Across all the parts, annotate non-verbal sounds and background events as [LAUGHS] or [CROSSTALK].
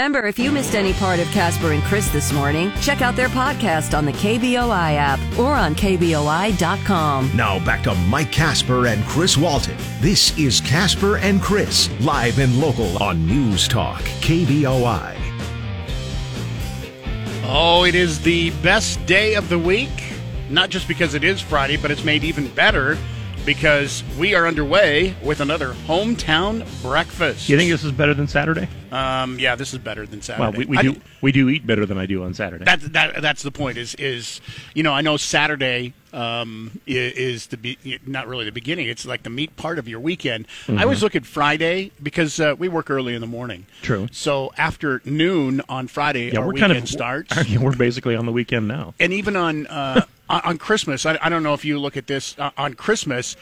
Remember, if you missed any part of Casper and Chris this morning, check out their podcast on the KBOI app or on KBOI.com. Now back to Mike Casper and Chris Walton. This is Casper and Chris, live and local on News Talk, KBOI. Oh, it is the best day of the week. Not just because it is Friday, but it's made even better because we are underway with another hometown breakfast. You think this is better than Saturday? Um, yeah, this is better than Saturday. Well, we, we I- do we do eat better than I do on Saturday. That, that that's the point. Is is you know I know Saturday um, is the be, not really the beginning. It's like the meat part of your weekend. I always look at Friday because uh, we work early in the morning. True. So after noon on Friday, yeah, our we're weekend kind of starts. [LAUGHS] We're basically on the weekend now. and even on uh, on Christmas, I, I don't know if you look at this uh, on Christmas.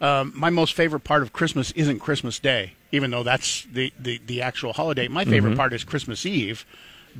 Um, my most favorite part of Christmas isn't Christmas Day, even though that's the, the, the actual holiday. My favorite part is Christmas Eve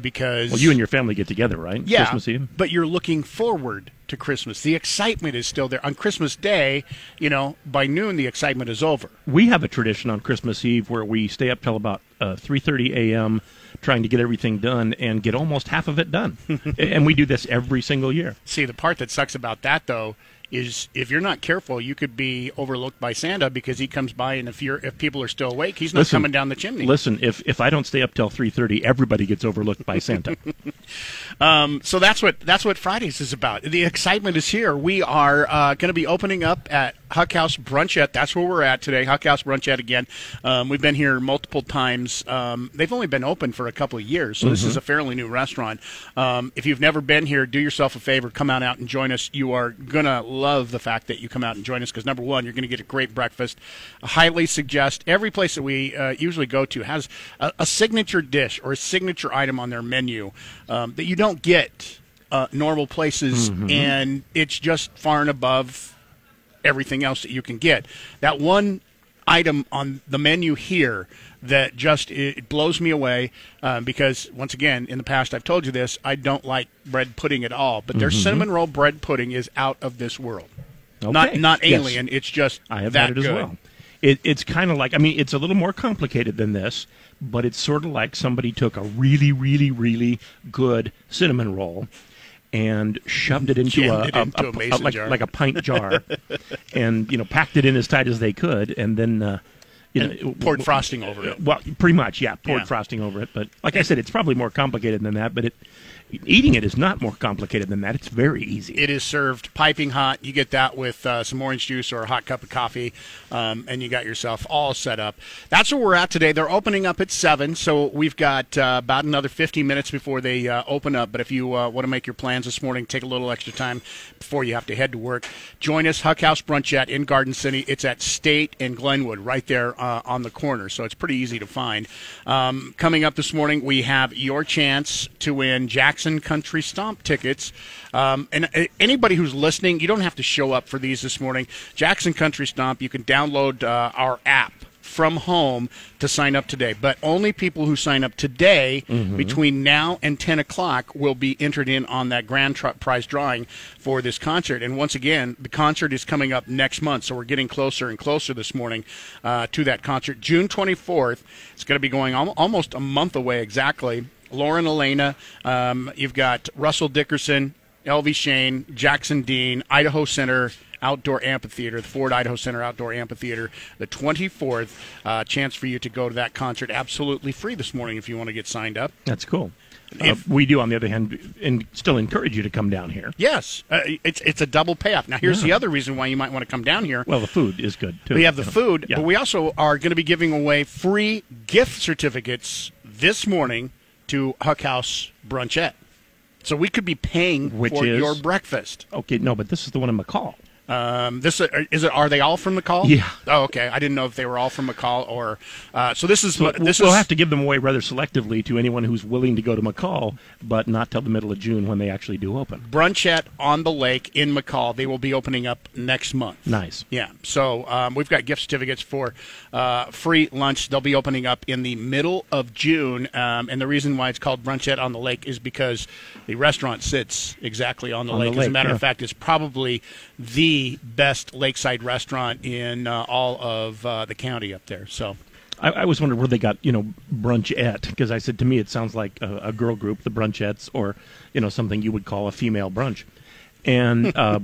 because. Well, you and your family get together, right? yeah, Christmas Eve. but you're looking forward to Christmas. The excitement is still there on Christmas Day. You know, by noon the excitement is over. We have a tradition on Christmas Eve where we stay up till about uh, three thirty a.m. trying to get everything done and get almost half of it done. [LAUGHS] and we do this every single year. See, the part that sucks about that though is if you're not careful, you could be overlooked by Santa because he comes by, and if you're if people are still awake, he's not Listen, coming down the chimney. Listen, if if I don't stay up till three thirty, everybody gets overlooked by Santa. [LAUGHS] Um, so that's what that's what Fridays is about. The excitement is here. We are uh, going to be opening up at Huck House Brunchette. That's where we're at today. Huck House Brunchette again. Um, we've been here multiple times. Um, they've only been open for a couple of years, so this is a fairly new restaurant. Um, if you've never been here, do yourself a favor, come on out and join us. You are gonna love the fact that you come out and join us because number one, you're going to get a great breakfast. I highly suggest every place that we uh, usually go to has a, a signature dish or a signature item on their menu um, that you don't get uh, normal places, and it's just far and above everything else that you can get. That one item on the menu here that just it blows me away um, because once again in the past I've told you this I don't like bread pudding at all but their cinnamon roll bread pudding is out of this world not Okay. not Yes. alien it's just I have that had it as well. It, it's kind of like I mean, it's a little more complicated than this, but it's sort of like somebody took a really, really, really good cinnamon roll and shoved it into a, it a- into a a- mason like, like a pint jar, [LAUGHS] and you know, packed it in as tight as they could, and then. Uh, you know, And poured frosting over it. Well, pretty much, yeah. Poured Yeah. frosting over it, but like I said, it's probably more complicated than that. But it, eating it is not more complicated than that. It's very easy. It is served piping hot. You get that with uh, some orange juice or a hot cup of coffee, um, and you got yourself all set up. That's where we're at today. They're opening up at 7, so we've got uh, about another 15 minutes before they uh, open up. But if you uh, want to make your plans this morning, take a little extra time before you have to head to work. Join us, Huck House Brunchette in Garden City. It's at State and Glenwood, right there uh, on the corner, so it's pretty easy to find. Um, coming up this morning, we have your chance to win Jackson Country Stomp tickets. Um, and uh, anybody who's listening, you don't have to show up for these this morning. Jackson Country Stomp, you can download uh, our app from home to sign up today. But only people who sign up today between now and 10 o'clock will be entered in on that grand tr- prize drawing for this concert. And once again, the concert is coming up next month, so we're getting closer and closer this morning uh, to that concert. June 24th, it's going to be going al- almost a month away exactly. Lauren Alaina, um, you've got Russell Dickerson, Elvie Shane, Jackson Dean, Idaho Center Outdoor Amphitheater, the Ford Idaho Center Outdoor Amphitheater, the 24th. Uh, chance for you to go to that concert absolutely free this morning if you want to get signed up. That's cool. Uh, we do, on the other hand, and still encourage you to come down here. Yes, uh, it's it's a double payoff. Now, here's Yeah. the other reason why you might want to come down here. Well, the food is good too. We have the food, Yeah. but we also are going to be giving away free gift certificates this morning to Huck House Brunchette. So we could be paying Which for is? your breakfast. okay. No, but this is the one in McCall. Um, this is it. Are they all from McCall? Yeah. Oh, okay. I didn't know if they were all from McCall or. Uh, so this is So this we'll is have to give them away rather selectively to anyone who's willing to go to McCall, but not till the middle of June when they actually do open. Brunchette on the Lake in McCall. They will be opening up next month. Nice. Yeah. So um, we've got gift certificates for uh, free lunch. They'll be opening up in the middle of June. Um, and the reason why it's called Brunchette on the Lake is because the restaurant sits exactly on the On the lake. As a matter yeah. of fact, it's probably the best lakeside restaurant in uh, all of uh, the county up there. So. I, I was wondering where they got you know brunchette because I said to me it sounds like a, a girl group, the brunchettes, or you know something you would call a female brunch. And [LAUGHS] uh,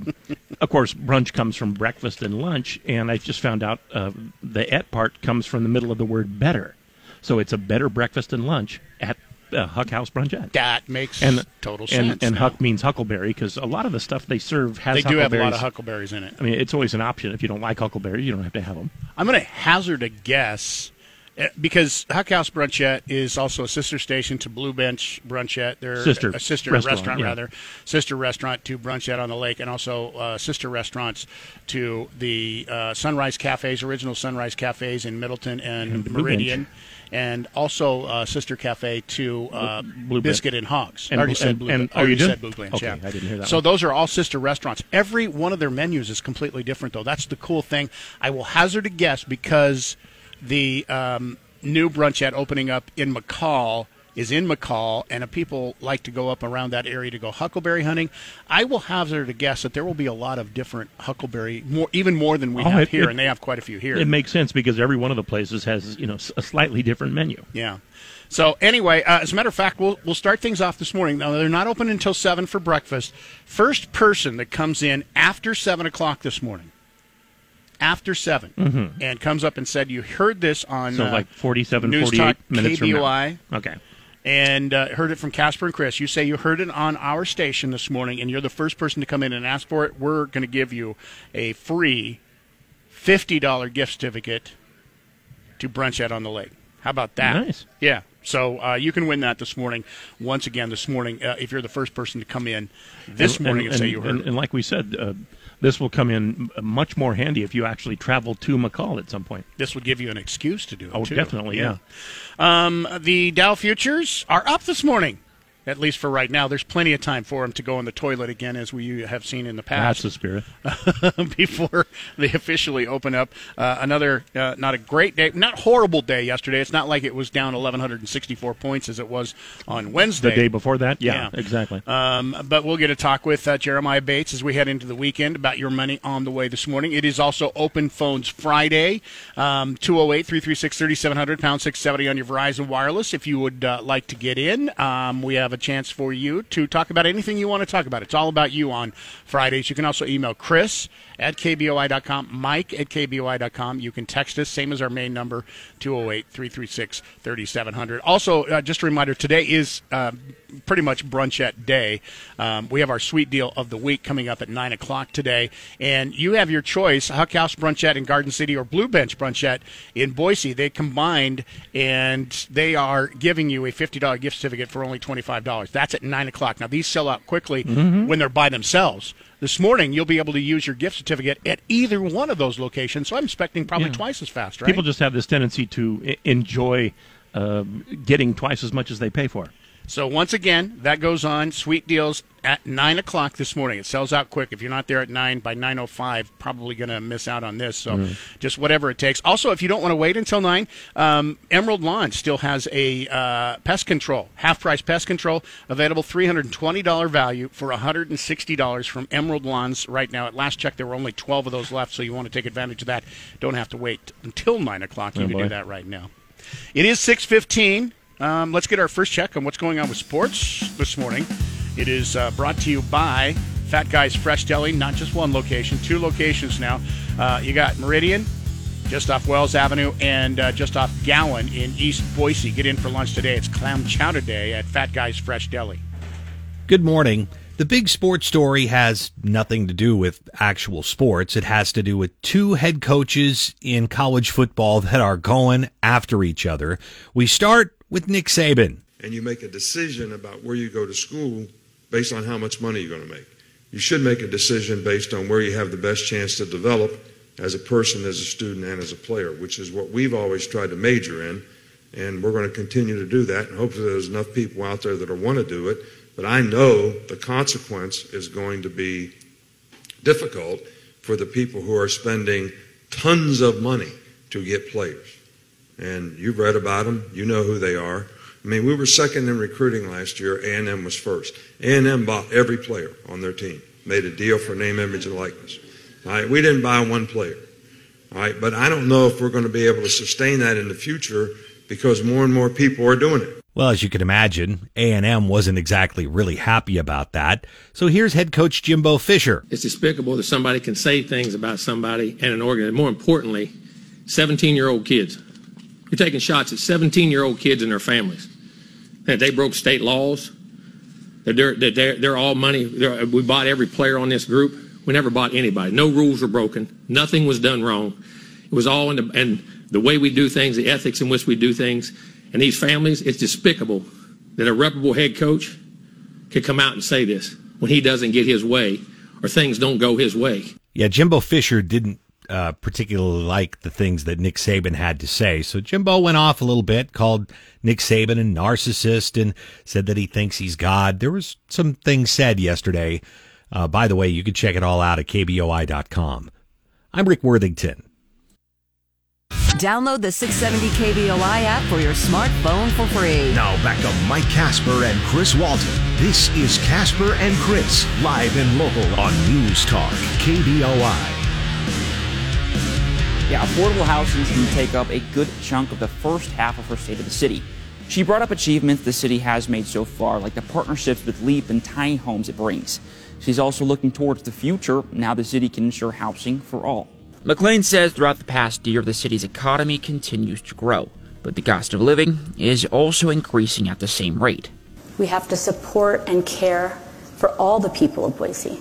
of course, brunch comes from breakfast and lunch. And I just found out uh, the et part comes from the middle of the word better. So it's a better breakfast and lunch at uh, Huck House Brunchette. That makes And total and, sense. And now. Huck means huckleberry because a lot of the stuff they serve has they do have a lot of huckleberries. in it. I mean, it's always an option. If you don't like huckleberries, you don't have to have them. I'm going to hazard a guess eh, because Huck House Brunchette is also a sister station to Blue Bench Brunchette. They're Sister a sister restaurant, restaurant, yeah. rather, sister restaurant to Brunchette on the Lake, and also uh, sister restaurants to the uh, Sunrise Cafes, original Sunrise Cafes in Middleton and, And Meridian. And also uh, sister cafe to uh, Blue Biscuit and Hogs. And I already Blue- said Blue and- oh, already you said Blue Bench, Okay, yeah. I didn't hear that So one. those are all sister restaurants. Every one of their menus is completely different, though. That's the cool thing. I will hazard a guess because the um, new brunchette opening up in McCall is in McCall, and people like to go up around that area to go huckleberry hunting, I will hazard a guess that there will be a lot of different huckleberry, more even more than we Oh, have it- here, it- and they have quite a few here. It makes sense because every one of the places has you know a slightly different menu. Yeah. So anyway, uh, as a matter of fact, we'll we'll start things off this morning. Now they're not open until seven for breakfast. First person that comes in after seven o'clock this morning, after 7 and comes up and said, "You heard this on Mm-hmm. So uh, like 47, News 48 Talk minutes from now. Okay. And uh, heard it from Casper and Chris. You say you heard it on our station this morning, and you're the first person to come in and ask for it. We're going to give you a free fifty dollar gift certificate to Brunchette on the Lake. How about that? Nice. Yeah. So uh, you can win that this morning. Once again, this morning, uh, if you're the first person to come in this morning and, say you heard and, it. and like we said, uh, this will come in much more handy if you actually travel to McCall at some point. this would give you an excuse to do it. Oh, too. definitely, yeah. Um, the Dow futures are up this morning. At least for right now, there's plenty of time for them to go in the toilet again, as we have seen in the past. That's the spirit. [LAUGHS] before they officially open up. Uh, another uh, not a great day, not horrible day yesterday. It's not like it was down 1,164 points as it was on Wednesday. The day before that, yeah, Yeah. exactly. Um, but we'll get a talk with uh, Jeremiah Bates as we head into the weekend about your money on the way this morning. It is also Open Phones Friday, um, 208 336 3700, pound 670 on your Verizon Wireless. If you would uh, like to get in, um, we have a chance for you to talk about anything you want to talk about. It's all about you on Fridays. You can also email Chris at kboi.com, Mike at kboi.com. You can text us, same as our main number, 208 336 3700. Also, uh, just a reminder today is uh, pretty much brunchette day. Um, we have our sweet deal of the week coming up at 9 o'clock today. And you have your choice Huck House Brunchette in Garden City or Blue Bench Brunchette in Boise. They combined and they are giving you a $50 gift certificate for only $25. That's at 9 o'clock. Now, these sell out quickly when they're by themselves. This morning, you'll be able to use your gift certificate at either one of those locations. So I'm expecting probably Yeah. twice as fast, right? People just have this tendency to I- enjoy uh, getting twice as much as they pay for. So once again, that goes on. Sweet deals at nine o'clock this morning. It sells out quick. If you're not there at nine by nine o five, probably going to miss out on this. So just whatever it takes. Also, if you don't want to wait until nine, um, Emerald Lawn still has a uh, pest control half price pest control available. Three hundred and twenty dollar value for hundred and sixty dollars from Emerald Lawns right now. At last check, there were only twelve of those left. So you want to take advantage of that. Don't have to wait until nine o'clock. You Oh, can boy. do that right now. It is six fifteen. Um, let's get our first check on what's going on with sports this morning. It is uh, brought to you by Fat Guys Fresh Deli. Not just one location, two locations now. Uh, you got Meridian, just off Wells Avenue, and uh, just off Gowen in East Boise. Get in for lunch today. It's Clam Chowder Day at Fat Guys Fresh Deli. Good morning. The big sports story has nothing to do with actual sports. It has to do with two head coaches in college football that are going after each other. We start with Nick Saban. and you make a decision about where you go to school based on how much money you're going to make. You should make a decision based on where you have the best chance to develop as a person, as a student, and as a player, which is what we've always tried to major in. And we're going to continue to do that. And hopefully, there's enough people out there that want to do it. But I know the consequence is going to be difficult for the people who are spending tons of money to get players. And you've read about them. You know who they are. I mean, we were second in recruiting last year. A&M was first. A&M bought every player on their team, made a deal for name, image, and likeness. All right, we didn't buy one player. All right, but I don't know if we're going to be able to sustain that in the future because more and more people are doing it. Well, as you can imagine, A&M wasn't exactly really happy about that. So here's head coach Jimbo Fisher. It's despicable that somebody can say things about somebody and an organ. More importantly, 17-year-old kids. You're taking shots at 17-year-old kids and their families. That they broke state laws. That they're, they're, they're all money. They're, we bought every player on this group. We never bought anybody. No rules were broken. Nothing was done wrong. It was all in the, and the way we do things, the ethics in which we do things. And these families, it's despicable that a reputable head coach could come out and say this when he doesn't get his way or things don't go his way. Yeah, Jimbo Fisher didn't uh, particularly like the things that Nick Saban had to say. So Jimbo went off a little bit, called Nick Saban a narcissist, and said that he thinks he's God. There was some things said yesterday. Uh, by the way, you can check it all out at kboi.com. I'm Rick Worthington. Download the 670 KBOI app for your smartphone for free. Now back to Mike Casper and Chris Walton. This is Casper and Chris, live and local on News Talk, KBOI. Yeah, affordable housing can take up a good chunk of the first half of her State of the City. She brought up achievements the city has made so far, like the partnerships with LEAP and tiny homes it brings. She's also looking towards the future, now the city can ensure housing for all. McLean says throughout the past year, the city's economy continues to grow, but the cost of living is also increasing at the same rate. We have to support and care for all the people of Boise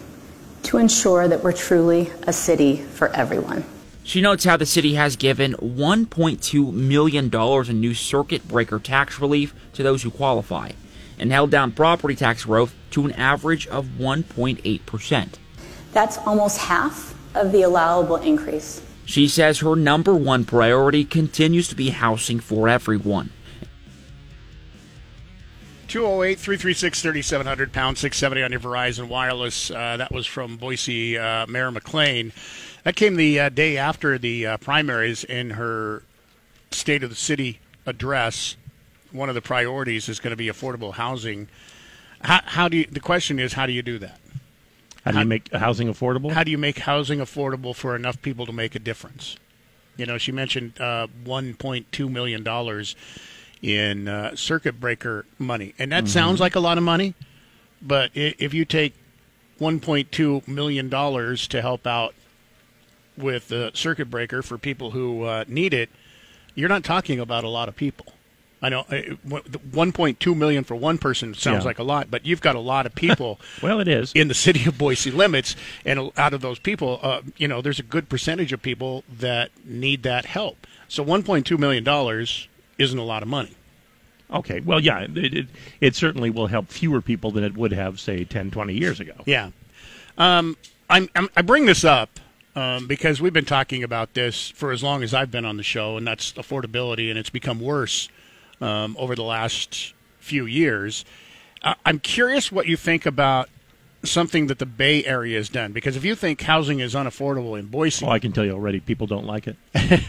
to ensure that we're truly a city for everyone. She notes how the city has given $1.2 million in new circuit breaker tax relief to those who qualify and held down property tax growth to an average of 1.8%. That's almost half of the allowable increase. She says her number one priority continues to be housing for everyone. 208 336 3700 pound 670 on your Verizon Wireless. Uh, that was from Boise uh, Mayor McLean. That came the uh, day after the uh, primaries in her State of the City address. One of the priorities is going to be affordable housing. How, how do you, the question is, how do you do that? How do you make housing affordable? How do you make housing affordable for enough people to make a difference? You know, she mentioned uh, 1.2 million dollars in uh, circuit breaker money, and that mm-hmm. sounds like a lot of money. But if you take 1.2 million dollars to help out with the circuit breaker for people who uh, need it, you're not talking about a lot of people. I know uh, 1.2 million for one person sounds yeah. like a lot, but you've got a lot of people. [LAUGHS] well, it is in the city of Boise limits, and out of those people, uh, you know, there's a good percentage of people that need that help. So 1.2 million dollars isn't a lot of money. Okay, well, yeah, it, it, it, certainly will help fewer people than it would have, say, 10, 20 years ago. Yeah. Um, I'm, I'm, i bring this up um, because we've been talking about this for as long as I've been on the show, and that's affordability, and it's become worse um, over the last few years. Uh, I'm curious what you think about something that the Bay Area has done because if you think housing is unaffordable in Boise, oh, I can tell you already, people don't like it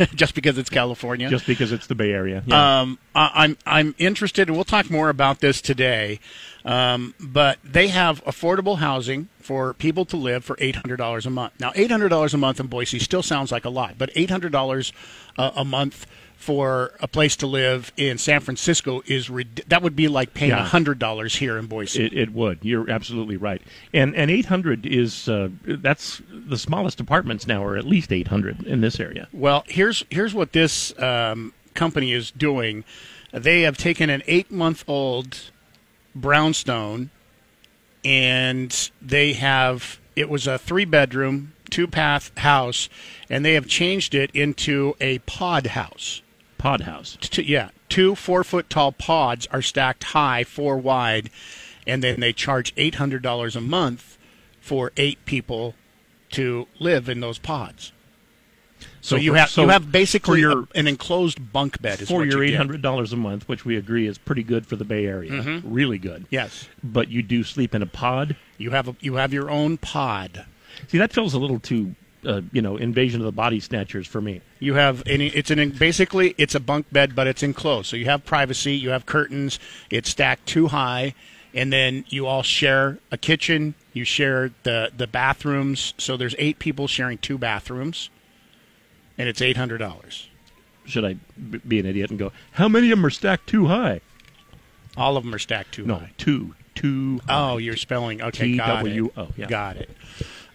[LAUGHS] just because it's California, just because it's the Bay Area. Yeah. Um, I, I'm I'm interested, and we'll talk more about this today. Um, but they have affordable housing for people to live for eight hundred dollars a month. Now, eight hundred dollars a month in Boise still sounds like a lot, but eight hundred dollars uh, a month for a place to live in San Francisco is that would be like paying a hundred dollars here in Boise. It, it, would. You're absolutely right. And and eight hundred is uh, that's the smallest apartments now are at least eight hundred in this area. Well, here's here's what this um, company is doing. They have taken an eight month old brownstone, and they have it was a three bedroom two path house, and they have changed it into a pod house pod house. Two, yeah, two four foot tall pods are stacked high, four wide, and then they charge eight hundred dollars a month for eight people to live in those pods. So, so you for, have so you have basically your, an enclosed bunk bed for your eight hundred dollars a month, which we agree is pretty good for the Bay Area, mm-hmm. really good. Yes, but you do sleep in a pod. You have a, you have your own pod. See, that feels a little too uh, you know invasion of the body snatchers for me. You have any? It's an basically it's a bunk bed, but it's enclosed, so you have privacy. You have curtains. It's stacked too high, and then you all share a kitchen. You share the the bathrooms. So there's eight people sharing two bathrooms. And it's eight hundred dollars. Should I b- be an idiot and go? How many of them are stacked too high? All of them are stacked too No, high. two, two. Oh, you're spelling okay. Got it. T-W-O, yeah. Got it.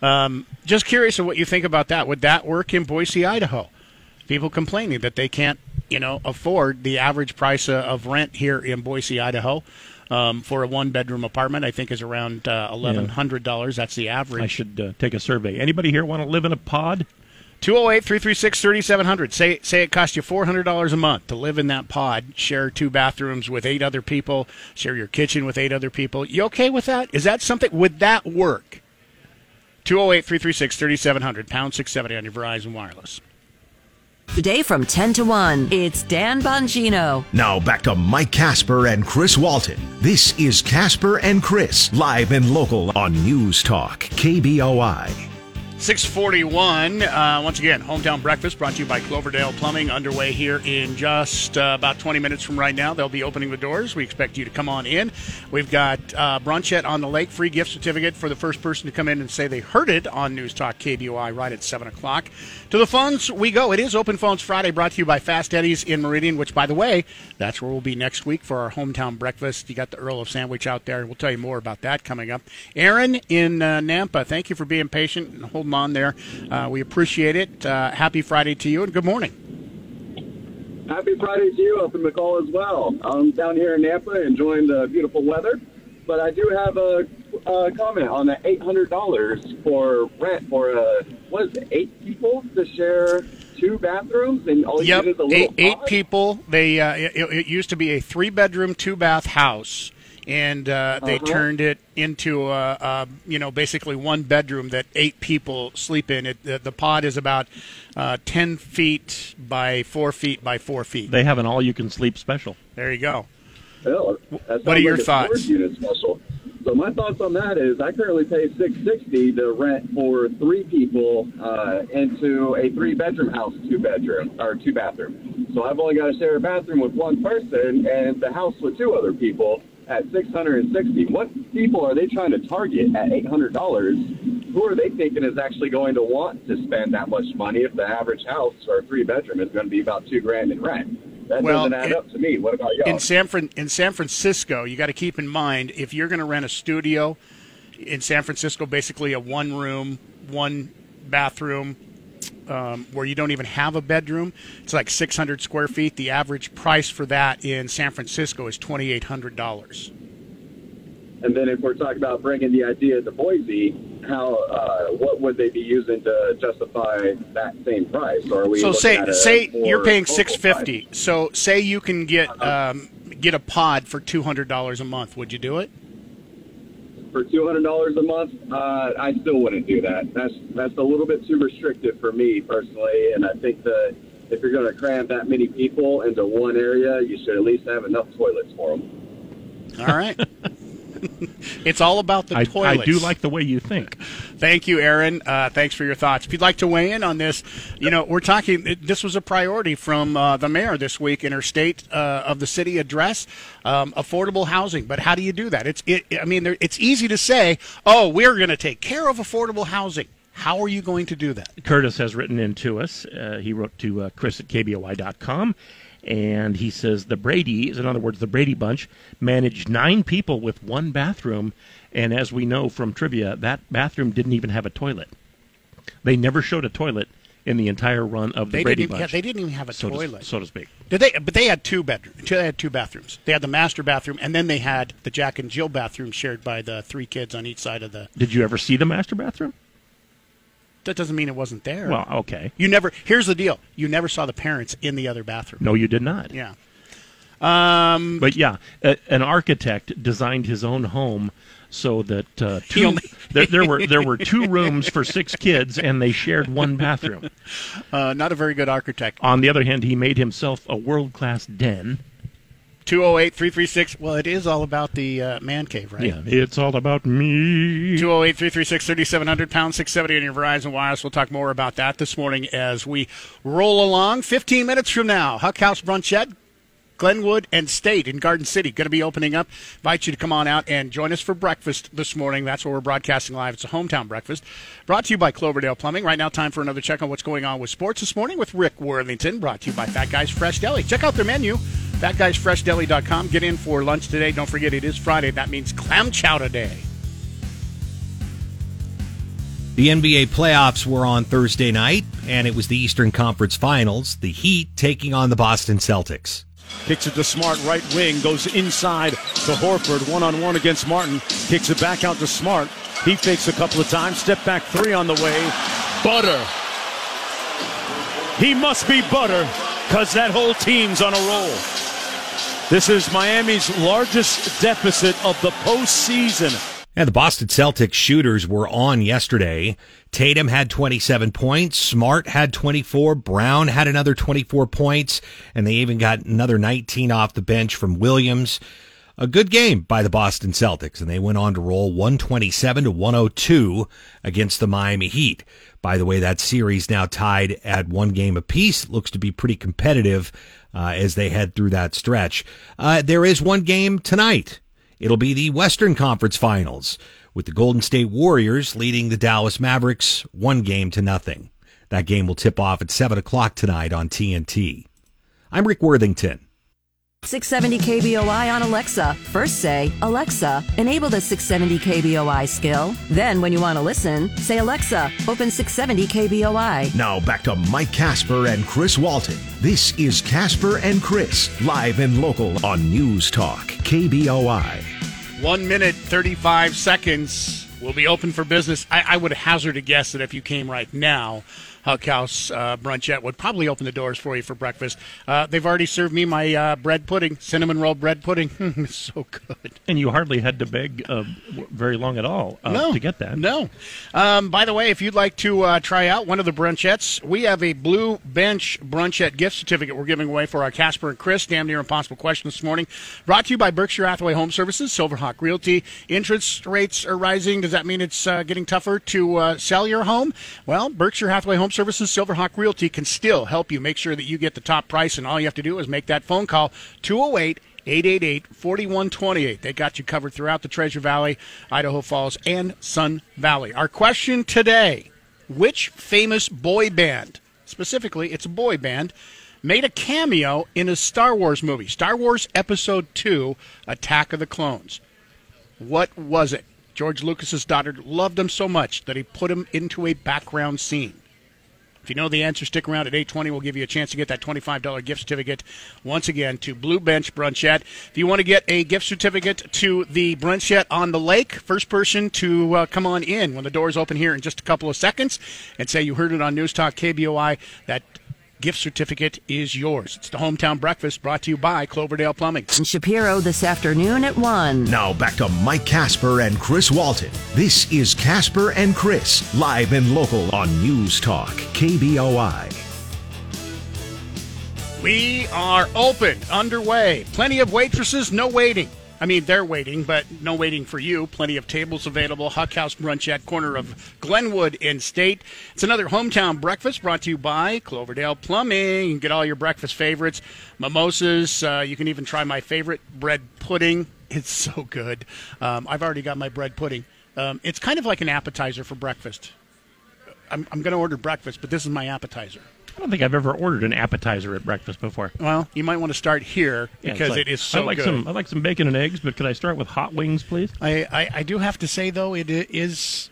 Um, just curious of what you think about that. Would that work in Boise, Idaho? People complaining that they can't, you know, afford the average price uh, of rent here in Boise, Idaho, um, for a one-bedroom apartment. I think is around uh, eleven hundred dollars. That's the average. I should uh, take a survey. Anybody here want to live in a pod? 208-336-3700. Say say it costs you $400 a month to live in that pod, share two bathrooms with eight other people, share your kitchen with eight other people. You okay with that? Is that something would that work? 208-336-3700 pound 670 on your Verizon wireless. Today from 10 to 1, it's Dan Bongino. Now back to Mike Casper and Chris Walton. This is Casper and Chris, live and local on News Talk, KBOI. 641. Uh, once again, hometown breakfast brought to you by Cloverdale Plumbing, underway here in just uh, about 20 minutes from right now. They'll be opening the doors. We expect you to come on in. We've got uh, on the Lake, free gift certificate for the first person to come in and say they heard it on News Talk KBOI right at 7 o'clock. To the phones we go. It is Open Phones Friday brought to you by Fast Eddie's in Meridian, which, by the way, that's where we'll be next week for our hometown breakfast. You got the Earl of Sandwich out there. We'll tell you more about that coming up. Aaron in uh, Nampa, thank you for being patient and holding on there. Uh, we appreciate it. Uh, happy Friday to you and good morning. Happy Friday to you up in McCall as well. I'm down here in Nampa enjoying the beautiful weather, but I do have a, a comment on the $800 for rent for uh, what is it, eight people to share two bathrooms and all you Yep, get is a little eight, eight people. They uh, it, it used to be a three bedroom, two bath house, and uh, they Uh-huh. turned it into a, a you know basically one bedroom that eight people sleep in. It the, the pod is about uh, ten feet by four feet by four feet. They have an all-you-can-sleep special. There you go. Hell, that What are your like thoughts? storage unit special. So my thoughts on that is I currently pay six sixty to rent for three people uh, into a three bedroom house, two bedroom or two bathroom. So I've only got to share a bathroom with one person and the house with two other people at six hundred and sixty. What people are they trying to target at eight hundred dollars? Who are they thinking is actually going to want to spend that much money if the average house or three bedroom is going to be about two grand in rent? That Well, doesn't add it- up to me. What about y'all? In San Fran- in San Francisco, you got to keep in mind if you're going to rent a studio in San Francisco, basically a one room, one bathroom, um, where you don't even have a bedroom. It's like 600 square feet. The average price for that in San Francisco is $2,800. And then if we're talking about bringing the idea to Boise, how uh, what would they be using to justify that same price? Or are we So say say you're paying 650. price? So say you can get Uh-huh. um, get a pod for $200 a month. Would you do it? For two hundred dollars a month? Uh, I still wouldn't do that. That's that's a little bit too restrictive for me personally, and I think that if you're going to cram that many people into one area, you should at least have enough toilets for them. All right. [LAUGHS] it's all about the I, toilets. I do like the way you think. Thank you, Aaron. Uh, thanks for your thoughts. If you'd like to weigh in on this, you know, we're talking. This was a priority from uh, the mayor this week in her state uh, of the city address. Um, affordable housing, but how do you do that? It's. It, I mean, it's easy to say, "Oh, we're going to take care of affordable housing." How are you going to do that? Curtis has written in to us. Uh, he wrote to uh, Chris at KBOI.com, and he says the Brady's, in other words, the Brady Bunch, managed nine people with one bathroom, and as we know from trivia, that bathroom didn't even have a toilet. They never showed a toilet in the entire run of the They Brady didn't. Even, Bunch. yeah, they didn't even have a so toilet. To, so to speak. Did they? But they had two bedrooms. They had two bathrooms. They had the master bathroom, and then they had the Jack and Jill bathroom shared by the three kids on each side of the. Did you ever see the master bathroom? That doesn't mean it wasn't there. Well, okay. You never. Here's the deal. You never saw the parents in the other bathroom. No, you did not. Yeah. Um, But yeah, a, an architect designed his own home so that uh, [LAUGHS] two, there, there were there were two rooms for six kids, and they shared one bathroom. [LAUGHS] uh, not a very good architect. On the other hand, he made himself a world class den. 208 336. Well, it is all about the uh, man cave, right? Yeah, it's all about me. 208 336 3700 pound 670 on your Verizon Wireless. We'll talk more about that this morning as we roll along. 15 minutes from now, Huck House Brunchette Glenwood and State in Garden City. Going to be opening up. Invite you to come on out and join us for breakfast this morning. That's where we're broadcasting live. It's a hometown breakfast. Brought to you by Cloverdale Plumbing. Right now, time for another check on what's going on with sports this morning with Rick Worthington. Brought to you by Fat Guys Fresh Deli. Check out their menu. FatGuysFreshDeli.com. Get in for lunch today. Don't forget it is Friday. That means clam chowder day. The NBA playoffs were on Thursday night, and it was the Eastern Conference Finals. The Heat taking on the Boston Celtics. Kicks it to Smart, right wing, goes inside to Horford, one on one against Martin. Kicks it back out to Smart. He fakes a couple of times, step back three on the way. Butter. He must be butter because that whole team's on a roll. This is Miami's largest deficit of the postseason. And the Boston Celtics shooters were on yesterday. Tatum had 27 points. Smart had 24. Brown had another 24 points. And they even got another 19 off the bench from Williams. A good game by the Boston Celtics, and they went on to roll 127 to 102 against the Miami Heat. By the way, that series now tied at one game apiece. Looks to be pretty competitive uh, as they head through that stretch. Uh, there is one game tonight. It'll be the Western Conference Finals with the Golden State Warriors leading the Dallas Mavericks one game to nothing. That game will tip off at 7 o'clock tonight on TNT. I'm Rick Worthington. 670 KBOI on Alexa. First say, Alexa, enable the 670 KBOI skill. Then, when you want to listen, say, Alexa, open 670 KBOI. Now back to Mike Casper and Chris Walton. This is Casper and Chris, live and local on News Talk, KBOI. One minute, 35 seconds We'll be open for business. I, I would hazard a guess that if you came right now, Huck House uh, Brunchette would probably open the doors for you for breakfast. Uh, they've already served me my uh, bread pudding, cinnamon roll bread pudding. [LAUGHS] it's so good. And you hardly had to beg uh, very long at all uh, no, to get that. No. Um, by the way, if you'd like to uh, try out one of the brunchettes, we have a Blue Bench Brunchette gift certificate we're giving away for our Casper and Chris Damn Near Impossible question this morning. Brought to you by Berkshire Hathaway Home Services, Silverhawk Realty. Interest rates are rising. Does that mean it's getting tougher to sell your home? Well, Berkshire Hathaway Home Services, Silverhawk Realty can still help you make sure that you get the top price, and all you have to do is make that phone call 208 888 4128. They got you covered throughout the Treasure Valley, Idaho Falls, and Sun Valley. Our question today Which famous boy band, specifically, it's a boy band, made a cameo in a Star Wars movie? Star Wars Episode 2 Attack of the Clones. What was it? George Lucas's daughter loved him so much that he put him into a background scene. If you know the answer, stick around at 820. We'll give you a chance to get that $25 gift certificate once again to Blue Bench Brunchette. If you want to get a gift certificate to the Brunchette on the lake, first person to uh, come on in when the doors open here in just a couple of seconds and say you heard it on News Talk KBOI, that gift certificate is yours. It's the hometown breakfast brought to you by Cloverdale Plumbing. And Shapiro this afternoon at 1. Now back to Mike Casper and Chris Walton. This is Casper and Chris, live and local on News Talk, KBOI. We are open, underway. Plenty of waitresses, no waiting. I mean, they're waiting, but no waiting for you. Plenty of tables available. Huck House Brunchette corner of Glenwood in State. It's another hometown breakfast brought to you by Cloverdale Plumbing. You can get all your breakfast favorites, mimosas. Uh, you can even try my favorite bread pudding. [LAUGHS] It's so good. Um, I've already got my bread pudding. Um, it's kind of like an appetizer for breakfast. I'm, I'm going to order breakfast, but this is my appetizer. I don't think I've ever ordered an appetizer at breakfast before. Well, you might want to start here Yeah, because like- it is so I like good. some. I like some bacon and eggs, but could I start with hot wings, please? I, I, I do have to say though, it is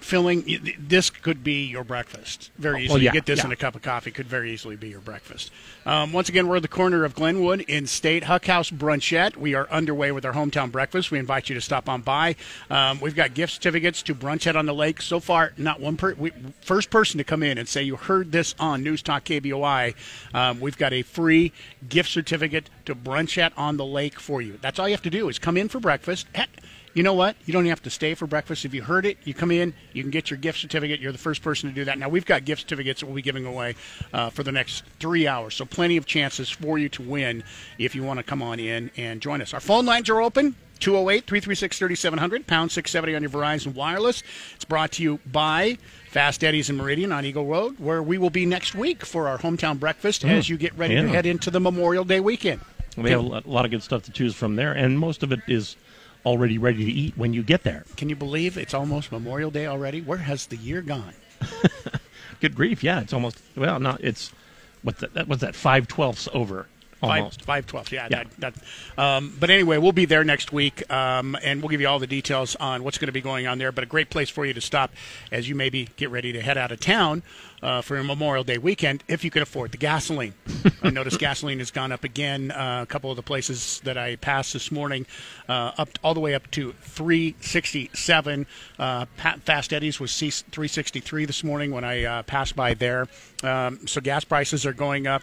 filling. This could be your breakfast very Oh, well, easily. yeah, you get this yeah. in a cup of coffee, could very easily be your breakfast. Um, once again, we're at the corner of Glenwood in State Huck House Brunchette. We are underway with our hometown breakfast. We invite you to stop on by. Um, we've got gift certificates to Brunchette on the Lake. So far, not one per we, first person to come in and say you heard this on News Talk KBOI. Um, we've got a free gift certificate to Brunchette on the Lake for you. That's all you have to do is come in for breakfast. Heck, you know what? You don't even have to stay for breakfast. If you heard it, you come in, you can get your gift certificate. You're the first person to do that. Now, we've got gift certificates that we'll be giving away uh, for the next three hours. So, plenty of chances for you to win if you want to come on in and join us. Our phone lines are open. 208 336 3700, pound 670 on your Verizon Wireless. It's brought to you by Fast Eddie's and Meridian on Eagle Road, where we will be next week for our hometown breakfast as you get ready to head into the Memorial Day weekend. We have a lot of good stuff to choose from there, and most of it is already ready to eat when you get there. Can you believe it's almost Memorial Day already? Where has the year gone? [LAUGHS] Good grief! Yeah, it's almost well, not it's what that was that five twelfths over almost. Five, five yeah. Yeah. That, that, um, but anyway, we'll be there next week, um, and we'll give you all the details on what's going to be going on there. But a great place for you to stop as you maybe get ready to head out of town uh, for Memorial Day weekend, if you can afford the gasoline. [LAUGHS] I noticed gasoline has gone up again. Uh, a couple of the places that I passed this morning, uh, up all the way up to 367. Uh, Fast Eddie's was 363 this morning when I uh, passed by there. Um, so gas prices are going up.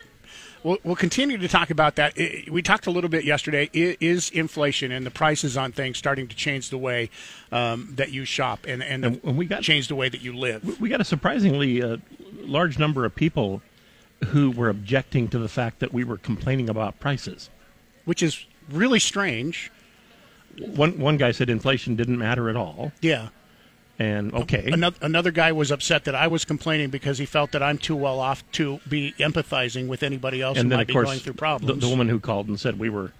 We'll, we'll continue to talk about that. We talked a little bit yesterday. Is inflation and the prices on things starting to change the way um, that you shop and and, And- and we got- change the way that you live? We got a surprisingly uh, large number of people who were objecting to the fact that we were complaining about prices. Which is really strange. One one guy said inflation didn't matter at all, Yeah. And okay, Another, another guy was upset that I was complaining because he felt that I'm too well off to be empathizing with anybody else and who then might of be course going through the, problems. the woman who called and said we were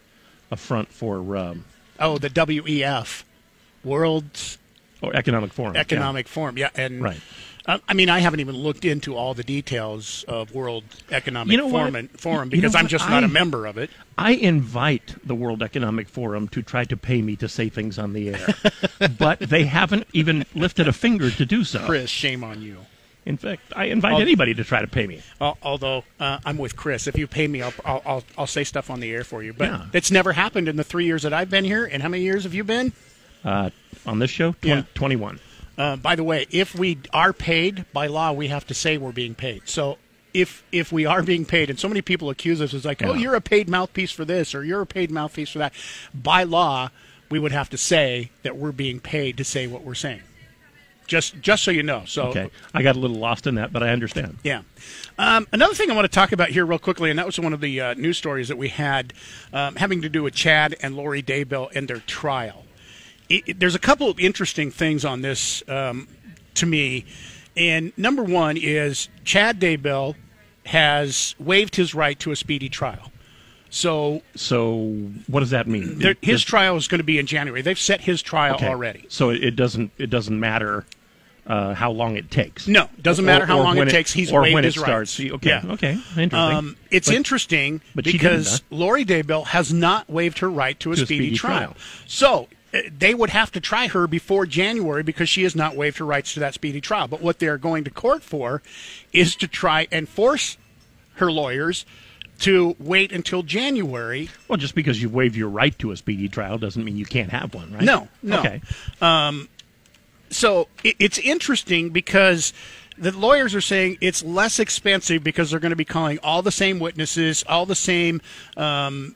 a front for um, oh, the WEF, World or economic forum. yeah. Economic Forum. Yeah, and Right. I mean, I haven't even looked into all the details of World Economic You know? Forum, and, Forum You know because I'm just not I- a member of it. I invite the World Economic Forum to try to pay me to say things on the air, [LAUGHS] but they haven't even lifted a finger to do so. Chris, shame on you. In fact, I invite I'll- anybody to try to pay me. Although uh, I'm with Chris, if you pay me, I'll, I'll I'll I'll say stuff on the air for you. But Yeah. it's never happened in the three years that I've been here. And how many years have you been? Uh, on this show, 20, Yeah. 21. Uh, by the way, if we are paid by law, we have to say we're being paid. So if if we are being paid, and so many people accuse us, it's like, oh, you're a paid mouthpiece for this, or you're a paid mouthpiece for that. By law, we would have to say that we're being paid to say what we're saying. Just just so you know. So Okay, I got a little lost in that, but I understand. yeah. Um, another thing I want to talk about here, real quickly, and that was one of the uh, news stories that we had um, having to do with Chad and Lori Daybell and their trial. It, there's a couple of interesting things on this um, to me. And number one is Chad Daybell has waived his right to a speedy trial. So So, what does that mean? his trial is going to be in January. They've set his trial okay. already. So it, doesn't it doesn't matter uh, how long it takes. No, doesn't matter how long when it takes. He's or waived when his it rights. starts. Okay, Yeah. okay, interesting. Um, it's But- interesting but because Lori Daybell has not waived her right to a, To a speedy, speedy trial. trial. So they would have to try her before January because she has not waived her rights to that speedy trial. But what they're going to court for is to try and force her lawyers to wait until January. Well, just because you waive your right to a speedy trial doesn't mean you can't have one, right? No, no. Okay. So it, it's interesting because the lawyers are saying it's less expensive because they're going to be calling all the same witnesses, all the same um,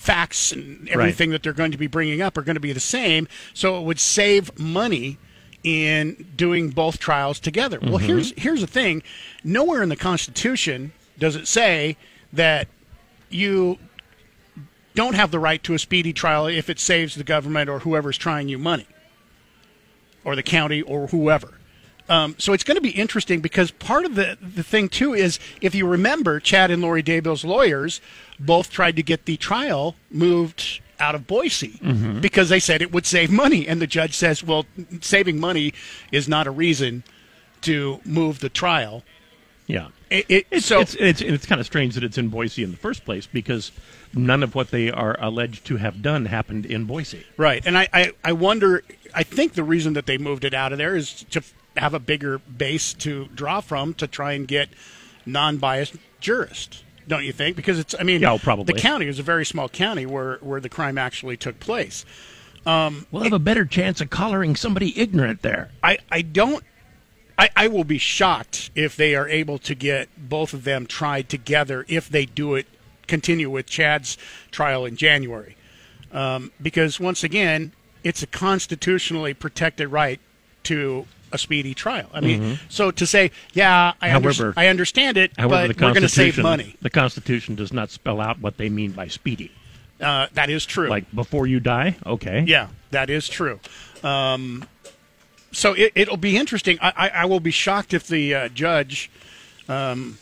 facts, and everything that they're going to be bringing up are going to be the same. So it would save money in doing both trials together. Well, mm-hmm. here's here's the thing: nowhere in the Constitution does it say that you don't have the right to a speedy trial if it saves the government or whoever's trying you money or the county or whoever. Um, so it's going to be interesting because part of the, the thing, too, is if you remember, Chad and Lori Daybell's lawyers both tried to get the trial moved out of Boise because they said it would save money. And the judge says, well, saving money is not a reason to move the trial. Yeah. It, it, It's, so it's, it's, it's kind of strange that it's in Boise in the first place because none of what they are alleged to have done happened in Boise. Right. And I, I, I wonder, I think the reason that they moved it out of there is to have a bigger base to draw from to try and get non biased jurists, don't you think? Because it's, I mean, Yeah, probably. the county is a very small county where, where the crime actually took place. We'll have a better chance of collaring somebody ignorant there. I, I don't. I, I will be shocked if they are able to get both of them tried together if they do it, continue with Chad's trial in January. Um, because once again, it's a constitutionally protected right to a speedy trial. I mean, so to say, yeah, I, under- I understand it, However, but the we're going to save Constitution money. the Constitution does not spell out what they mean by speedy. Uh, that is true. Like before you die, okay. Yeah, that is true. Um, so it, it'll be interesting. I, I, I will be shocked if the uh, judge um,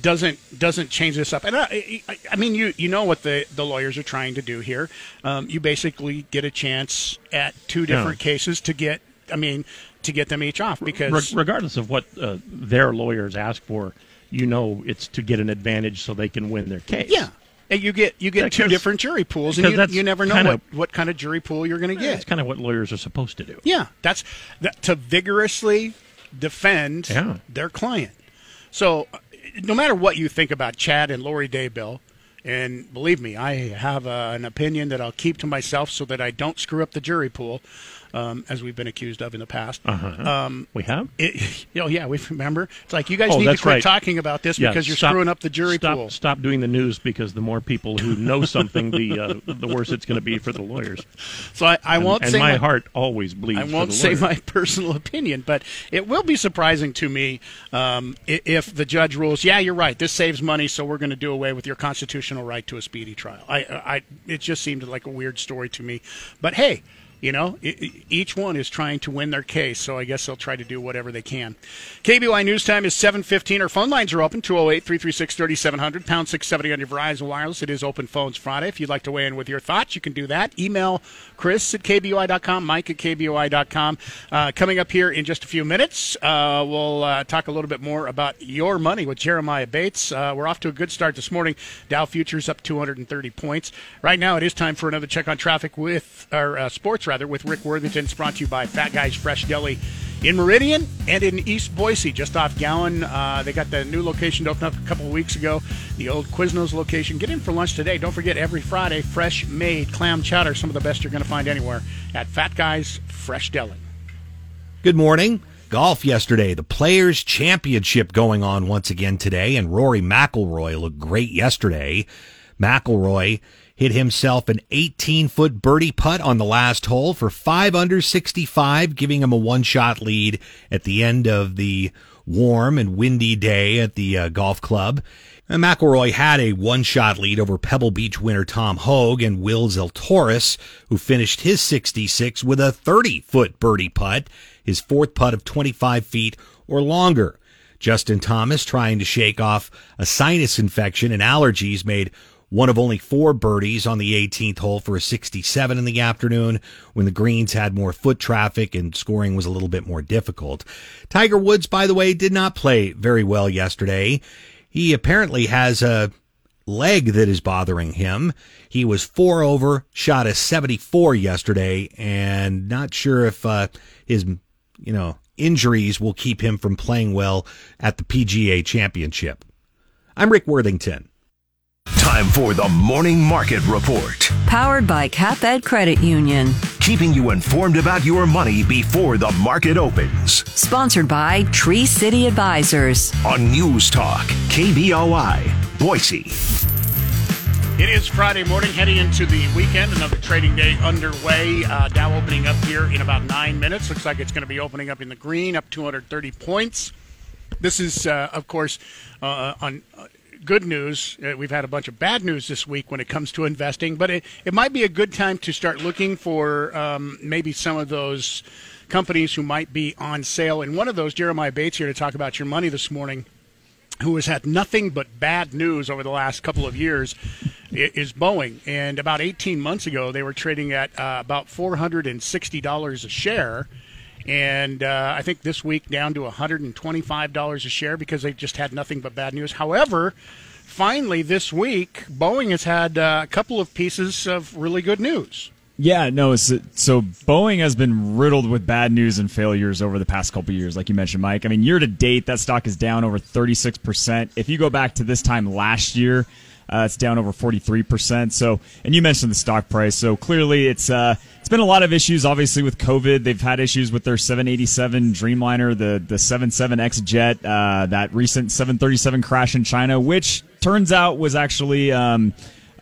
doesn't doesn't change this up. And I, I, I, mean, you you know what the the lawyers are trying to do here. Um, you basically get a chance at two different yeah. cases to get. I mean, to get them each off because Re- regardless of what uh, their lawyers ask for, you know it's to get an advantage so they can win their case. Yeah. And you get you get two different jury pools, and you, you never know what, what kind of jury pool you're going to get. That's kind of what lawyers are supposed to do. Yeah, that's that, to vigorously defend yeah. their client. So, no matter what you think about Chad and Lori Daybell, and believe me, I have uh, an opinion that I'll keep to myself so that I don't screw up the jury pool um, as we've been accused of in the past. Uh-huh. Um, we have? It, you [LAUGHS] know, yeah, we remember. It's like, you guys oh, need to quit right. talking about this yeah, because you're stop, screwing up the jury stop, pool. Stop doing the news because the more people who know [LAUGHS] something, the uh, the worse it's going to be for the lawyers. So I, I won't and, say and my, my, heart always bleeds. I won't say my [LAUGHS] personal opinion, but it will be surprising to me um, if the judge rules, yeah, you're right, this saves money, so we're going to do away with your constitutional right to a speedy trial. I, I, it just seemed like a weird story to me. But hey, you know, each one is trying to win their case, so I guess they'll try to do whatever they can. KBOI News Time is 7.15. Our phone lines are open, 208-336-3700, pound 670 on your Verizon Wireless. It is Open Phones Friday. If you'd like to weigh in with your thoughts, you can do that. Email Chris at KBOI.com, Mike at KBOI.com. Uh, coming up here in just a few minutes, uh, we'll uh, talk a little bit more about your money with Jeremiah Bates. Uh, we're off to a good start this morning. Dow Futures up 230 points. Right now, it is time for another check on traffic with our uh, sports rather, with Rick Worthington. It's brought to you by Fat Guys Fresh Deli in Meridian and in East Boise, just off Gowen. Uh, they got the new location to open up a couple of weeks ago, the old Quiznos location. Get in for lunch today. Don't forget, every Friday, fresh made clam chowder, some of the best you're going to find anywhere at Fat Guys Fresh Deli. Good morning. Golf yesterday, the Players Championship going on once again today, and Rory McIlroy looked great yesterday. McIlroy hit himself an 18 foot birdie putt on the last hole for 5 under 65, giving him a one shot lead at the end of the warm and windy day at the uh, golf club. And McIlroy had a one-shot lead over Pebble Beach winner Tom Hoge and Will Zalatoris, who finished his 66 with a 30-foot birdie putt, his fourth putt of 25 feet or longer. Justin Thomas, trying to shake off a sinus infection and allergies, made one of only four birdies on the 18th hole for a 67 in the afternoon when the greens had more foot traffic and scoring was a little bit more difficult. Tiger Woods, by the way, did not play very well yesterday. He apparently has a leg that is bothering him. He was four over, shot a 74 yesterday, and not sure if uh, his, you know, injuries will keep him from playing well at the PGA Championship. I'm Rick Worthington. Time for the Morning Market Report. Powered by CapEd Credit Union. Keeping you informed about your money before the market opens. Sponsored by Tree City Advisors. On News Talk, KBOI, Boise. It is Friday morning, heading into the weekend. Another trading day underway. Uh, Dow opening up here in about nine minutes. Looks like it's going to be opening up in the green, up 230 points. This is, uh, of course, uh, on uh, good news. Uh, we've had a bunch of bad news this week when it comes to investing, but it, it might be a good time to start looking for um, maybe some of those companies who might be on sale. And one of those, Jeremiah Bates, here to talk about your money this morning, who has had nothing but bad news over the last couple of years, is Boeing. And about 18 months ago, they were trading at uh, about $460 a share and uh, I think this week down to $125 a share because they just had nothing but bad news. However, finally this week, Boeing has had uh, a couple of pieces of really good news. Yeah, no. So, so, Boeing has been riddled with bad news and failures over the past couple years, like you mentioned, Mike. I mean, year to date, that stock is down over 36%. If you go back to this time last year, uh, it's down over 43%. So, and you mentioned the stock price. So clearly it's, uh, it's been a lot of issues, obviously, with COVID. They've had issues with their 787 Dreamliner, the, the 77X jet, uh, that recent 737 crash in China, which turns out was actually, um,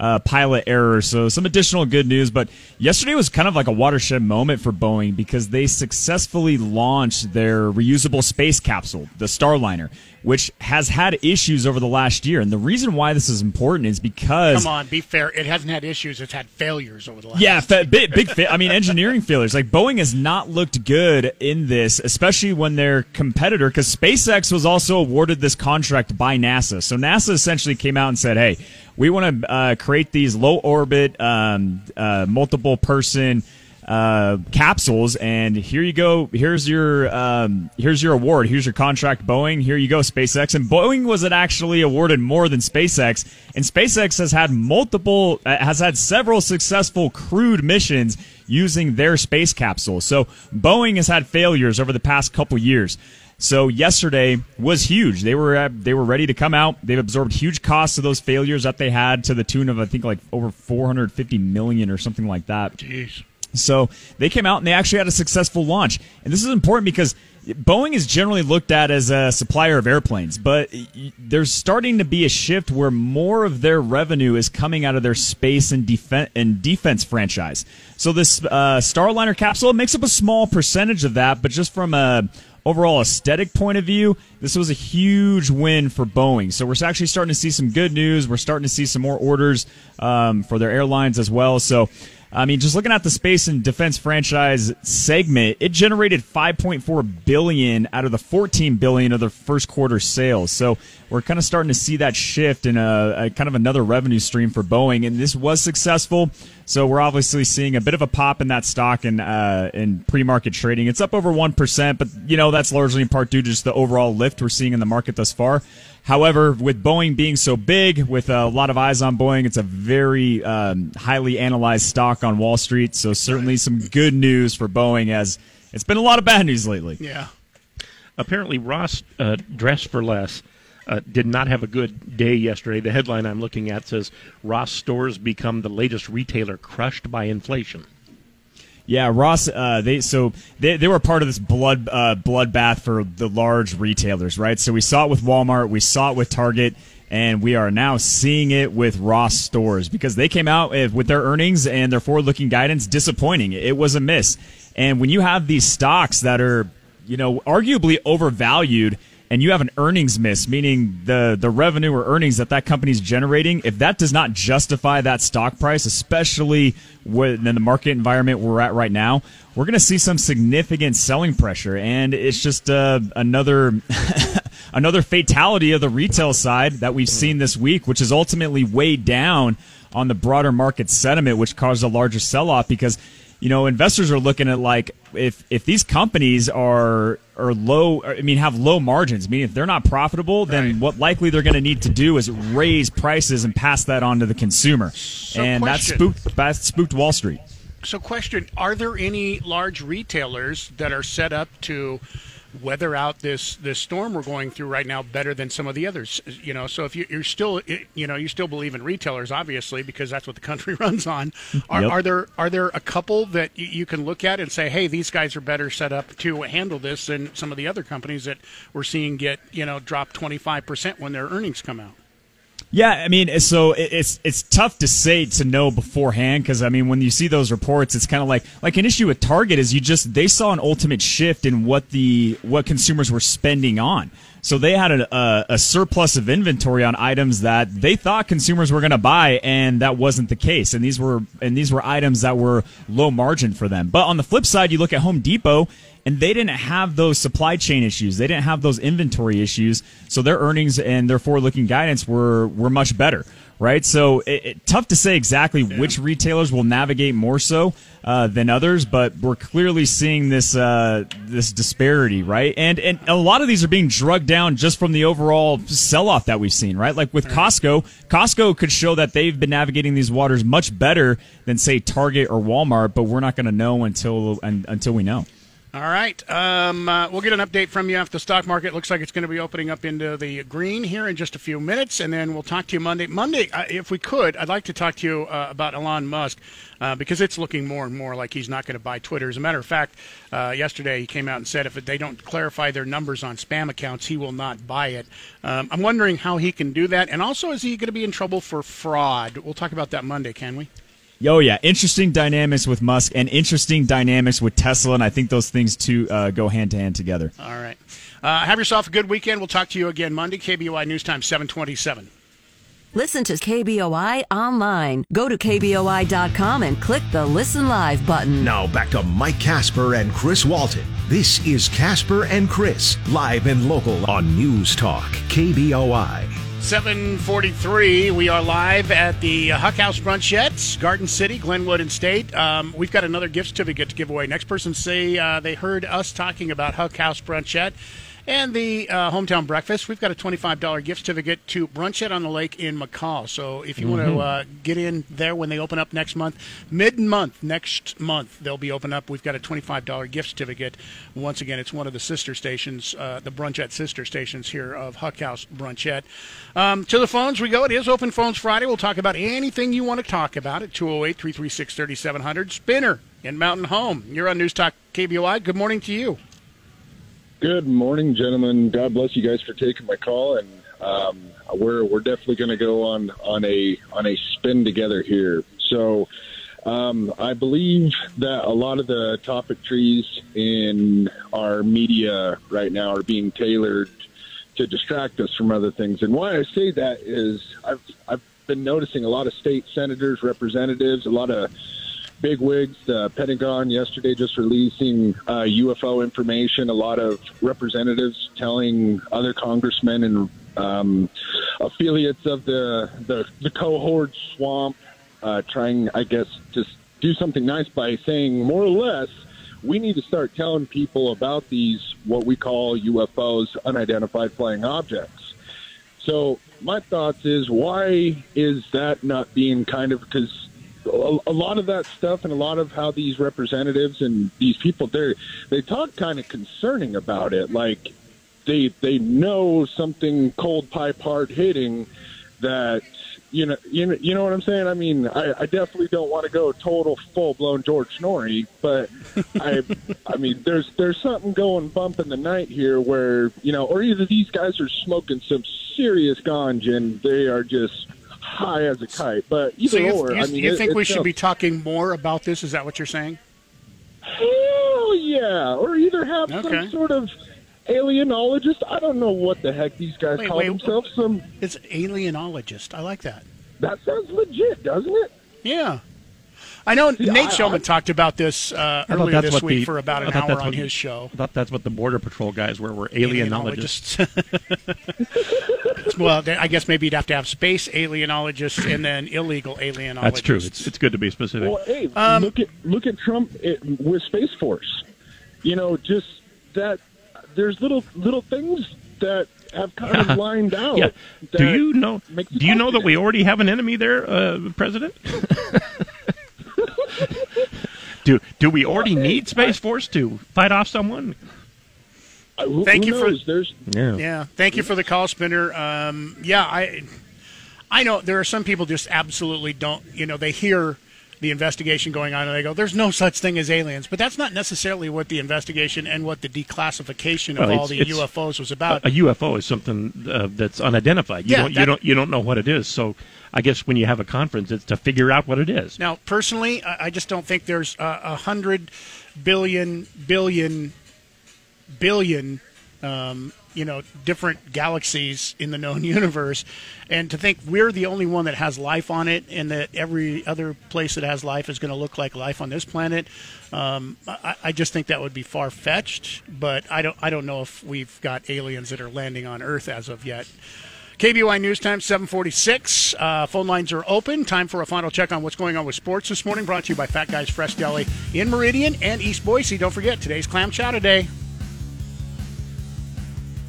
uh, pilot error. So some additional good news. But yesterday was kind of like a watershed moment for Boeing because they successfully launched their reusable space capsule, the Starliner. which has had issues over the last year. And the reason why this is important is because Come on, be fair. It hasn't had issues. It's had failures over the last. yeah, fa- [LAUGHS] big, big fa- I mean, engineering failures. Like Boeing has not looked good in this, especially when their competitor, because SpaceX was also awarded this contract by NASA. So NASA essentially came out and said, "Hey, we want to uh, create these low orbit, um, uh, multiple person." uh, capsules, and here you go. Here's your um, here's your award. Here's your contract, Boeing. Here you go, SpaceX. And Boeing wasn't actually awarded more than SpaceX, and SpaceX has had multiple uh, has had several successful crewed missions using their space capsules. So Boeing has had failures over the past couple years. So yesterday was huge. They were uh, they were ready to come out. They've absorbed huge costs of those failures that they had to the tune of I think like over 450 million or something like that. Jeez. So they came out and they actually had a successful launch. And this is important because Boeing is generally looked at as a supplier of airplanes, but there's starting to be a shift where more of their revenue is coming out of their space and defense and defense franchise. So this uh, Starliner capsule makes up a small percentage of that, but just from a overall aesthetic point of view, this was a huge win for Boeing. So we're actually starting to see some good news. We're starting to see some more orders um, for their airlines as well. So I mean, just looking at the space and defense franchise segment, it generated 5.4 billion out of the 14 billion of the first quarter sales. So we're kind of starting to see that shift in a, a kind of another revenue stream for Boeing, and this was successful. So we're obviously seeing a bit of a pop in that stock in uh, in pre-market trading. It's up over one percent, but you know that's largely in part due to just the overall lift we're seeing in the market thus far. However, with Boeing being so big, with a lot of eyes on Boeing, it's a very um, highly analyzed stock on Wall Street. So certainly some good news for Boeing, as it's been a lot of bad news lately. Yeah. Apparently, Ross uh, Dress for Less uh, did not have a good day yesterday. The headline I'm looking at says Ross stores become the latest retailer crushed by inflation. Yeah, Ross. Uh, they so they, they were part of this blood uh, bloodbath for the large retailers, right? So we saw it with Walmart, we saw it with Target, and we are now seeing it with Ross stores because they came out with their earnings and their forward-looking guidance disappointing. It was a miss, and when you have these stocks that are, you know, arguably overvalued and you have an earnings miss, meaning the the revenue or earnings that that company's generating, if that does not justify that stock price, especially in the market environment we're at right now, we're going to see some significant selling pressure, and it's just uh, another. [LAUGHS] another fatality of the retail side that we've seen this week, which is ultimately weighed down on the broader market sentiment, which caused a larger sell off because you know, investors are looking at like if if these companies are are low, I mean, have low margins, meaning if they're not profitable, then right. what likely they're going to need to do is raise prices and pass that on to the consumer, so and question. that spooked that spooked Wall Street. So, question: Are there any large retailers that are set up to weather out this this storm we're going through right now better than some of the others. You know, so if you, are still you know you still believe in retailers, obviously, because that's what the [LAUGHS] country runs on. Are, yep. are there are there a couple that you can look at and say, hey, these guys are better set up to handle this than some of the other companies that we're seeing get you know drop twenty five percent when their earnings come out? Yeah, I mean, so it's it's tough to say to know beforehand because I mean, when you see those reports, it's kind of like like an issue with Target is you just they saw an ultimate shift in what the what consumers were spending on. So they had a, a, a surplus of inventory on items that they thought consumers were going to buy, and that wasn't the case. And these were and these were items that were low margin for them. But on the flip side, you look at Home Depot and they didn't have those supply chain issues. They didn't have those inventory issues. So their earnings and their forward-looking guidance were were much better, right? So it, it, tough to say exactly yeah. which retailers will navigate more so uh, than others, but we're clearly seeing this uh, this disparity, right? And and a lot of these are being drugged down just from the overall sell-off that we've seen, right? Like with Costco, Costco could show that they've been navigating these waters much better than say Target or Walmart, but we're not going to know until until we know. All right. Um, uh, we'll get an update from you after the stock market. Looks like it's going to be opening up into the green here in just a few minutes, and then we'll talk to you Monday. Monday, uh, if we could, I'd like to talk to you uh, about Elon Musk uh, because it's looking more and more like he's not going to buy Twitter. As a matter of fact, uh, yesterday he came out and said if they don't clarify their numbers on spam accounts, he will not buy it. Um, I'm wondering how he can do that, and also is he going to be in trouble for fraud? We'll talk about that Monday, can we? Yo, yeah, interesting dynamics with Musk and interesting dynamics with Tesla, and I think those things two uh, go hand to hand together. All right. Uh, have yourself a good weekend. We'll talk to you again Monday. KBOI News Time, 727. Listen to KBOI online. Go to KBOI.com and click the Listen Live button. Now back to Mike Casper and Chris Walton. This is Casper and Chris, live and local on News Talk, KBOI. 743. We are live at the Huck House Brunchettes, Garden City, Glenwood, and State. Um, we've got another gift certificate to give away. Next person say uh, they heard us talking about Huck House Brunchette and the uh, hometown breakfast. We've got a $25 gift certificate to Brunchette on the Lake in McCall. So if you mm-hmm. want to uh, get in there when they open up next month, mid month, next month, they'll be open up. We've got a $25 gift certificate. Once again, it's one of the sister stations, uh, the Brunchette sister stations here of Huck House Brunchette. Um, to the phones we go. It is Open Phones Friday. We'll talk about anything you want to talk about at 208 336 3700. Spinner in Mountain Home. You're on News Talk KBOI. Good morning to you. Good morning, gentlemen. God bless you guys for taking my call, and um, we're we're definitely going to go on on a on a spin together here. So. Um, I believe that a lot of the topic trees in our media right now are being tailored to distract us from other things. And why I say that is I've I've been noticing a lot of state senators, representatives, a lot of big wigs. The Pentagon yesterday just releasing uh, UFO information. A lot of representatives telling other congressmen and um, affiliates of the the, the cohort swamp, uh, trying, I guess, to do something nice by saying more or less. We need to start telling people about these what we call UFOs, unidentified flying objects. So my thoughts is why is that not being kind of because a, a lot of that stuff and a lot of how these representatives and these people they they talk kind of concerning about it. Like they they know something cold pipe hard hitting that you know you know you know what I'm saying? I mean I, I definitely don't want to go total full blown George Noory but I [LAUGHS] I mean there's there's something going bump in the night here where you know or either these guys are smoking some serious ganja and they are just high as a kite. But either so you, or, you, I mean, you it, think we should just, be talking more about this? Is that what you're saying? Hell yeah! Or either have Okay. some sort of alienologist. I don't know what the heck these guys Wait, call wait, themselves. Some It's alienologist. I like that. that sounds legit, doesn't it? Yeah. I know Yeah, Nate I- Shelman talked about this uh, earlier this week the- for about an hour on what- his show. I thought that's what the border patrol guys were. Were alienologists. [LAUGHS] well, I guess maybe you'd have to have space alienologists and then illegal alienologists. That's true. It's it's good to be specific. Well, hey, Um, look at look at Trump it, with Space Force. You know, just that. There's little little things that have kind of [LAUGHS] lined out. yeah. Do you know? Do you know that we already have an enemy there, uh, President? [LAUGHS] [LAUGHS] do Do we already need Space Force to fight off someone? Thank who you for- There's Yeah. Yeah, thank you for the call, Spinner. Um, yeah, I, I know there are some people just absolutely don't. You know, they hear the investigation going on and they go, "There's no such thing as aliens," but that's not necessarily what the investigation and what the declassification of Well, all the UFOs was about. A, a UFO is something uh, that's unidentified. You Yeah, don't that- you don't you don't know what it is. So I guess when you have a conference, it's to figure out what it is. Now, personally, I just don't think there's a, hundred billion, billion, billion, um, you know, different galaxies in the known [LAUGHS] universe, and to think we're the only one that has life on it, and that every other place that has life is going to look like life on this planet, um, I, I just think that would be far fetched. But I don't, I don't know if we've got aliens that are landing on Earth as of yet. KBOI News Time, 746. Uh, phone lines are open. Time for a final check on what's going on with sports this morning. Brought to you by Fat Guys Fresh Deli in Meridian and East Boise. Don't forget, today's Clam Chowder Day.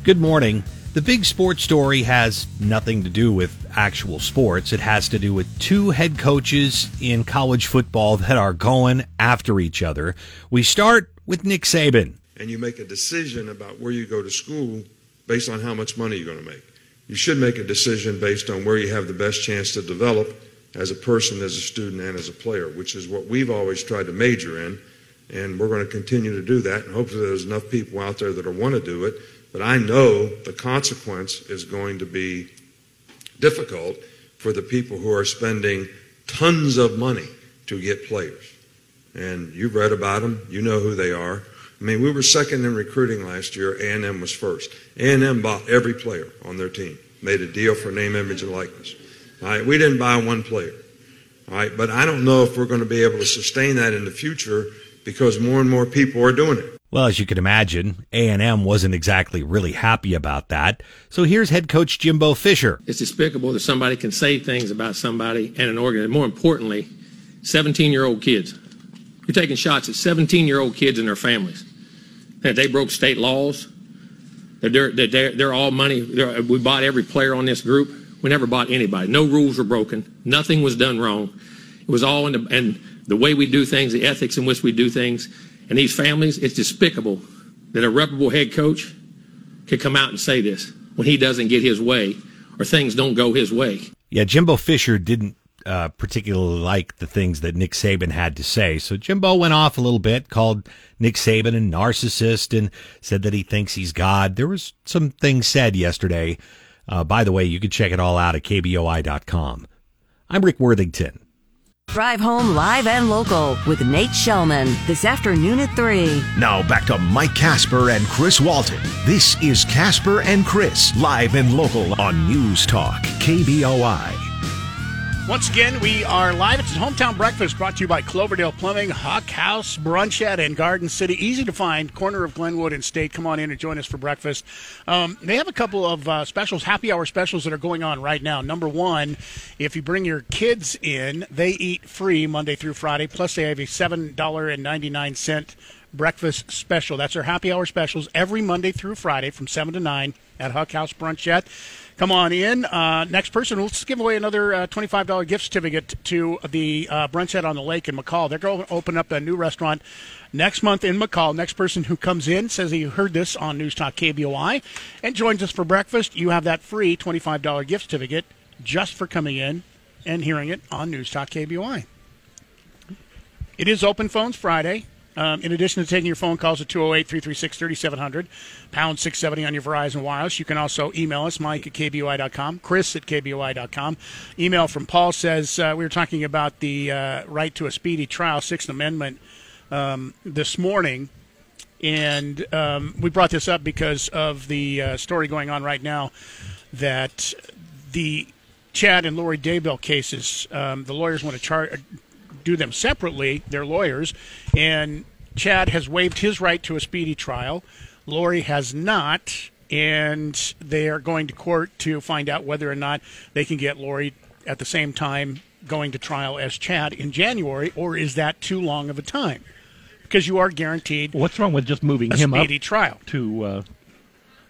Good morning. The big sports story has nothing to do with actual sports. It has to do with two head coaches in college football that are going after each other. We start with Nick Saban. and you make a decision about where you go to school based on how much money you're going to make. You should make a decision based on where you have the best chance to develop as a person, as a student, and as a player, which is what we've always tried to major in. And we're going to continue to do that. And hopefully, there's enough people out there that want to do it. But I know the consequence is going to be difficult for the people who are spending tons of money to get players. And you've read about them. You know who they are. I mean, we were second in recruiting last year. A&M was first. A&M bought every player on their team, made a deal for name, image, and likeness. All right, we didn't buy one player. All right, but I don't know if we're going to be able to sustain that in the future because more and more people are doing it. Well, as you can imagine, A&M wasn't exactly really happy about that. So here's head coach Jimbo Fisher. It's despicable that somebody can say things about somebody and an organ. More importantly, 17 year old kids. You're taking shots at 17 year old kids and their families. That they broke state laws. They're, they're, they're all money. They're, we bought every player on this group. We never bought anybody. No rules were broken. Nothing was done wrong. It was all in the, and the way we do things, the ethics in which we do things. And these families, it's despicable that a reputable head coach could come out and say this when he doesn't get his way or things don't go his way. Yeah, Jimbo Fisher didn't uh, particularly like the things that Nick Saban had to say. So Jimbo went off a little bit, called Nick Saban a narcissist, and said that he thinks he's God. There was some things said yesterday. Uh, by the way, you can check it all out at kboi.com. I'm Rick Worthington. Drive home live and local with Nate Shelman this afternoon at 3. Now back to Mike Casper and Chris Walton. This is Casper and Chris, live and local on News Talk, KBOI. Once again, we are live. It's hometown breakfast brought to you by Cloverdale Plumbing, Huck House, Brunchette, and Garden City. Easy to find, corner of Glenwood and State. Come on in and join us for breakfast. Um, they have a couple of uh, specials, happy hour specials that are going on right now. Number one, if you bring your kids in, they eat free Monday through Friday. Plus, they have a seven dollar and ninety nine cent breakfast special. That's our happy hour specials every Monday through Friday from seven to nine at Huck House Brunchette. Come on in. Uh, next person, let's give away another uh, $25 gift certificate to the uh, Brunchette on the Lake in McCall. They're going to open up a new restaurant next month in McCall. Next person who comes in says he heard this on News Talk KBOI and joins us for breakfast. You have that free $25 gift certificate just for coming in and hearing it on News Talk KBOI. It is Open Phones Friday. Um, in addition to taking your phone calls at 208 336 3700, pound 670 on your Verizon Wireless, you can also email us, Mike at KBOI.com, Chris at KBOI.com. Email from Paul says uh, we were talking about the uh, right to a speedy trial, Sixth Amendment, um, this morning. And um, we brought this up because of the uh, story going on right now that the Chad and Lori Daybell cases, um, the lawyers want to charge do them separately, they're lawyers, and Chad has waived his right to a speedy trial. Lori has not, and they are going to court to find out whether or not they can get Lori at the same time going to trial as Chad in January, or is that too long of a time? Because you are guaranteed. What's wrong with just moving a him speedy up trial to, uh,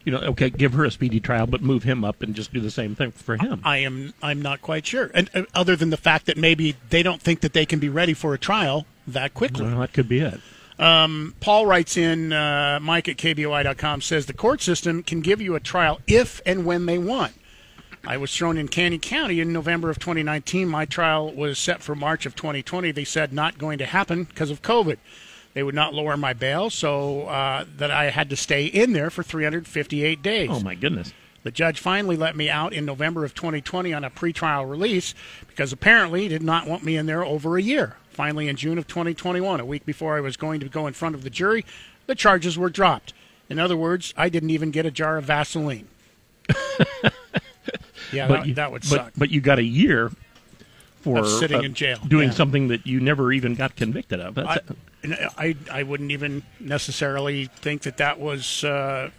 you know, okay, give her a speedy trial, but move him up and just do the same thing for him? I am. I'm not quite sure, and uh, other than the fact that maybe they don't think that they can be ready for a trial that quickly. Well, that could be it. Um, Paul writes in, uh, Mike at KBOI.com says the court system can give you a trial if and when they want. I was thrown in Canyon County in November of 2019. My trial was set for March of 2020. They said not going to happen because of COVID. They would not lower my bail, so uh, that I had to stay in there for 358 days. Oh my goodness! The judge finally let me out in November of 2020 on a pretrial release because apparently he did not want me in there over a year. Finally, in June of 2021, a week before I was going to go in front of the jury, the charges were dropped. In other words, I didn't even get a jar of Vaseline. [LAUGHS] yeah, but that, you, that would but, suck. But you got a year for Of sitting uh, in jail, doing yeah. something that you never even got convicted of. I, That's, I, I wouldn't even necessarily think that that was uh,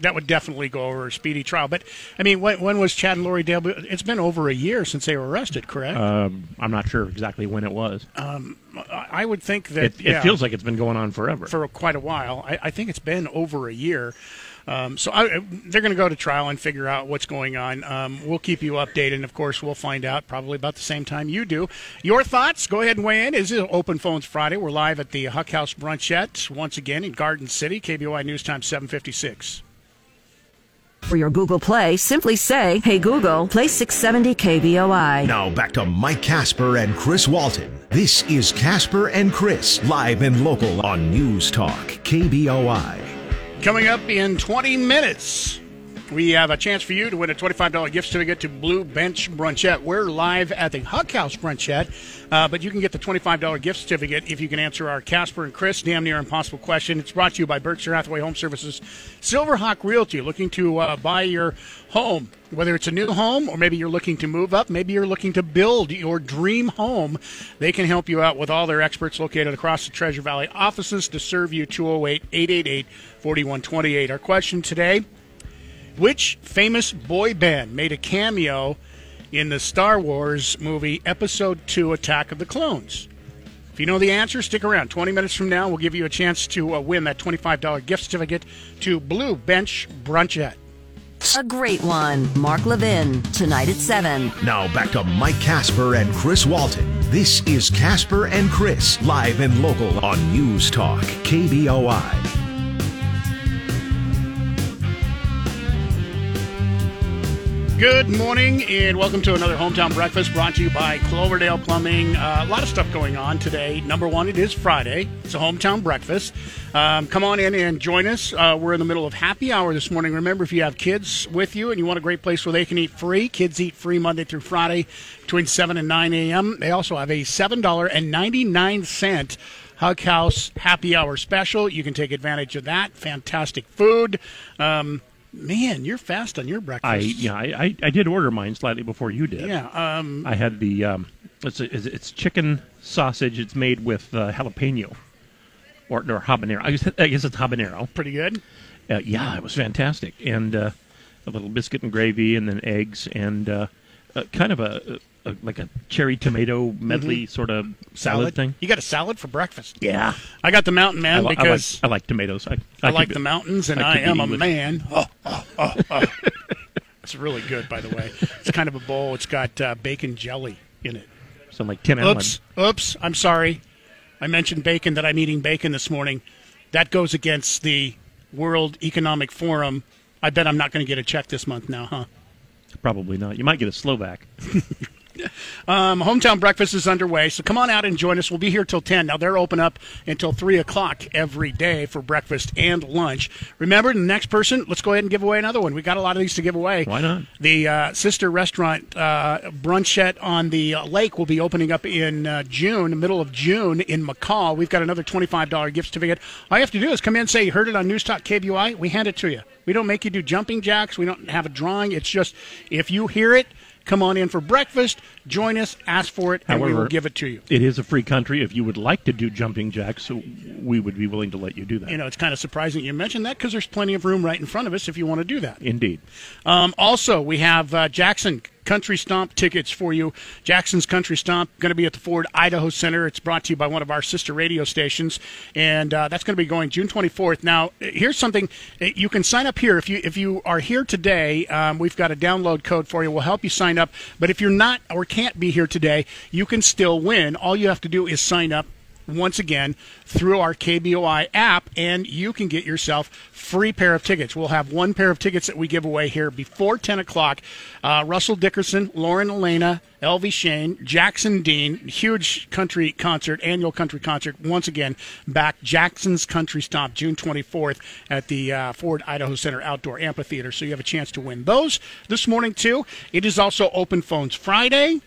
that would definitely go over a speedy trial. But I mean, when, when was Chad and Lori Dale? It's been over a year since they were arrested, correct? um, I'm not sure exactly when it was. um, I would think that it, it yeah, feels like it's been going on forever. for quite a while. I, I think it's been over a year. Um, so I, they're going to go to trial and figure out what's going on. Um, we'll keep you updated, and of course, we'll find out probably about the same time you do. Your thoughts? Go ahead and weigh in. Is it Open Phones Friday? We're live at the Huck House Brunchette once again in Garden City. KBOI News Time 756. For your Google Play, simply say, Hey Google, play 670 KBOI. Now back to Mike Casper and Chris Walton. This is Casper and Chris, live and local on News Talk, KBOI. Coming up in 20 minutes, we have a chance for you to win a $25 gift certificate to Blue Bench Brunchette. We're live at the Huck House Brunchette, uh, but you can get the $25 gift certificate if you can answer our Casper and Chris damn near impossible question. It's brought to you by Berkshire Hathaway Home Services, Silverhawk Realty, looking to uh, buy your home, whether it's a new home or maybe you're looking to move up, maybe you're looking to build your dream home. They can help you out with all their experts located across the Treasure Valley offices to serve you 208 888 4128. Our question today which famous boy band made a cameo in the Star Wars movie Episode 2 Attack of the Clones? If you know the answer, stick around. 20 minutes from now, we'll give you a chance to uh, win that $25 gift certificate to Blue Bench Brunchette. A great one. Mark Levin, tonight at 7. Now back to Mike Casper and Chris Walton. This is Casper and Chris, live and local on News Talk, KBOI. Good morning and welcome to another hometown breakfast brought to you by Cloverdale Plumbing. Uh, a lot of stuff going on today. Number one, it is Friday. It's a hometown breakfast. Um, come on in and join us. Uh, we're in the middle of happy hour this morning. Remember, if you have kids with you and you want a great place where they can eat free, kids eat free Monday through Friday between 7 and 9 a.m. They also have a $7.99 Huck House happy hour special. You can take advantage of that. Fantastic food. Um, Man, you're fast on your breakfast. I yeah, I, I, I did order mine slightly before you did. Yeah, um, I had the um, it's a, it's chicken sausage. It's made with uh, jalapeno or, or habanero. I guess, I guess it's habanero. Pretty good. Uh, yeah, it was fantastic, and uh, a little biscuit and gravy, and then eggs, and uh, kind of a, a, like a cherry tomato medley mm-hmm. sort of salad, salad, thing. You got a salad for breakfast? Yeah, I got the mountain man I, because I like, I like tomatoes. I, I like the mountains, and I, am a man. [LAUGHS] Oh, oh, oh, oh. it's really good, by the way. It's kind of a bowl. It's got uh, bacon jelly in it. So like Tim Oops, Allen. oops. I'm sorry. I mentioned bacon that I'm eating bacon this morning. That goes against the World Economic Forum. I bet I'm not going to get a check this month now, huh? Probably not. You might get a Slovak. [LAUGHS] [LAUGHS] Um, hometown breakfast is underway, so come on out and join us. We'll be here till 10. Now, they're open up until 3 o'clock every day for breakfast and lunch. Remember, the next person, let's go ahead and give away another one. We got a lot of these to give away. Why not? The uh, sister restaurant, uh, Brunchette on the uh, lake, will be opening up in uh, June, middle of June in McCall. We've got another $25 gift certificate. All you have to do is come in and say you heard it on News Talk KBOI. We hand it to you. We don't make you do jumping jacks. We don't have a drawing. It's just if you hear it, Come on in for breakfast, join us, ask for it, and However, we will give it to you. It is a free country. If you would like to do jumping jacks, so we would be willing to let you do that. You know, it's kind of surprising you mentioned that because there's plenty of room right in front of us if you want to do that. Indeed. Um, also, we have uh, Jackson Country Stomp tickets for you. Jackson's Country Stomp going to be at the Ford Idaho Center. It's brought to you by one of our sister radio stations, and uh, that's going to be going June 24th. Now, here's something you can sign up here if you if you are here today. Um, we've got a download code for you. We'll help you sign up. But if you're not or can't be here today, you can still win. All you have to do is sign up once again through our KBOI app, and you can get yourself free pair of tickets. We'll have one pair of tickets that we give away here before 10 o'clock. Uh, Russell Dickerson, Lauren Alaina, Elvie Shane, Jackson Dean, huge country concert, annual country concert. Once again, back Jackson's Country Stomp, June 24th at the uh, Ford Idaho Center Outdoor Amphitheater. So you have a chance to win those this morning, too. It is also Open Phones Friday.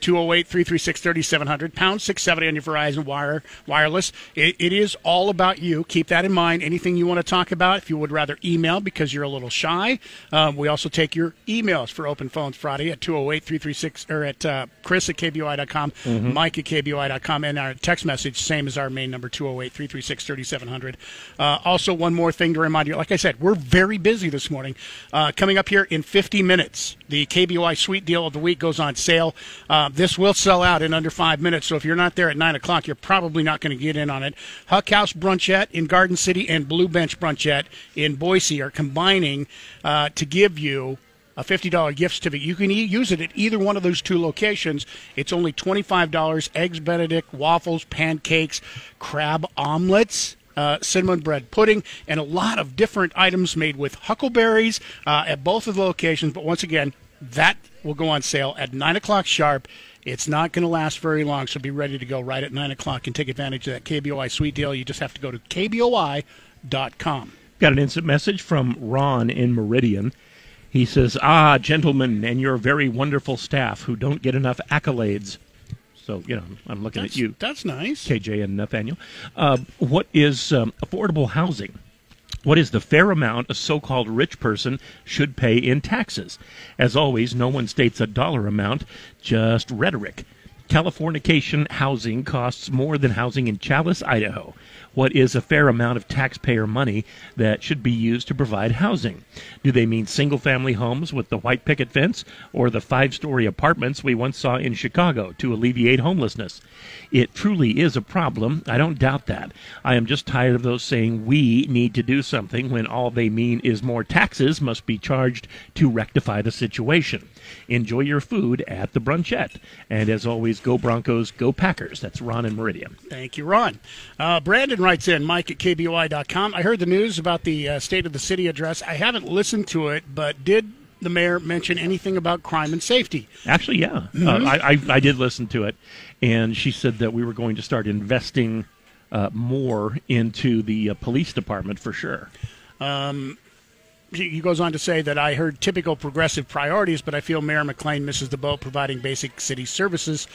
208 336 3700, pound 670 on your Verizon wire, wireless. It, it is all about you. Keep that in mind. Anything you want to talk about, if you would rather email because you're a little shy, um, we also take your emails for Open Phones Friday at 208 336 or at uh, Chris at KBOI.com, mm-hmm. Mike at KBOI.com, and our text message, same as our main number, 208 336 3700. Uh, also, one more thing to remind you like I said, we're very busy this morning. Uh, coming up here in 50 minutes, the KBOI Sweet Deal of the Week goes on sale. Uh, this will sell out in under five minutes, so if you're not there at 9 o'clock, you're probably not going to get in on it. Huck House Brunchette in Garden City and Blue Bench Brunchette in Boise are combining uh, to give you a $50 gift certificate. You can e- use it at either one of those two locations. It's only $25. Eggs Benedict, waffles, pancakes, crab omelets. Uh, cinnamon bread pudding, and a lot of different items made with huckleberries uh, at both of the locations. But once again, that will go on sale at 9 o'clock sharp. It's not going to last very long, so be ready to go right at 9 o'clock and take advantage of that KBOI sweet deal. You just have to go to KBOI.com. Got an instant message from Ron in Meridian. He says, "Ah, gentlemen, and your very wonderful staff who don't get enough accolades." So you know, I'm looking That's, at you, that's nice. KJ and Nathaniel. Uh, what is um, affordable housing? What is the fair amount a so called rich person should pay in taxes? As always, no one states a dollar amount, just rhetoric. Californication housing costs more than housing in Challis, Idaho. What is a fair amount of taxpayer money that should be used to provide housing? Do they mean single family homes with the white picket fence or the five story apartments we once saw in Chicago to alleviate homelessness? It truly is a problem. I don't doubt that. I am just tired of those saying we need to do something when all they mean is more taxes must be charged to rectify the situation. Enjoy your food at the brunchette. And as always, go Broncos, go Packers. That's Ron and Meridian. Thank you, Ron. Uh, Brandon writes in, Mike at KBOI.com. I heard the news about the uh, State of the City address. I haven't listened to it, but did the mayor mention anything about crime and safety? Actually, yeah. Mhm. Uh, I, I, I did listen to it, and she said that we were going to start investing uh, more into the uh, police department for sure. Um, he goes on to say that I heard typical progressive priorities, but I feel Mayor McLean misses the boat providing basic city services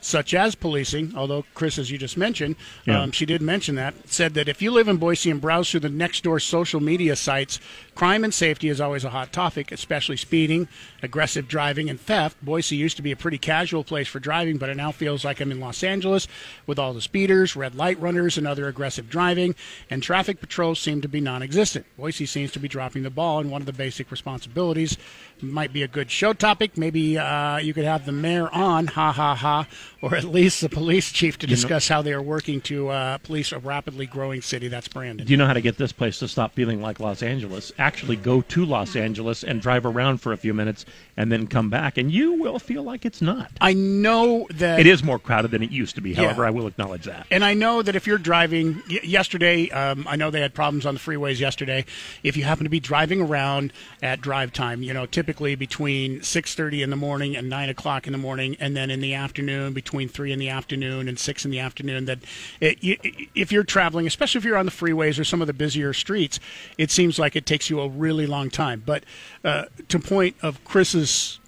such as policing. Although, Chris, as you just mentioned, Yeah. um, she did mention that, said that if you live in Boise and browse through the next door social media sites, crime and safety is always a hot topic, especially speeding, aggressive driving, and theft. Boise used to be a pretty casual place for driving, but it now feels like I'm in Los Angeles with all the speeders, red light runners, and other aggressive driving, and traffic patrols seem to be non existent. Boise seems to be dropping the ball in one of the basic responsibilities. Might be a good show topic. Maybe uh, you could have the mayor on, ha ha ha, or at least the police chief to You know- discuss how they are working to uh, police a rapidly growing city. That's Brandon. Do you know how to get this place to stop feeling like Los Angeles? Actually, go to Los Angeles and drive around for a few minutes and then come back, and you will feel like it's not. I know that It is more crowded than it used to be, Yeah. however, I will acknowledge that. And I know that if you're driving y- yesterday, um, I know they had problems on the freeways yesterday. If you happen to be driving around at drive time, you know, typically between 6:30 in the morning and 9 o'clock in the morning, and then in the afternoon between 3 in the afternoon and 6 in the afternoon, that it, you, if you're traveling, especially if you're on the freeways or some of the busier streets, it seems like it takes you a really long time. But uh, to point of Chris's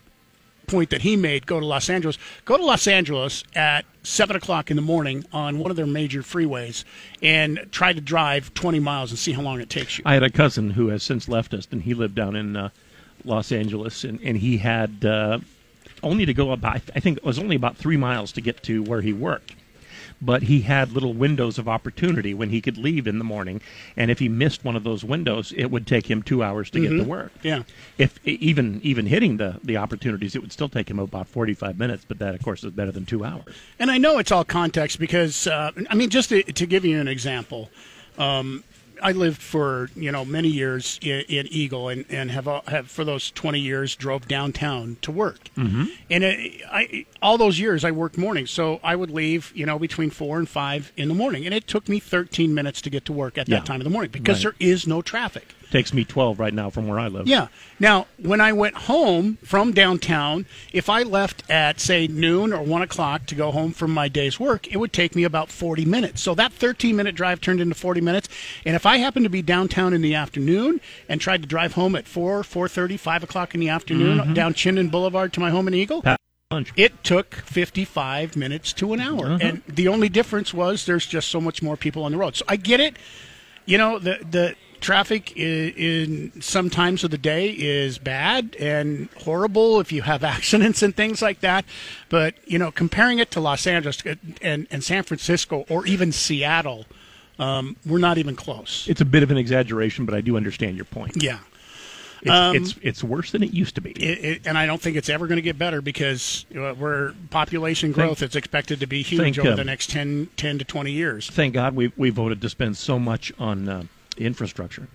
point that he made go to Los Angeles. Go to Los Angeles at seven o'clock in the morning on one of their major freeways and try to drive twenty miles and see how long it takes you. I had a cousin who has since left us, and he lived down in uh, Los Angeles, and, and he had uh, only to go about, I think it was only about three miles to get to where he worked. But he had little windows of opportunity when he could leave in the morning, and if he missed one of those windows, it would take him two hours to get to Mhm. work. Yeah. If even even hitting the the opportunities, it would still take him about forty five minutes. But that, of course, is better than two hours. And I know it's all context because uh, I mean, just to, to give you an example, um, I lived for you know many years in, in Eagle and and have uh, have for those twenty years drove downtown to work. Mm-hmm. And it, I all those years I worked mornings, so I would leave you know between four and five in the morning, and it took me thirteen minutes to get to work at Yeah. that time of the morning because Right. there is no traffic. Takes me twelve right now from where I live. Yeah. Now, when I went home from downtown, if I left at, say, noon or 1 o'clock to go home from my day's work, it would take me about 40 minutes. So that 13 minute drive turned into 40 minutes. And if I happened to be downtown in the afternoon and tried to drive home at 4, 4.30, 5 o'clock in the afternoon Mhm. down Chinden Boulevard to my home in Eagle, lunch. it took 55 minutes to an hour. Uh-huh. And the only difference was there's just so much more people on the road. So I get it. You know, the the traffic in, in some times of the day is bad and horrible if you have [LAUGHS] accidents and things like that. But, you know, comparing it to Los Angeles and, and San Francisco or even Seattle, um, we're not even close. It's a bit of an exaggeration, but I do understand your point. Yeah. It's, Um, it's it's worse than it used to be. It, it, and I don't think it's ever going to get better because uh, we're population growth is expected to be huge over um, the next 10, 10 to 20 years. Thank God we we voted to spend so much on uh, infrastructure.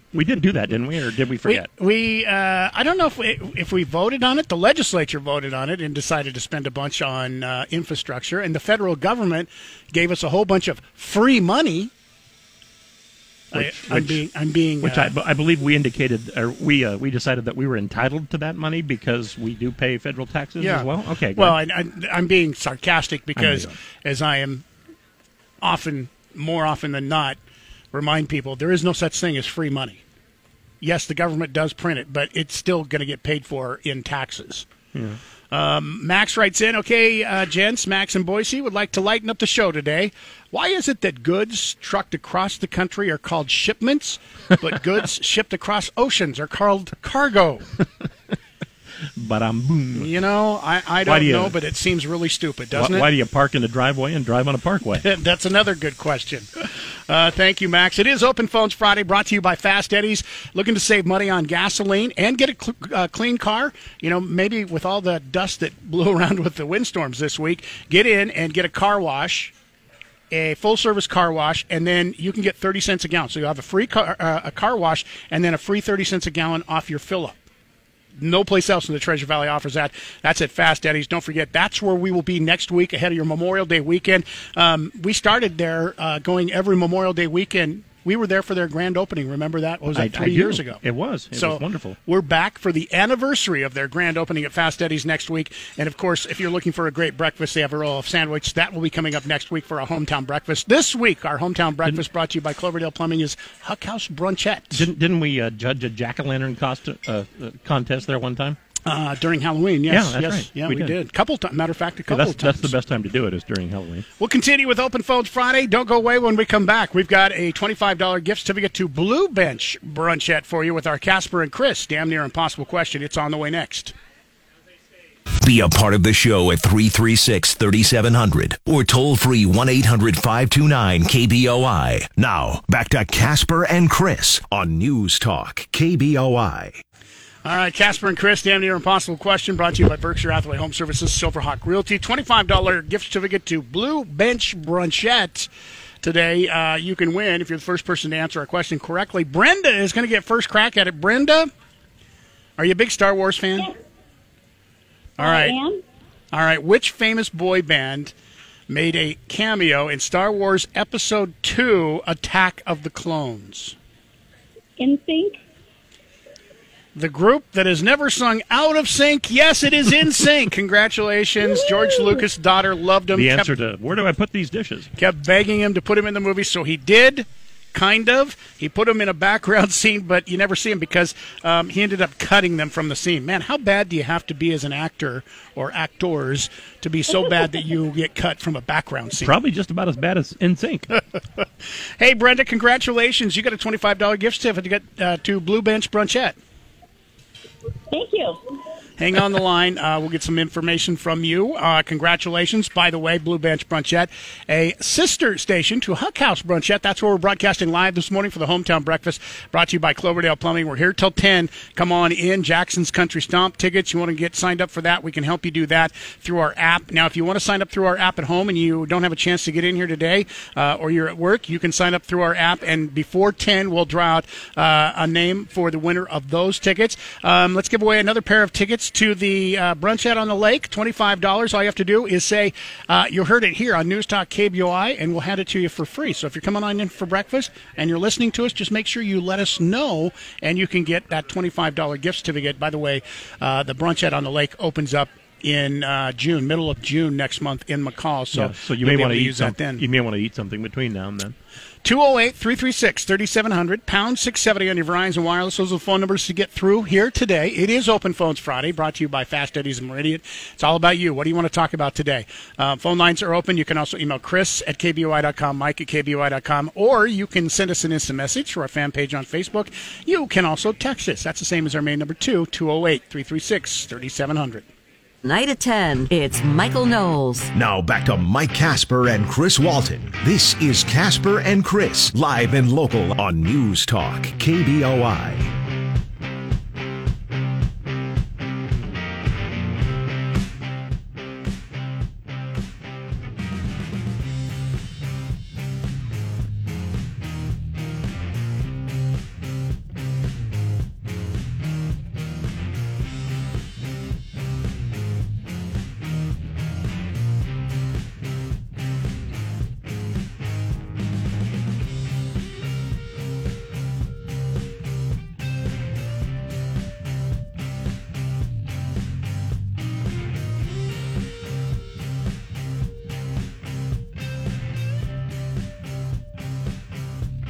[LAUGHS] we did do that, didn't we, or did we forget? We, we uh, I don't know if we, if we voted on it. The legislature voted on it and decided to spend a bunch on uh, infrastructure, and the federal government gave us a whole bunch of free money. Which- I, am being, I'm being, Which uh, I, I believe we indicated, or we uh, we decided that we were entitled to that money because we do pay federal taxes yeah. as well. Okay. Well, I, I, I'm being sarcastic because, you. as I am often, more often than not, remind people there is no such thing as free money. yes, the government does print it, but it's still going to get paid for in taxes. Yeah. Um, Max writes in, okay, uh, gents, Max and Boise would like to lighten up the show today. Why is it that goods trucked across the country are called shipments, but [LAUGHS] goods shipped across oceans are called cargo? [LAUGHS] But I'm boom. You know, I, I don't do you- know, but it seems really stupid, doesn't why, it? why do you park in the driveway and drive on a parkway? [LAUGHS] That's another good question. Uh, thank you, Max. It is Open Phones Friday, brought to you by Fast Eddie's. Looking to save money on gasoline and get a cl- uh, clean car? You know, maybe with all the dust that [LAUGHS] blew around with the windstorms this week, get in and get a car wash. A full service car wash, and then you can get 30 cents a gallon. So you have a free car, uh, a car wash, and then a free 30 cents a gallon off your fill up. No place else in the Treasure Valley offers that. That's at Fast Eddie's. Don't forget, that's where we will be next week ahead of your Memorial Day weekend. Um, we started there uh, going every Memorial Day weekend. We were there for their grand opening. Remember that? What was that, I- I three do. years ago? It was. It so was wonderful. We're back for the anniversary of their grand opening at Fast Eddie's next week. And of course, if you're looking for a great breakfast, they have a roll of sandwich. That will be coming up next week for our hometown breakfast. This week, our hometown breakfast brought to you by Cloverdale Plumbing is Huck House Brunchette. Didn't didn't we uh, judge a jack o' lantern cost uh, uh, contest there one time? Uh, during Halloween, yes, Yeah, that's yes, right. yeah, We we, did. did. Couple times. Matter of fact, a Yeah, couple that's of times. that's the best time to do it is during Halloween. We'll continue with Open Phones Friday. Don't go away when we come back. We've got a $25 gift certificate to Blue Bench Brunchette for you with our Casper and Chris. Damn near impossible question. It's on the way next. Be a part of the show at 336 3700 or toll free 1 800 529 KBOI. Now, back to Casper and Chris on News Talk KBOI. All right, Casper and Chris, damn near impossible question brought to you by Berkshire Hathaway Home Services, Silverhawk Realty. $25 gift certificate to Blue Bench Brunchette. Today, uh, you can win if you're the first person to answer our question correctly. Brenda is going to get first crack at it. Brenda, are you a big Star Wars fan? All right. All right. Which famous boy band made a cameo in Star Wars Episode 2 Attack of the Clones? NSYNC. The group that has never sung out of sync. Yes, it is in [LAUGHS] sync. Congratulations. George Lucas' daughter loved him. The kept- answer to where do I put these dishes? kept begging him to put him in the movie, so he did. Kind of. He put him in a background [LAUGHS] scene, but you never see him because um, he ended up cutting them from the scene. Man, how bad do you have to be as an actor or actors to be so bad that you get cut from a background scene? Probably just about as bad as NSYNC. [LAUGHS] Hey, Brenda, congratulations. You got a $25 gift certificate uh, to Blue Bench Brunchette. Thank you. Hang on the line. Uh, we'll get some information from you. Uh, congratulations. By the way, Blue Bench Brunchette, a sister station to Huck House Brunchette. That's where we're broadcasting live this morning for the hometown breakfast brought to you by Cloverdale Plumbing. We're here till 10. Come on in. Jackson's Country Stomp tickets. You want to get signed up for that? We can help you do that through our app. Now, if you want to sign up through our app at home and you don't have a chance to get in here today uh, or you're at work, you can sign up through our app. And before 10, we'll draw out uh, a name for the winner of those tickets. Um, let's give away another pair of tickets to the uh, Brunchette on the Lake. $25. All you have to do is say uh, you heard it here on News Talk KBOI, and we'll hand it to you for free. So if you're coming on in for breakfast and you're listening to us, just make sure you let us know, and you can get that $25 gift certificate. By the way, uh, the Brunchette on the Lake opens up in uh, June, middle of June next month in McCall. So, Yeah, so you may want to eat use that then. You may want to eat something between now and then. 208 336 3700, pound 670 on your Verizon Wireless. Those are the phone numbers to get through here today. It is Open Phones Friday, brought to you by Fast Eddie's and Meridian. It's all about you. What do you want to talk about today? Uh, phone lines are open. You can also email Chris at KBOI.com, Mike at KBOI.com, or you can send us an instant message through our fan page on Facebook. You can also text us. That's the same as our main number, too, 208 336 3700. Night at 10, it's Michael Knowles. Now back to Mike Casper and Chris Walton. This is Casper and Chris, live and local on News Talk KBOI.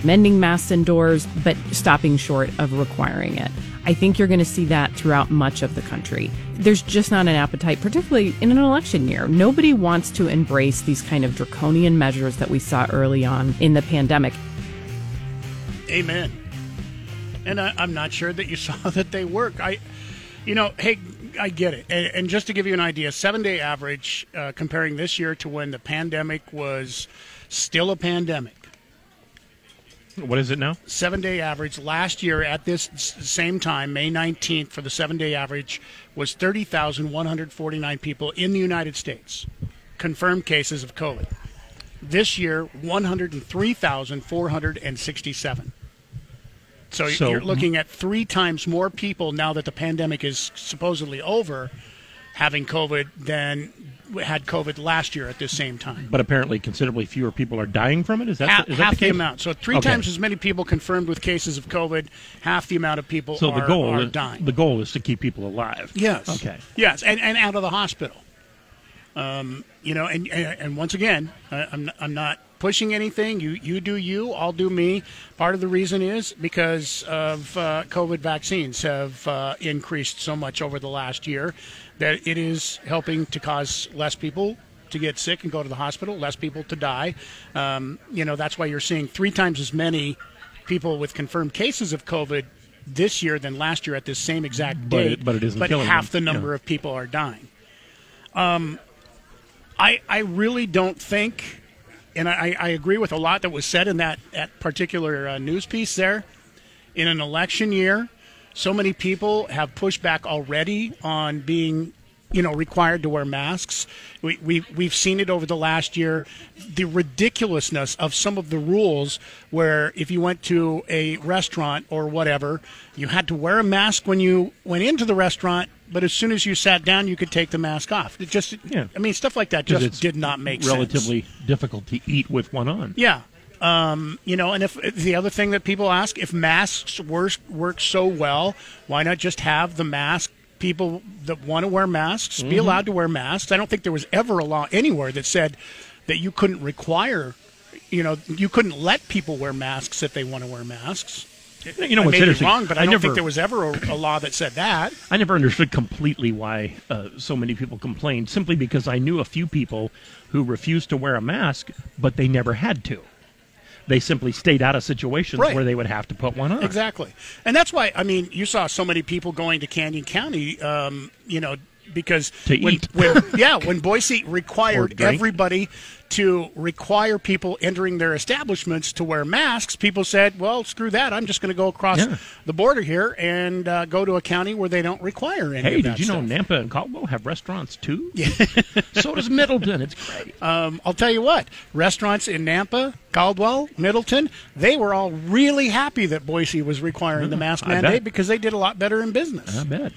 Mending masks indoors, but stopping short of requiring it. I think you're going to see that throughout much of the country. There's just not an appetite, particularly in an election year. Nobody wants to embrace these kind of draconian measures that we saw early on in the pandemic. Amen. And I, I'm not sure that you saw [LAUGHS] that they work. I, you know, hey, I get it. And, and just to give you an idea, seven day average uh, comparing this year to when the pandemic was still a pandemic. What is it now? Seven day average last year at this same time, May 19th, for the seven day average was 30,149 people in the United States confirmed cases of COVID. This year, 103,467. So, So- you're looking at three times more people now that the pandemic is supposedly over having COVID than had COVID last year at this same time. But apparently, considerably fewer people are dying from it. Is that half, is that half the, the, amount. So three Okay. times as many people confirmed with cases of COVID. Half the amount of people So are, the goal are is, dying. the goal is to keep people alive. Yes. Okay. Yes, and, and out of the hospital. Um, you know, and and, once again, I, I'm not, I'm not pushing anything. You you do you, I'll do me. Part of the reason is because of uh, COVID vaccines have uh, increased so much over the last year that it is helping to cause less people to get sick and go to the hospital, less people to die. Um, you know, that's why you're seeing three times as many people with confirmed cases of COVID this year than last year at this same exact But date. it- but it isn't But half them. the number Yeah. of people are dying. Um, I I really don't think, and I, I agree with a lot that was said in that that particular uh, news piece there. In an election year, so many people have pushed back already on being, you know, required to wear masks. We, we we've seen it over the last year, the ridiculousness of some of the rules. Where if you went to a restaurant or whatever, you had to wear a mask when you went into the restaurant, but as soon as you sat down, you could take the mask off. It just, Yeah. I mean, stuff like that just did not make sense. relatively difficult to eat with one on. Yeah. Um, you know, and if the other thing that people ask, if masks work, work so well, why not just have the mask? People that want to wear masks be Mhm. allowed to wear masks. I don't think there was ever a law anywhere that said that you couldn't require, you know, you couldn't let people wear masks if they want to wear masks. You know I what's be interesting? wrong, but I, I don't never- think there was ever a, a law that said that. I never understood completely why uh, so many people complained, simply because I knew a few people who refused to wear a mask, but they never had to. They simply stayed out of situations Right. where they would have to put one on. Exactly, and that's why I mean you saw so many people going to Canyon County, um, you know, because To when, eat. when [LAUGHS] yeah, when Boise required everybody to require people entering their establishments to wear masks, people said, "Well, screw that! I'm just going to go across Yeah. the border here and uh, go to a county where they don't require any." Hey, did you know. Nampa and Caldwell have restaurants too? [LAUGHS] Yeah. so does Middleton. It's great. Um, I'll tell you what, restaurants in Nampa, Caldwell, Middleton, they were all really happy that Boise was requiring the mask mandate because they did a lot better in business. I bet.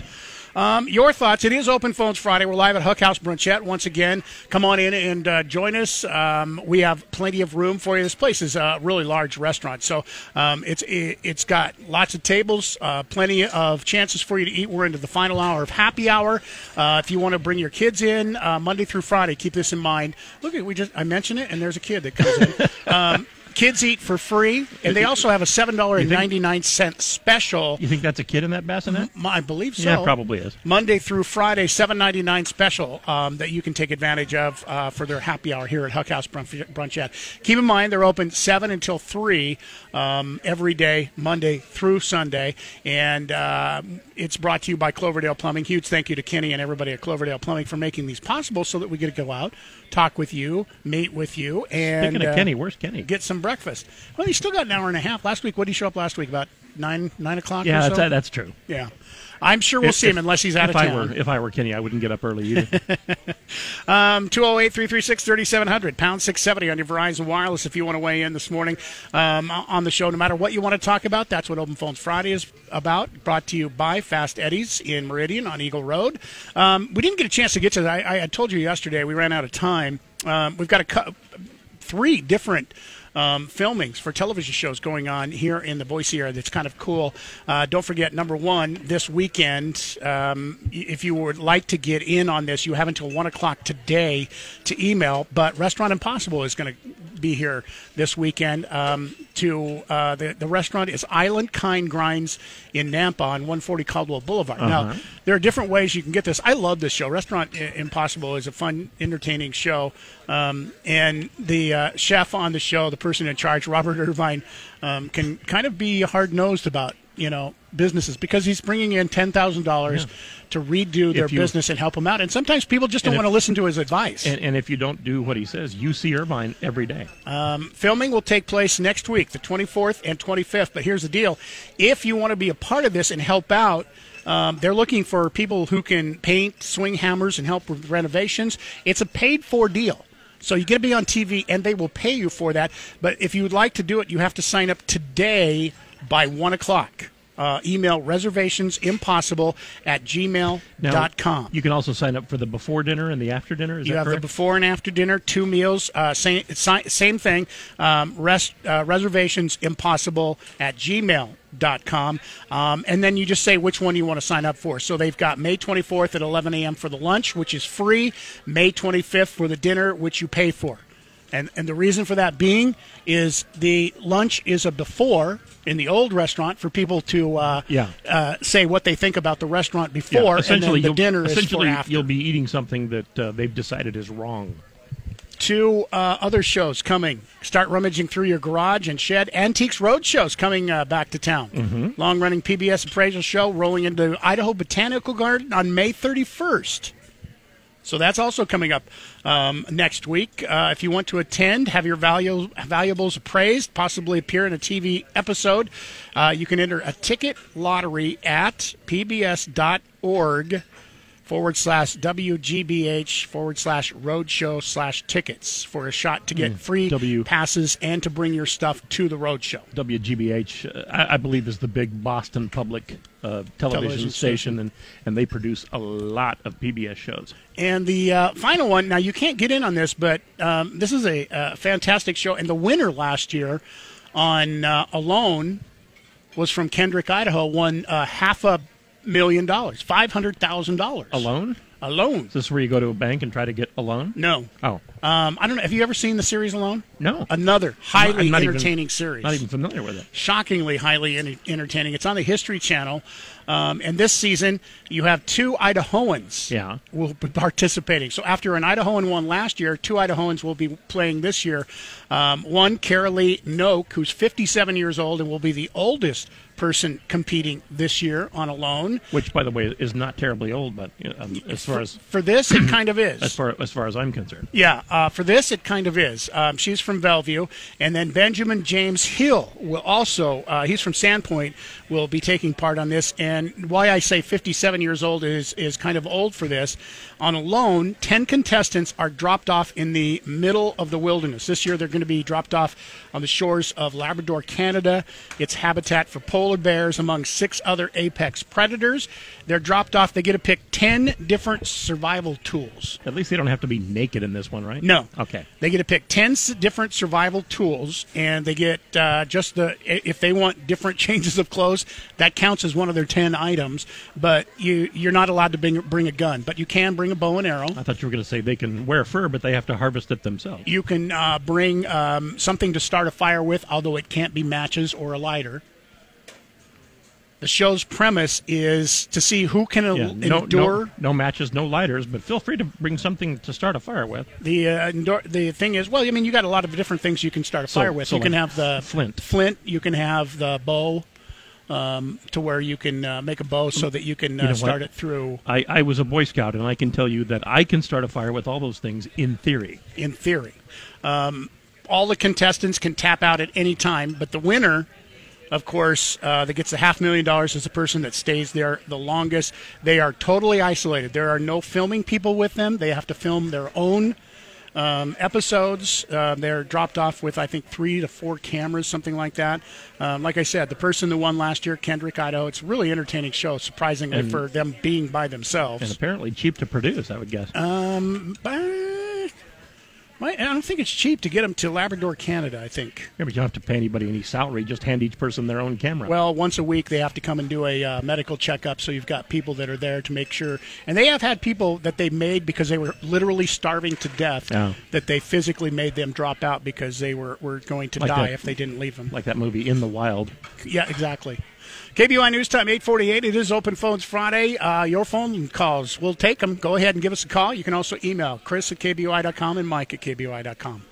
Um, your thoughts? It is Open Phones Friday. We're live at Huck House Brunchette once again. Come on in and uh, join us. Um, we have plenty of room for you. This place is a really large restaurant, so um, it's it, it's got lots of tables, uh, plenty of chances for you to eat. We're into the final hour of happy hour. Uh, if you want to bring your kids in uh, Monday through Friday, keep this in mind. Look at we just I mentioned it, and there's a kid that comes in. [LAUGHS] Kids eat for free, and they also have a seven dollar and ninety nine cent special. You think that's a kid in that bassinet? M- I believe so. Yeah, probably is. Monday through Friday, seven ninety nine special um, that you can take advantage of uh, for their happy hour here at Huck House Brunch- Brunchette. Keep in mind they're open seven until three um, every day, Monday through Sunday, and uh, it's brought to you by Cloverdale Plumbing. Huge thank you to Kenny and everybody at Cloverdale Plumbing for making these possible, so that we get to go out, talk with you, meet with you, and Speaking of uh, Kenny, where's Kenny? Get some breakfast. Well, he's still got an hour and a half. Last week, what did he show up last week? About nine nine o'clock. Yeah, or that's, so? that's true. Yeah. I'm sure we'll If- see him unless he's out if of I were, if I were Kenny, I wouldn't get up early either. [LAUGHS] Um, 208 336 3700, pound 670 on your Verizon Wireless if you want to weigh in this morning um, on the show. No matter what you want to talk about, that's what Open Phones Friday is about. Brought to you by Fast Eddie's in Meridian on Eagle Road. Um, we didn't get a chance to get to that. I, I told you yesterday we ran out of time. Um, we've got a cu- three different um, filmings for television shows going on here in the Boise area. That's kind of cool. Uh, don't forget, number one, this weekend, um, if you would like to get in on this, you have until 1 o'clock today to email. But Restaurant Impossible is going to be here this weekend. Um, to uh, the, the restaurant is Island Kine Grinds in Nampa on 140 Caldwell Boulevard. Now, Uh-huh. there are different ways you can get this. I love this show. Restaurant I- Impossible is a fun, entertaining show. Um, and the uh, chef on the show, the person in charge, Robert Irvine, um, can kind of be hard nosed about you know businesses because he's bringing in ten thousand dollars to redo their you- business and help them out. And sometimes people just don't And want to listen to his advice. And, and if you don't do what he says, you see Irvine every day. Um, filming will take place next week, the 24th and 25th. But here's the deal: if you want to be a part of this and help out. Um, they're looking for people who can paint, swing hammers, and help with renovations. It's a paid-for deal, so you get to be on TV, and they will pay you for that. But if you would like to do it, you have to sign up today by one o'clock. Uh, email reservations impossible at gmail.com. Now, you can also sign up for the before dinner and the after dinner. Is you that have correct? the before and after dinner, two meals, uh, same, same thing. Um, rest, uh, reservations impossible at gmail.com. Dot com um, and then you just say which one you want to sign up for. So they've got May 24th at 11 a.m. for the lunch, which is free, May 25th for the dinner, which you pay for. And, and the reason for that being is the lunch is a before in the old restaurant for people to uh, Yeah. uh, say what they think about the restaurant Yeah, before, and essentially, then the dinner is for essentially after. you'll be eating something that uh, they've decided is wrong. Two uh, other shows coming. Start rummaging through your garage and shed. Antiques Roadshow's coming uh, back to town. Mhm. Long running PBS appraisal show rolling into Idaho Botanical Garden on May 31st. So that's also coming up um, next week. Uh, if you want to attend, have your value, valuables appraised, possibly appear in a TV episode, uh, you can enter a ticket lottery at pbs.org forward slash WGBH forward slash roadshow slash tickets for a shot to get Mm, free W- passes and to bring your stuff to the roadshow. WGBH, uh, I, I believe, is the big Boston public uh, television, Television station, and, and they produce a lot of PBS shows. And the uh, final one, now you can't get in on this, but um, this is a, uh fantastic show. And the winner last year on uh, Alone was from Kendrick, Idaho, won uh, half a million dollars, $500,000. A Alone? Alone. Is this where you go to a bank and try to get a loan? No. Oh. Um, I don't know. Have you ever seen the series Alone? No. Another highly not even- entertaining series. Not even familiar with it. shockingly highly enter- entertaining. It's on the History Channel, um, and this season you have two Idahoans. Yeah. will be participating. So after an Idahoan won last year, two Idahoans will be playing this year. Um, one, Karie Lee Knoke, who's 57 years old and will be the oldest person competing this year on Alone. Which, by the way, is not terribly old, but um, as far as For this, it kind of is. [CLEARS THROAT] as far as far as I'm concerned. Yeah, uh, for this, it kind of is. Um, she's from Bellevue. And then Benjamin James Hill will also, uh, he's from Sandpoint, will be taking part on this. And why I say 57 years old is, is kind of old for this. On Alone, 10 contestants are dropped off in the middle of the wilderness. This year, they're going to be dropped off on the shores of Labrador, Canada. It's habitat for polar bears, among six other apex predators. They're dropped off. They get to pick 10 different survival tools. At least they don't have to be naked in this one, right? No. Okay. They get to pick 10 different survival tools, and they get uh, just the, if they want different [LAUGHS] changes of clothes, that counts as one of their 10 items. But you, you're not allowed to bring, bring a gun, but you can bring a bow and arrow. I thought you were going to say they can wear fur, but they have to harvest it themselves. You can uh, bring um, something to start a fire with, although it can't be matches or a lighter. The show's premise is to see who can Yeah, no, endure no, no matches, no lighters, but feel free to bring something to start a fire with. The uh, the thing is, well, I mean, you got a lot of different things you can start a So- fire with. so you can have the flint. flint. You can have the bow, um, to where you can uh, make a bow so that you can uh, You know start it through. I, I was a Boy Scout, and I can tell you that I can start a fire with all those things in theory. In theory, um, all the contestants can tap out at any time, but the winner. Of course, uh, that gets a half million dollars is the person that stays there the longest. They are totally isolated. There are no filming people with them. They have to film their own um, episodes. Uh, they're dropped off with, I think, three to four cameras, something like that. Um, like I said, the person that won last year, Kendrick, Idaho, it's a really entertaining show, surprisingly, And- for them being by themselves. And apparently cheap to produce, I would guess. Um, but My, I don't think it's cheap to get them to Labrador, Canada. I think. Yeah, but you don't have to pay anybody any salary. Just hand each person their own camera. Well, once a week they have to come and do a uh, medical checkup. So you've got people that are there to make sure, and they have had people that they made because they were literally starving to death. Oh. That they physically made them drop out because they were, were going to Like die that- if they didn't leave them. like that movie In the Wild. Yeah, exactly. KBOI News Time 848. It is Open Phones Friday. Uh, your phone calls, we'll take them. Go ahead and give us a call. You can also email Chris at KBOI.com and Mike at KBOI.com.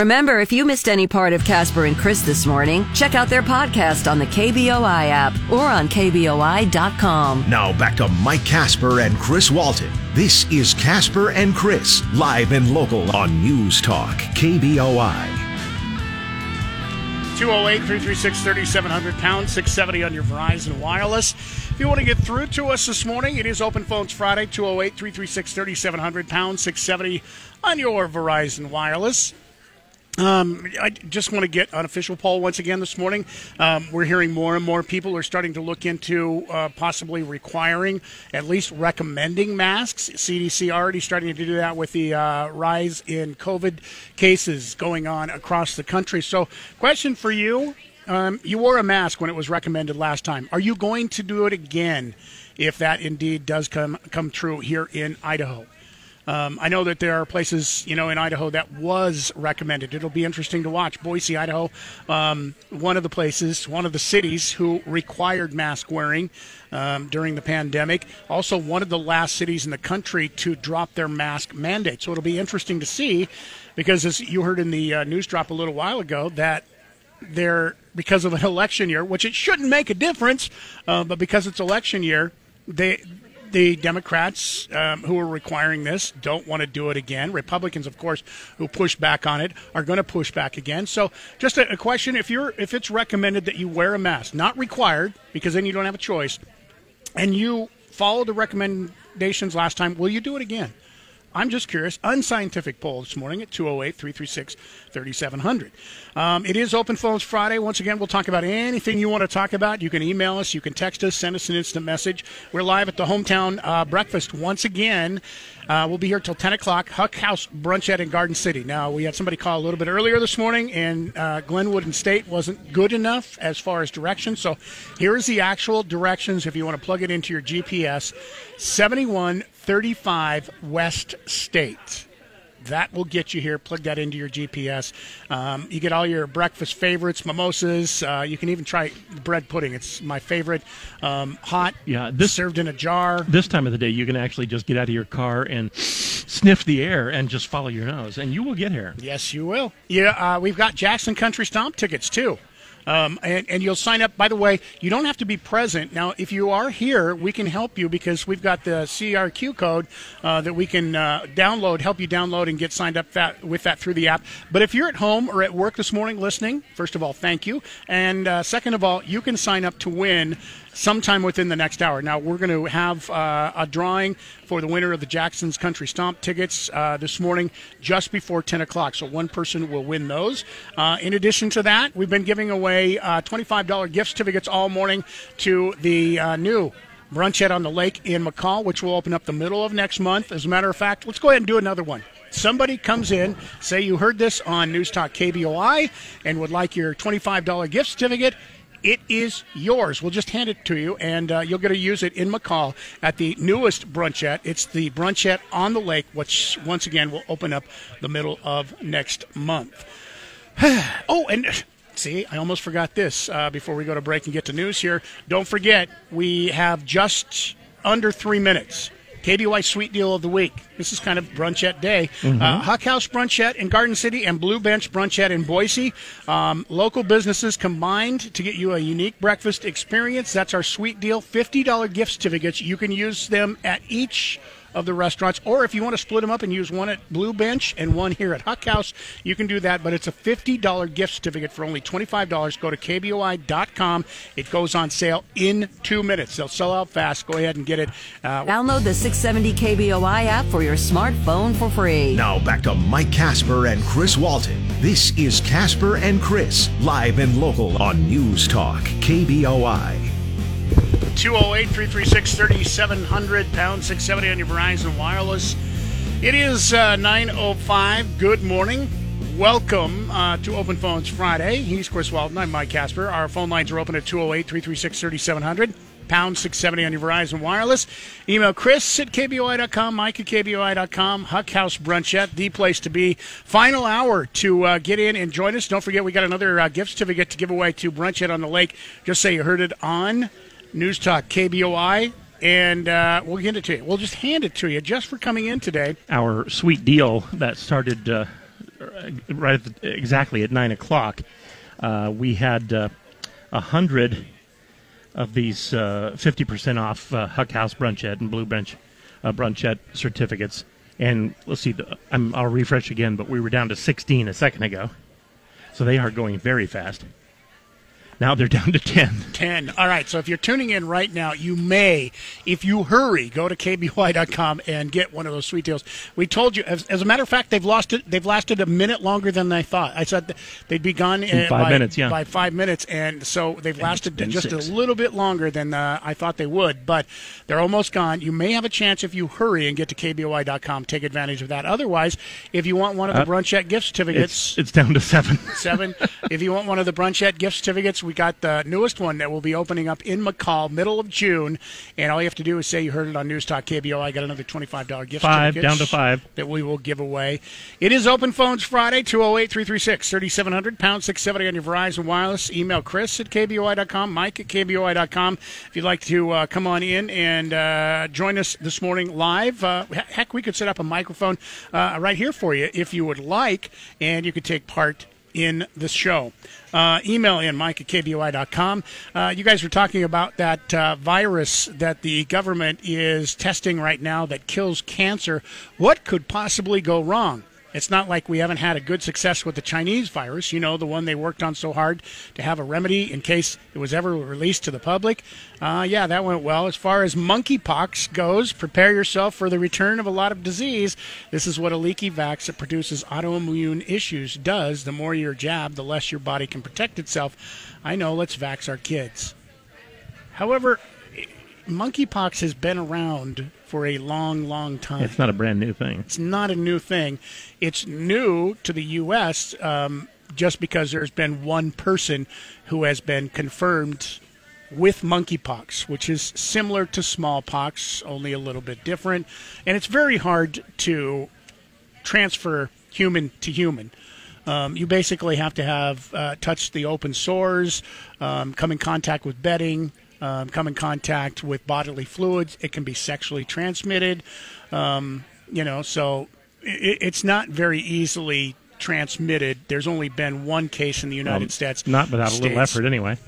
Remember, if you missed any part of Casper and Chris this morning, check out their podcast on the KBOI app or on KBOI.com. Now back to Mike Casper and Chris Walton. This is Casper and Chris, live and local on News Talk, KBOI. 208 336 3700 pound 670 on your Verizon Wireless. If you want to get through to us this morning, it is Open Phones Friday 208 336 3700 pound 670 on your Verizon Wireless. Um, I just want to get an official poll once again this morning. Um, we're hearing more and more people are starting to look into uh, possibly requiring, at least recommending masks. CDC already starting to do that with the uh, rise in COVID cases going on across the country. So, question for you: um, You wore a mask when it was recommended last time. Are you going to do it again if that indeed does come come true here in Idaho? Um, I know that there are places, you know, in Idaho that was recommended. It'll be interesting to watch. Boise, Idaho, um, one of the places, one of the cities who required mask wearing um, during the pandemic. Also, one of the last cities in the country to drop their mask mandate. So it'll be interesting to see, because as you heard in the uh, news drop a little while ago, that they're because of an [LAUGHS] election year, which it shouldn't make a difference, uh, but because it's election year, they the Democrats um, who are requiring this don't want to do it again. Republicans, of course, who push back on it, are going to push back again. So, just a, a question: if you're if it's recommended that you wear a mask, not required, because then you don't have a choice, and you follow the recommendations last time, will you do it again? I'm just curious. Unscientific poll this morning at 208 336 3700. Um, it is Open Phones Friday. Once again, we'll talk about anything you want to talk about. You can email us, you can text us, send us an instant message. We're live at the hometown uh, breakfast once again. Uh, we'll be here till 10 o'clock. Huck House Brunchette in Garden City. Now, we had somebody call a little bit earlier this morning, and uh, Glenwood and State wasn't good enough as far as directions. So here's the actual directions if you want to plug it into your GPS 7135 West State. That will get you here. Plug that into your GPS. Um, you get all your breakfast favorites, mimosas. Uh, you can even try bread pudding. It's my favorite. Um, hot, Yeah, this served in a jar. This time of the day, you can actually just get out of your car and sniff the air and just follow your nose, and you will get here. Yes, you will. Yeah, uh, we've got Jackson Country Stomp tickets too. Um, and, and you'll sign up. By the way, you don't have to be present. Now, if you are here, we can help you because we've got the CRQ code uh, that we can uh, download, help you download and get signed up that, with that through the app. But if you're at home or at work this morning listening, first of all, thank you. And uh, second of all, you can sign up to win sometime within the next hour. Now, we're going to have uh, a drawing for the winner of the Jackson's Country Stomp tickets uh, this morning just before 10 o'clock. So one person will win those. Uh, in addition to that, we've been giving away uh, $25 gift certificates all morning to the uh, new Brunchette on the Lake in McCall, which will open up the middle of next month. As a matter of fact, let's go ahead and do another one. Somebody comes in, say you heard this on News Talk KBOI and would like your $25 gift certificate. It is yours. We'll just hand it to you, and uh, you'll get to use it in McCall at the newest brunchette. It's the brunchette on the lake, which once again will open up the middle of next month. [SIGHS] oh, and see, I almost forgot this uh, before we go to break and get to news here. Don't forget, we have just under three minutes. KBOI Sweet Deal of the Week. This is kind of brunchette day. Mhm. Uh, Huck House Brunchette in Garden City and Blue Bench Brunchette in Boise. Um, local businesses combined to get you a unique breakfast experience. That's our sweet deal. $50 gift certificates. You can use them at each of the restaurants, or if you want to split them up and use one at Blue Bench and one here at Huck House, you can do that. But it's a $50 gift certificate for only $25. Go to KBOI.com. It goes on sale in two minutes. They'll sell out fast. Go ahead and get it. Uh, Download the 670 KBOI app for your smartphone for free. Now back to Mike Casper and Chris Walton. This is Casper and Chris, live and local on News Talk, KBOI. 208 336 3700 pound 670 on your Verizon Wireless. It is uh, 9.05. Good morning. Welcome uh, to Open Phones Friday. He's Chris Walton. I'm Mike Casper. Our phone lines are open at 208 336 3700, pound 670 on your Verizon Wireless. Email Chris at KBOI.com, Mike at KBOI.com, Huck House Brunchette, the place to be. Final hour to uh, get in and join us. Don't forget, we got another uh, gift certificate to give away to Brunchette on the Lake. Just say you heard it on News Talk KBOI and uh, we'll get it to you. We'll just hand it to you just for coming in today. Our sweet deal that started uh, right at the, exactly at nine o'clock. Uh, we had uh, a hundred of these uh, fifty percent off uh, Huck House Brunchette and Blue Bench Brunchette certificates. And let's see, the, I'll refresh again, but we were down to 16 a second ago. So they are going very fast. Now they're down to 10. 10. All right. So if you're tuning in right now, you may, if you hurry, go to kboi.com and get one of those sweet deals. We told you, as, as a matter of fact, they've lost it. They've lasted a minute longer than I thought. I said they'd be gone in five by, minutes, yeah. by five minutes. And so they've and lasted just six. a little bit longer than uh, I thought they would. But they're almost gone. You may have a chance if you hurry and get to kboi.com. Take advantage of that. Otherwise, if you want one of the Uh, Brunchette gift certificates, It's, it's down to seven. seven. [LAUGHS] if you want one of the Brunchette gift certificates, we got the newest one that will be opening up in McCall, middle of June. And all you have to do is say you heard it on News Talk KBO. I got another twenty-five dollar gift Five, down to five. that we will give away. It is Open Phones Friday, 208-336-3700, pound six seventy on your Verizon Wireless. Email Chris at kboi.com, Mike at kboi.com. If you'd like to uh, come on in and uh, join us this morning live, uh, heck, we could set up a microphone uh, right here for you if you would like, and you could take part in the show. Uh, email in mike at kboi.com. Uh, you guys were talking about that uh, virus that the government is testing right now that kills cancer. What could possibly go wrong? It's not like we haven't had a good success with the Chinese virus, you know, the one they worked on so hard to have a remedy in case it was ever released to the public. Uh, yeah, that went well. As far as monkeypox goes, prepare yourself for the return of a lot of disease. This is what a leaky vax that produces autoimmune issues does. The more you're jabbed, the less your body can protect itself. I know, let's vax our kids. However, monkeypox has been around for a long, long time. It's not a brand new thing. It's not a new thing. It's new to the U.S. Um, just because there's been one person who has been confirmed with monkeypox, which is similar to smallpox, only a little bit different. And it's very hard to transfer human to human. Um, you basically have to have uh, touched the open sores, um, come in contact with bedding, um, come in contact with bodily fluids. It can be sexually transmitted. Um, you know, so it, it's not very easily transmitted. There's only been one case in the United Um, States. Not without a little effort, anyway.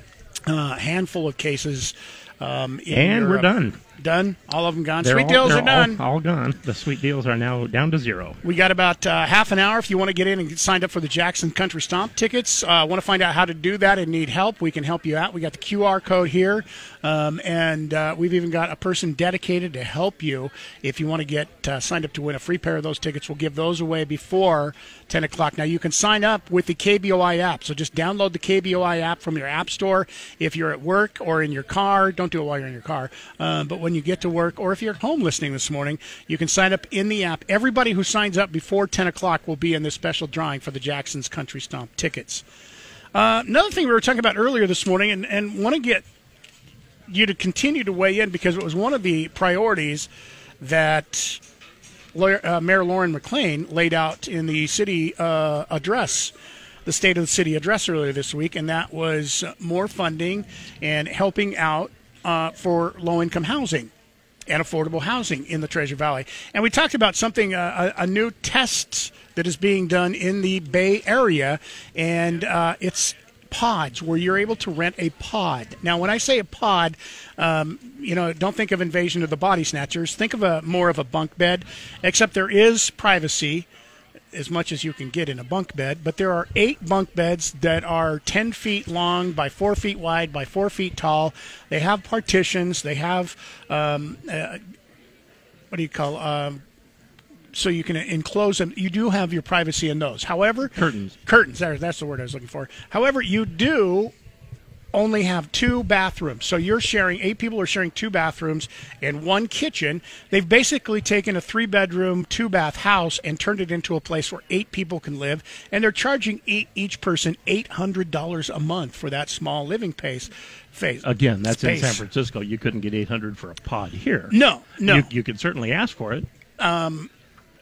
Uh, handful of cases. Um, in And we're done. Done. All of them gone. They're Sweet all- deals are done. All, all gone. The sweet deals are now down to zero. We got about uh, half an hour if you want to get in and get signed up for the Jackson Country Stomp tickets. Uh, want to find out how to do that and need help? We can help you out. We got the QR code here, um, and uh, we've even got a person dedicated to help you. If you want to get uh, signed up to win a free pair of those tickets, we'll give those away before 10 o'clock. Now, you can sign up with the KBOI app. So just download the KBOI app from your app store. If you're at work or in your car, don't do it while you're in your car. Uh, but when you get to work, or if you're at home listening this morning, you can sign up in the app. Everybody who signs up before 10 o'clock will be in this special drawing for the Jackson's Country Stomp tickets. Uh, another thing we were talking about earlier this morning, and, and want to get you to continue to weigh in because it was one of the priorities that uh, Mayor Lauren McLean laid out in the city uh, address, the State of the City address earlier this week, and that was more funding and helping out uh, for low income housing and affordable housing in the Treasure Valley. And we talked about something, uh, a, a new test that is being done in the Bay Area, and uh, it's pods where you're able to rent a pod. Now, when I say a pod, um, you know, don't think of Invasion of the Body Snatchers. Think of a more of a bunk bed, except there is privacy as much as you can get in a bunk bed. But there are eight bunk beds that are 10 feet long by 4 feet wide by 4 feet tall. They have partitions. They have, um, uh, what do you call um, so you can enclose them. You do have your privacy in those. However, Curtains. Curtains. There, that's the word I was looking for. However, you do only have two bathrooms. So you're sharing, eight people are sharing two bathrooms and one kitchen. They've basically taken a three bedroom, two bath house and turned it into a place where eight people can live. And they're charging eight, each person $800 a month for that small living pace. Phase. Again, that's space. in San Francisco. You couldn't get 800 for a pod here. No, no. You, you could certainly ask for it. Um,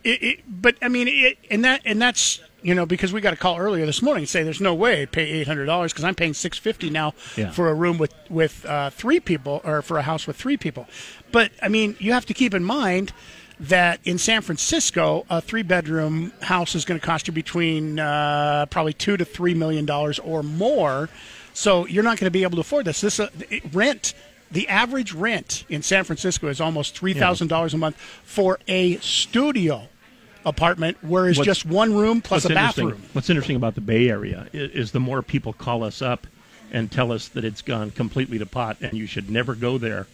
it, it, but I mean, it, and that and that's you know because we got a call earlier this morning and say there's no way I pay eight hundred dollars because I'm paying six fifty now Yeah. for a room with with uh, three people or for a house with three people. But I mean, you have to keep in mind that in San Francisco, a three bedroom house is going to cost you between uh, probably two to three million dollars or more. So you're not going to be able to afford this. This uh, rent. The average rent in San Francisco is almost three thousand dollars a month for a studio apartment, whereas What's- just one room plus a bathroom. What's interesting about the Bay Area is, is the more people call us up and tell us that it's gone completely to pot and you should never go there,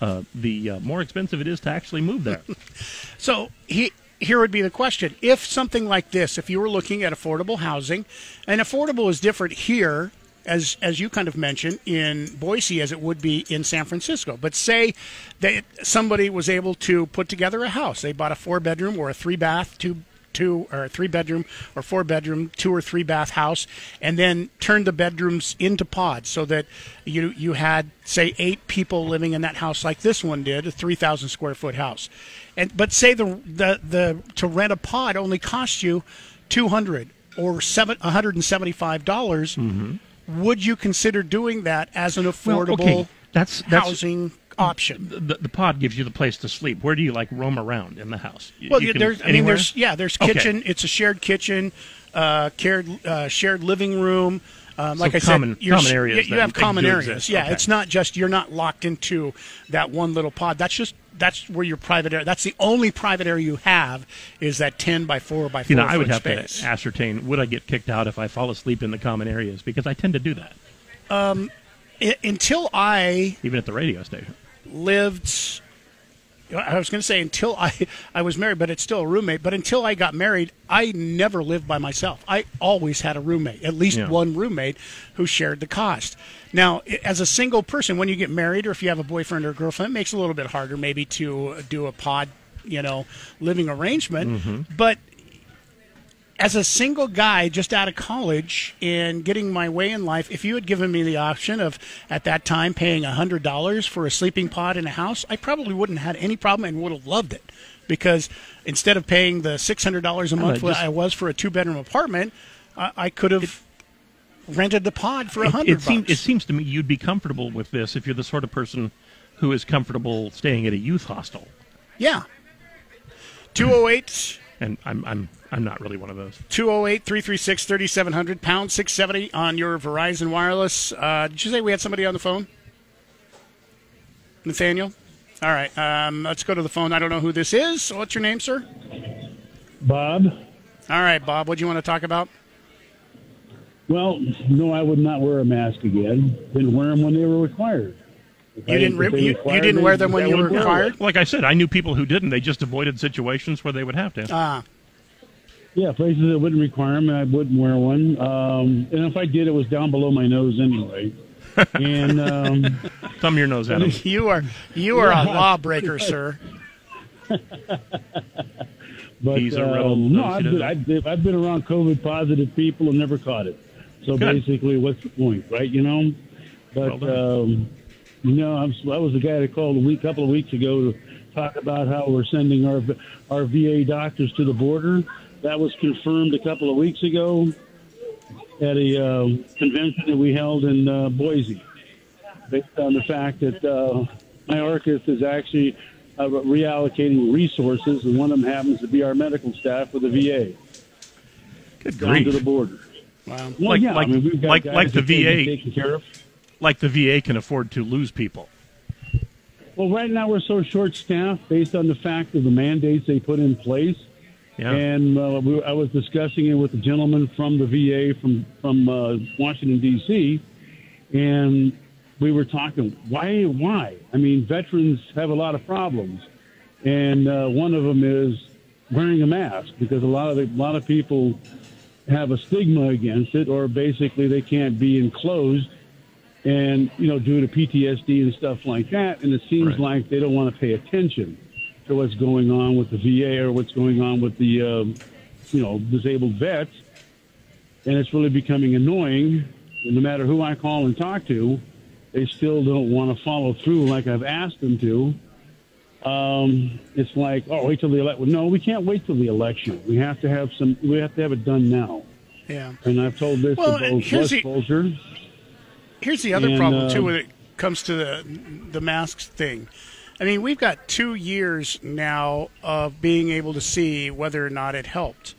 uh, the uh, more expensive it is to actually move there. [LAUGHS] So he, here would be the question: If something like this, if you were looking at affordable housing, and affordable is different here, as as you kind of mentioned in Boise, as it would be in San Francisco. But say that somebody was able to put together a house. They bought a four bedroom or a three bath, two two or three bedroom or four bedroom, two or three bath house, and then turned the bedrooms into pods so that you you had say eight people living in that house like this one did, a three thousand square foot house. And but say the the the to rent a pod only cost you two hundred or seven one hundred and seventy five dollars. Mm-hmm. Would you consider doing that as an Well, affordable okay, that's, that's housing option? The, the pod gives you the place to sleep. Where do you like roam around in the house? You- Well, you can- there's. I mean, there's. Yeah, there's Okay. kitchen. It's a shared kitchen, uh, shared uh, shared living room. Um, So like I common- said, you're- common areas You, you have common areas. exist. Yeah, Okay. it's not just you're not locked into that one little pod. That's just that's where your private area. That's the only private area you have is that ten by four by four You know, I would have space. to ascertain would I get kicked out if I fall asleep in the common areas because I tend to do that, Um, i- until I even at the radio station. lived I was going to say until I I was married, but it's still a roommate. But until I got married, I never lived by myself. I always had a roommate, at least Yeah. one roommate who shared the cost. Now, as a single person, when you get married or if you have a boyfriend or a girlfriend, it makes it a little bit harder maybe to do a pod, you know, living arrangement. Mhm. But as a single guy just out of college and getting my way in life, if you had given me the option of at that time paying hundred dollars for a sleeping pod in a house, I probably wouldn't have had any problem and would have loved it. Because instead of paying the six hundred dollars a uh, month know, what just- I was for a two bedroom apartment, I, I could have rented the pod for a hundred it bucks. seems it seems to me you'd be comfortable with this if you're the sort of person who is comfortable staying at a youth hostel. yeah. Two oh eight And I'm I'm I'm not really one of those. 208 336 3700, pound 670 on your Verizon Wireless. Uh, did you say we had somebody on the phone? Nathaniel? All right. Um, let's go to the phone. I don't know who this is. What's your name, sir? Bob? All right, Bob. What do you want to talk about? Well, no, I would not wear a mask again. Didn't wear them when they were required. If You didn't if re- they you- you didn't wear them when you were required? them. Like I said, I knew people who didn't. They just avoided situations where they would have to. Ah. Yeah, places that wouldn't require them, I wouldn't wear one. Um, and if I did, it was down below my nose anyway. [LAUGHS] and um, thumb your nose at him. [LAUGHS] You are you are a lawbreaker, [LAUGHS] sir. But He's a um, rebel, no, I've been. I've, been, I've been around COVID positive people and never caught it. So Good. basically, what's the point, right? You know, but um, know, I'm, I was the guy that called a week, couple of weeks ago to talk about how we're sending our our VA doctors to the border. That was confirmed a couple of weeks ago at a um convention that we held in uh, Boise, based on the fact that uh, Mayorkas is actually uh, reallocating resources, and one of them happens to be our medical staff with the VA. Good down grief. to the border. Wow. Well, like yeah, like I mean, we've got like like the that take it VA taken care of. Like the VA can afford to lose people. Well, right now we're so short-staffed based on the fact of the mandates they put in place. Yeah. And uh, we, I was discussing it with a gentleman from the VA from from uh, Washington D.C. and we were talking why why I mean veterans have a lot of problems, and uh, one of them is wearing a mask because a lot of the, a lot of people have a stigma against it, or basically they can't be enclosed and you know, due to PTSD and stuff like that. And it seems Right. like they don't want to pay attention to what's going on with the VA or what's going on with the um, you know disabled vets. And it's really becoming annoying. And no matter who I call and talk to, they still don't want to follow through like I've asked them to. Um, it's like, oh, wait till the election. No, we can't wait till the election. We have to have some. We have to have it done now. Yeah. And I've told this Well, to both here's West the- Bolger. Here's the other And, problem too um, when it comes to the the masks thing. I mean, we've got two years now of being able to see whether or not it helped.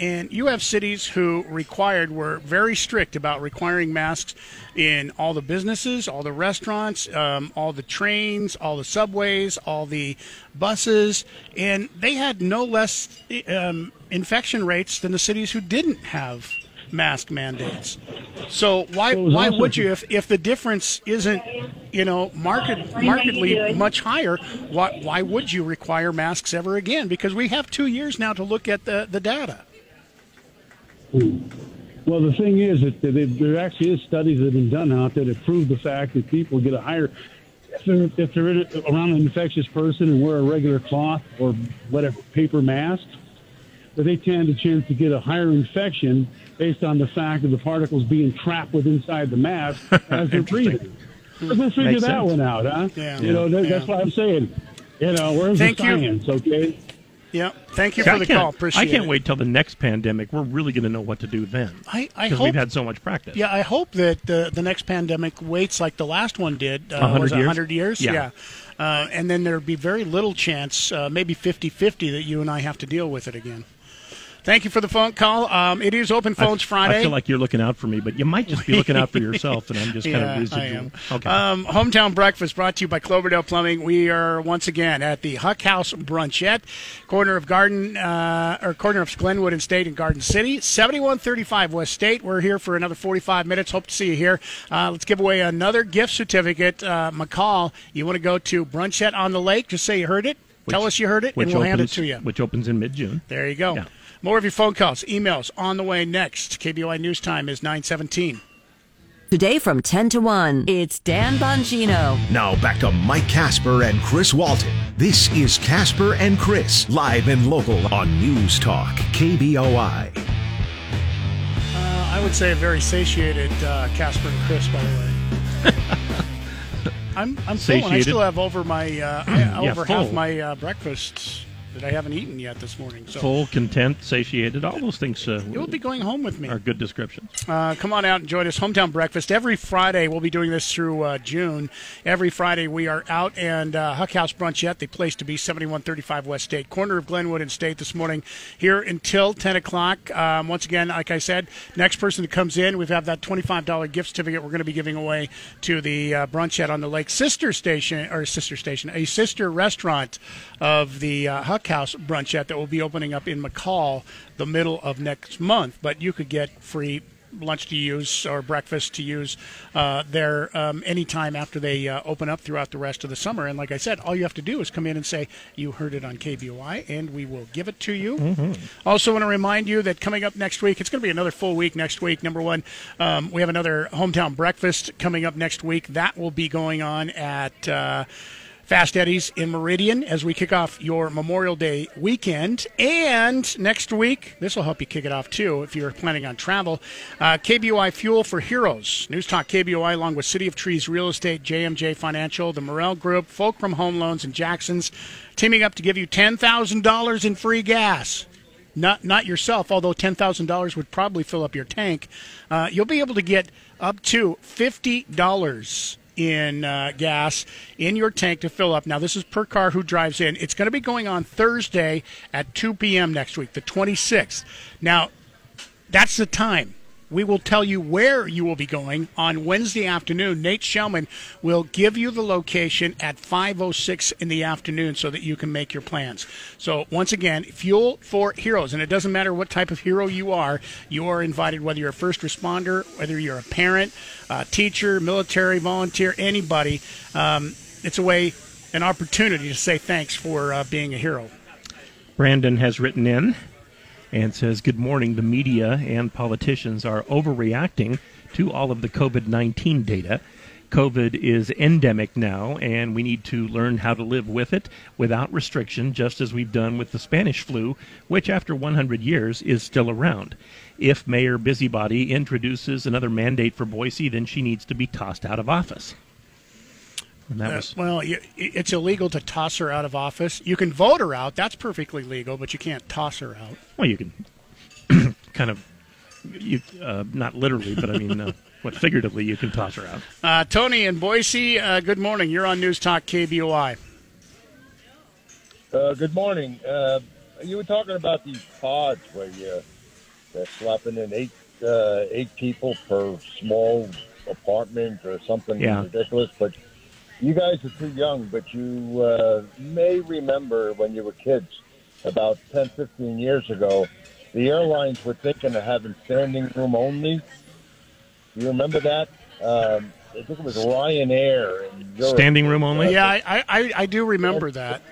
And you have cities who required were very strict about requiring masks in all the businesses, all the restaurants, um, all the trains, all the subways, all the buses, and they had no less um, infection rates than the cities who didn't have mask mandates. So why was why would you if if the difference isn't you know market markedly much higher why why would you require masks ever again because we have 2 years now to look at the the data. Hmm. Well, the thing is that there, actually is studies that have been done out there that prove the fact that people get a higher if they're if they're in a, around an infectious person and wear a regular cloth or whatever paper mask, that they tend to chance to get a higher infection based on the fact of the particles being trapped within inside the mask [LAUGHS] as they're breathing. Let's figure Makes that sense. one out, huh? Yeah. You know, that, Yeah. that's what I'm saying. You know, where's Thank the you. science? Okay. Yeah. Thank you See, for I the call. Appreciate I can't it. wait till the next pandemic. We're really going to know what to do then. I, I because hope we've had so much practice. Yeah, I hope that the the next pandemic waits like the last one did. Uh, 100 was it years? 100 years? Yeah. Uh, and then there'd be very little chance, uh, maybe 50-50, that you and I have to deal with it again. Thank you for the phone call. Um, it is Open I- Phones Friday. I feel like you're looking out for me, but you might just be looking out for yourself, and I'm just kind of residual. I am. Okay. Um, Hometown Breakfast brought to you by Cloverdale Plumbing. We are once again at the Huck House Brunchette, corner of Garden uh, or corner of Glenwood and State in Garden City, 7135 West State. We're here for another 45 minutes. Hope to see you here. Uh, let's give away another gift certificate. Uh, McCall, you want to go to Brunchette on the Lake? Just say you heard it. Tell us you heard it, and we'll hand it to you. Which opens in mid-June. There you go. Yeah. More of your phone calls, emails on the way next. KBOI News Time is 917. Today from 10 to 1, it's Dan Bongino. Now back to Mike Casper and Chris Walton. This is Casper and Chris, live and local on News Talk, KBOI. Uh, I would say a very satiated uh, Casper and Chris, by the way. [LAUGHS] I'm I'm full. I still have over my uh, I- [CLEARS THROAT] Yeah, over half my uh, breakfast that I haven't eaten yet this morning. So Full, content, satiated, all those things uh, you'll be going home with me. are good descriptions. Uh, come on out and join us. Hometown Breakfast. Every Friday, we'll be doing this through uh, June. Every Friday, we are out and uh, Huck House Brunchette, the place to be, 7135 West State, corner of Glenwood and State this morning, here until 10 o'clock. Um, once again, like I said, next person that comes in, we have that $25 gift certificate we're going to be giving away to the uh, Brunchette on the Lake Sister Station, or Sister Station, a sister restaurant of the uh, Huck House Brunchette that will be opening up in McCall the middle of next month. But you could get free lunch to use or breakfast to use uh, there um, anytime after they uh, open up throughout the rest of the summer. And like I said, all you have to do is come in and say you heard it on KBOI, and we will give it to you. Also, want to remind you that coming up next week, it's going to be another full week next week. Number one, um, we have another hometown breakfast coming up next week. That will be going on at. Uh, Fast Eddie's in Meridian as we kick off your Memorial Day weekend. And next week, this will help you kick it off too if you're planning on travel. Uh, KBOI Fuel for Heroes. News Talk KBOI along with City of Trees Real Estate, JMJ Financial, the Morel Group, Fulcrum Home Loans, and Jackson's teaming up to give you $10,000 in free gas not not yourself, although ten thousand dollars would probably fill up your tank. Uh, you'll be able to get up to fifty dollars in uh, gas in your tank to fill up. Now, this is per car who drives in. It's going to be going on Thursday at two p.m. next week, the twenty sixth. Now, that's the time. We will tell you where you will be going on Wednesday afternoon. Nate Shelman will give you the location at 5:06 in the afternoon so that you can make your plans. So once again, Fuel for Heroes, and it doesn't matter what type of hero you are. You are invited, whether you're a first responder, whether you're a parent, a teacher, military, volunteer, anybody. Um, it's a way, an opportunity to say thanks for uh, being a hero. Brandon has written in and says, Good morning. The media and politicians are overreacting to all of the COVID 19 data. COVID is endemic now, and we need to learn how to live with it without restriction, just as we've done with the Spanish flu, which after 100 years is still around. If Mayor Busybody introduces another mandate for Boise, then she needs to be tossed out of office. And that Uh, was well, you, it's illegal to toss her out of office. You can vote her out. That's perfectly legal, but you can't toss her out. well, you can [CLEARS THROAT] kind of, you uh, not literally, but I mean, uh, [LAUGHS] what figuratively, you can toss her out. Uh, Tony in Boise, uh, good morning. You're on News Talk KBOI. Uh, good morning. Uh, you were talking about these pods where you they're slapping in eight uh, eight people per small apartment or something Yeah. ridiculous. But you guys are too young. But you uh, may remember when you were kids, about 10, 15 years ago, the airlines were thinking of having standing room only. You remember that? Um, I think it was Ryanair. In Europe. Standing room only? Yeah, I, I, I do remember that.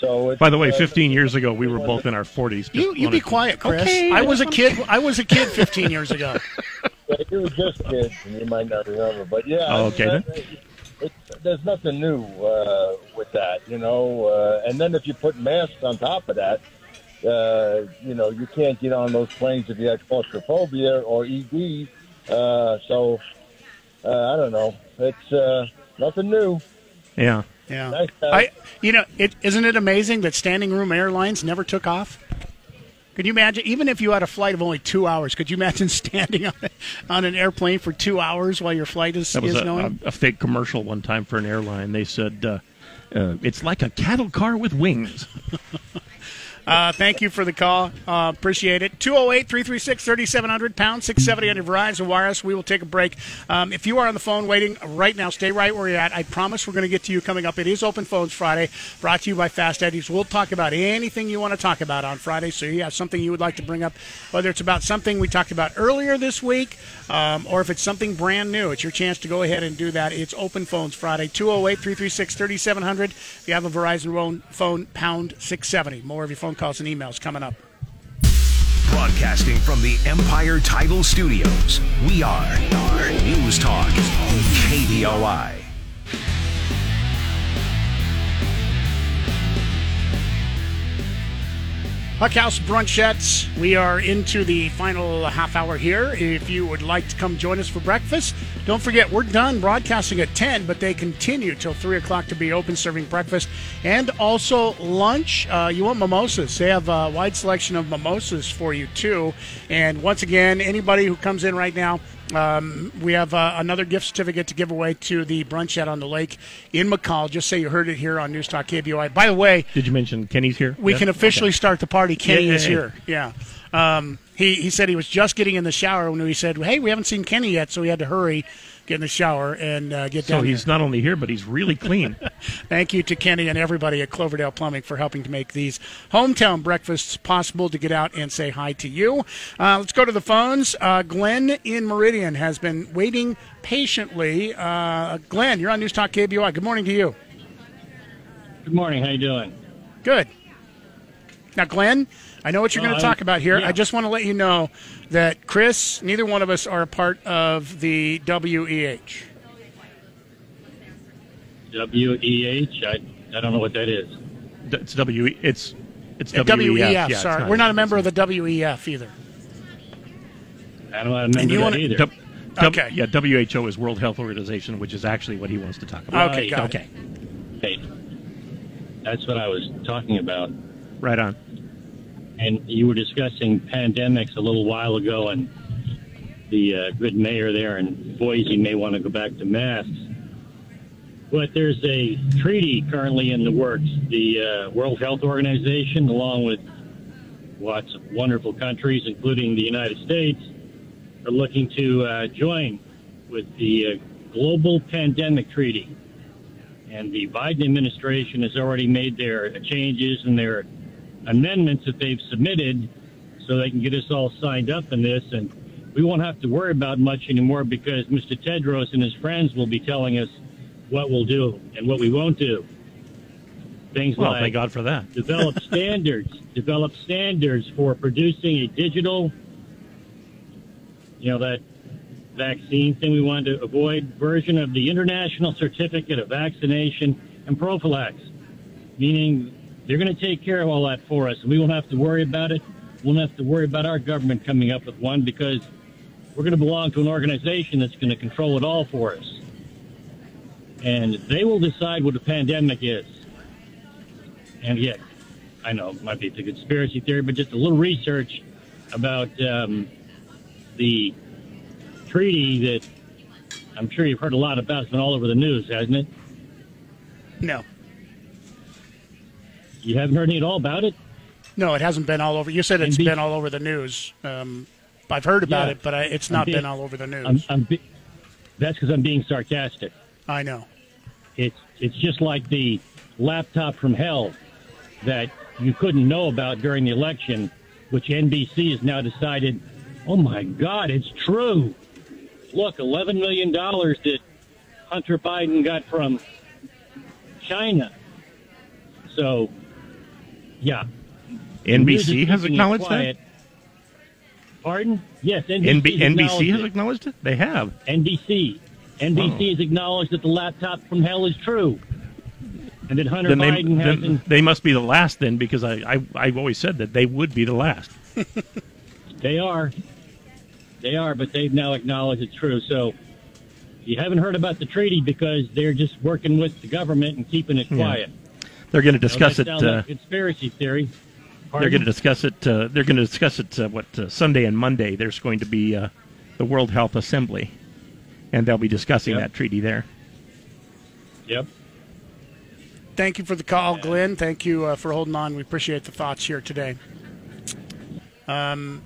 So By the way, uh, 15 years ago, we were both in our 40s. Just You, you be quiet, Chris. Okay, I was a kid. I was a kid 15 years ago. [LAUGHS] Yeah, you were just kids, and you might not remember. But yeah, Oh, okay, I mean, that- it, there's nothing new uh, with that, you know. Uh, and then if you put masks on top of that, uh, you know, you can't get on those planes if you have claustrophobia or ED. Uh, so uh, I don't know. It's uh, nothing new. Yeah. Yeah. Nice, I, you know, it isn't it amazing that standing room airlines never took off. Could you imagine, even if you had a flight of only two hours, could you imagine [LAUGHS] standing on, on an airplane for two hours while your flight is, That was is a, going? a, a fake commercial one time for an airline. They said, uh, uh, it's like a cattle car with wings. [LAUGHS] Uh, thank you for the call. Uh, appreciate it. 208 336 3700, pound 670 on your Verizon Wireless. We will take a break. Um, if you are on the phone waiting right now, stay right where you're at. I promise we're going to get to you coming up. It is Open Phones Friday, brought to you by Fast Eddie's. We'll talk about anything you want to talk about on Friday. So you have something you would like to bring up, whether it's about something we talked about earlier this week um, or if it's something brand new, it's your chance to go ahead and do that. It's Open Phones Friday, 208 336 3700. If you have a Verizon phone, pound 670. More of your phone calls and emails coming up. Broadcasting from the Empire Title Studios, we are News Talk, KBOI. Huck House Brunchettes. We are into the final half hour here. If you would like to come join us for breakfast, don't forget we're done broadcasting at 10, but they continue till 3 o'clock to be open serving breakfast and also lunch. Uh, you want mimosas? They have a wide selection of mimosas for you, too. And once again, anybody who comes in right now, um, we have uh, another gift certificate to give away to the Brunchette on the Lake in McCall. Just say you heard it here on News Talk KBOI. By the way, Did you mention Kenny's here? we Yeah? can officially Okay. start the party. Kenny Yay. is here. Yeah. Um, he, he said he was just getting in the shower when we said, hey, we haven't seen Kenny yet, so he had to hurry, get in the shower, and uh, get So down he's here. not only here, but he's really clean. [LAUGHS] Thank you to Kenny and everybody at Cloverdale Plumbing for helping to make these hometown breakfasts possible to get out and say hi to you. Uh, let's go to the phones. Uh, Glenn in Meridian has been waiting patiently. Uh, Glenn, you're on News Talk KBOI. Good morning to you. Good morning. How you doing? Good. Now, Glenn, I know what you're Well, going to talk about here. yeah. I just want to let you know that Chris, neither one of us are a part of the WEH. W E H. I I don't know what that is. It's W. It's it's Uh, WEF. WEF, Yeah, it's sorry. not- We're not a member of the WEF either. I don't remember And you that wanna- either. W- W- Okay. Yeah, WHO is World Health Organization, which is actually what he wants to talk about. Okay, got okay. Okay. That's what I was talking about. Right on. And you were discussing pandemics a little while ago, and the uh, good mayor there in Boise may want to go back to masks. But there's a treaty currently in the works. The uh, World Health Organization, along with lots of wonderful countries, including the United States, are looking to uh, join with the uh, Global Pandemic Treaty. And the Biden administration has already made their changes and their amendments that they've submitted so they can get us all signed up in this. And we won't have to worry about much anymore because Mr. Tedros and his friends will be telling us what we'll do and what we won't do. Things Well, like thank God for that. develop [LAUGHS] standards, develop standards for producing a digital, you know, that vaccine thing we wanted to avoid version of the International Certificate of Vaccination and Prophylaxis, meaning they're going to take care of all that for us, we won't have to worry about it. We won't have to worry about our government coming up with one because we're going to belong to an organization that's going to control it all for us. And they will decide what a pandemic is. And yet, I know it might be a conspiracy theory, but just a little research about um, the treaty that I'm sure you've heard a lot about. It's been all over the news, hasn't it? No. You haven't heard any at all about it? No, it hasn't been all over. You said it's NBC been all over the news. Um, I've heard about Yeah. it, but I, it's not being- been all over the news. I'm, I'm be- that's because I'm being sarcastic. I know. It's it's just like the laptop from hell that you couldn't know about during the election, which NBC has now decided. Oh my God, it's true! Look, eleven million dollars that Hunter Biden got from China. So, yeah, The news is NBC has acknowledged that. Pardon? Yes, NBC, NB- has NBC acknowledged has it. acknowledged it. They have. NBC. NBC oh. has acknowledged that the laptop from hell is true, and that Hunter Then they, Biden then hasn't. they must be the last then, because I, I I've always said that they would be the last. [LAUGHS] They are, they are, but they've now acknowledged it's true. So you haven't heard about the treaty because they're just working with the government and keeping it Yeah. Quiet. They're going to Now, discuss that it. Uh, conspiracy theory. they're going to discuss it. Uh, they're going to discuss it. Uh, what uh, Sunday and Monday? There's going to be uh, the World Health Assembly, and they'll be discussing Yep. that treaty there. Yep. Thank you for the call, Glenn. Thank you uh, for holding on. We appreciate the thoughts here today. Um,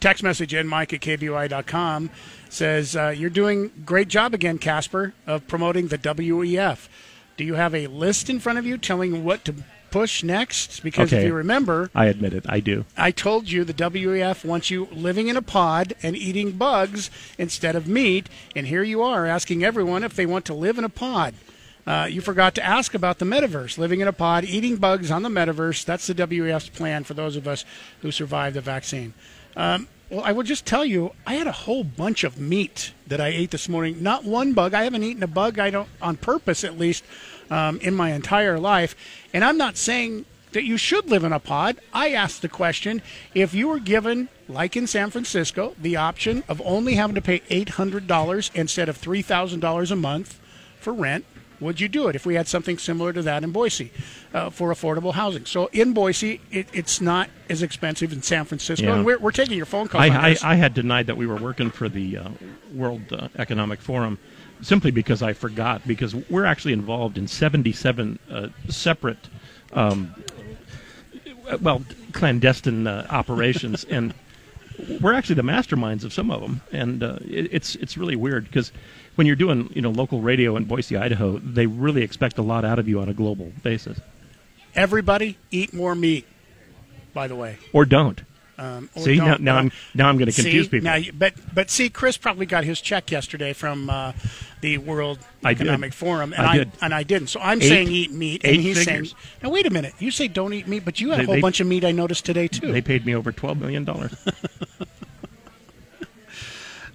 text message in Mike at KBOI.com says, uh, You're doing great job again, Casper, of promoting the WEF. Do you have a list in front of you telling what to push next? Because okay. if you remember, I admit it. I do. I told you the WEF wants you living in a pod and eating bugs instead of meat, and here you are asking everyone if they want to live in a pod. Uh, you forgot to ask about the metaverse, living in a pod, eating bugs on the metaverse. That's the WEF's plan for those of us who survived the vaccine. Um, well, I will just tell you, I had a whole bunch of meat that I ate this morning. Not one bug. I haven't eaten a bug. I don't, on purpose at least, um, in my entire life. And I'm not saying that you should live in a pod. I asked the question if you were given, like in San Francisco, the option of only having to pay $800 instead of $3,000 a month for rent, would you do it if we had something similar to that in Boise uh, for affordable housing? So in Boise, it, it's not as expensive in San Francisco. Yeah. And we're, we're taking your phone call. I, I. I had denied that we were working for the uh, World uh, Economic Forum simply because I forgot, because we're actually involved in 77 uh, separate, um, well, clandestine uh, operations, [LAUGHS] and we're actually the masterminds of some of them. And uh, it, it's, it's really weird because when you're doing you know, local radio in Boise, Idaho, they really expect a lot out of you on a global basis. Everybody eat more meat, by the way. Or don't. Um, or See, now, don't. now I'm now I'm going to See, confuse people. Now, you- but but see, Chris probably got his check yesterday from uh, the World I. Economic Forum, and I did. and I didn't. So I'm Eight- saying eat meat, and he's figures. saying, now wait a minute. You say don't eat meat, but you had They- a whole they- bunch of meat I noticed today too. They paid me over twelve million dollars. [LAUGHS]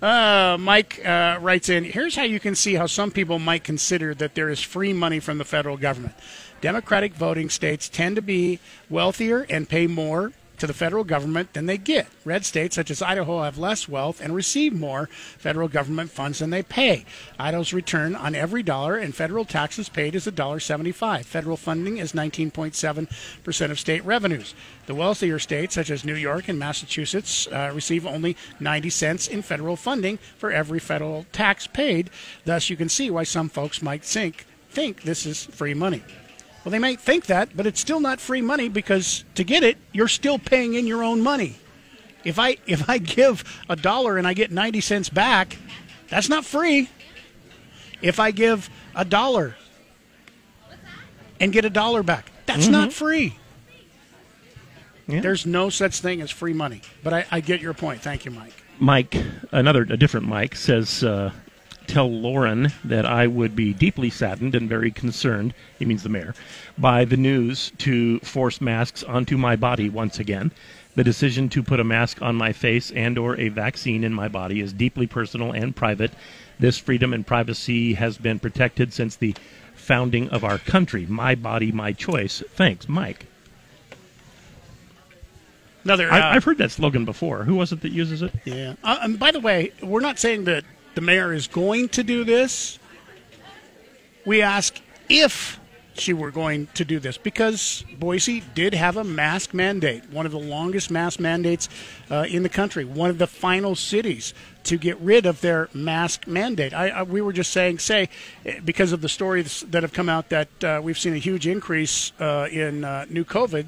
Uh, Mike uh, writes in Here's how you can see how some people might consider that there is free money from the federal government. Democratic voting states tend to be wealthier and pay more to the federal government than they get. Red states such as Idaho have less wealth and receive more federal government funds than they pay. Idaho's return on every dollar in federal taxes paid is $1.75. Federal funding is 19.7% of state revenues. The wealthier states such as New York and Massachusetts uh, receive only 90 cents in federal funding for every federal tax paid. Thus, you can see why some folks might think think this is free money. Well, they might think that, but it's still not free money because to get it, you're still paying in your own money. If I [LAUGHS] if I give a dollar and I get 90 cents back, that's not free. If I give a dollar and get a dollar back, that's not free. There's no such thing as free money. But I, I get your point. Thank you, Mike. Mike, another a different Mike says, uh, tell Lauren that I would be deeply saddened and very concerned, he means the mayor, by the news to force masks onto my body once again. The decision to put a mask on my face and or a vaccine in my body is deeply personal and private. This freedom and privacy has been protected since the founding of our country. My body, my choice. Thanks, Mike. Another. I, uh, I've heard that slogan before. Who was it that uses it? Yeah. Uh, and by the way, we're not saying that the mayor is going to do this. We ask if she were going to do this because Boise did have a mask mandate, one of the longest mask mandates uh, in the country, one of the final cities to get rid of their mask mandate. I, I, we were just saying, say, eh, because of the stories that have come out that uh, we've seen a huge increase uh, in uh, new COVID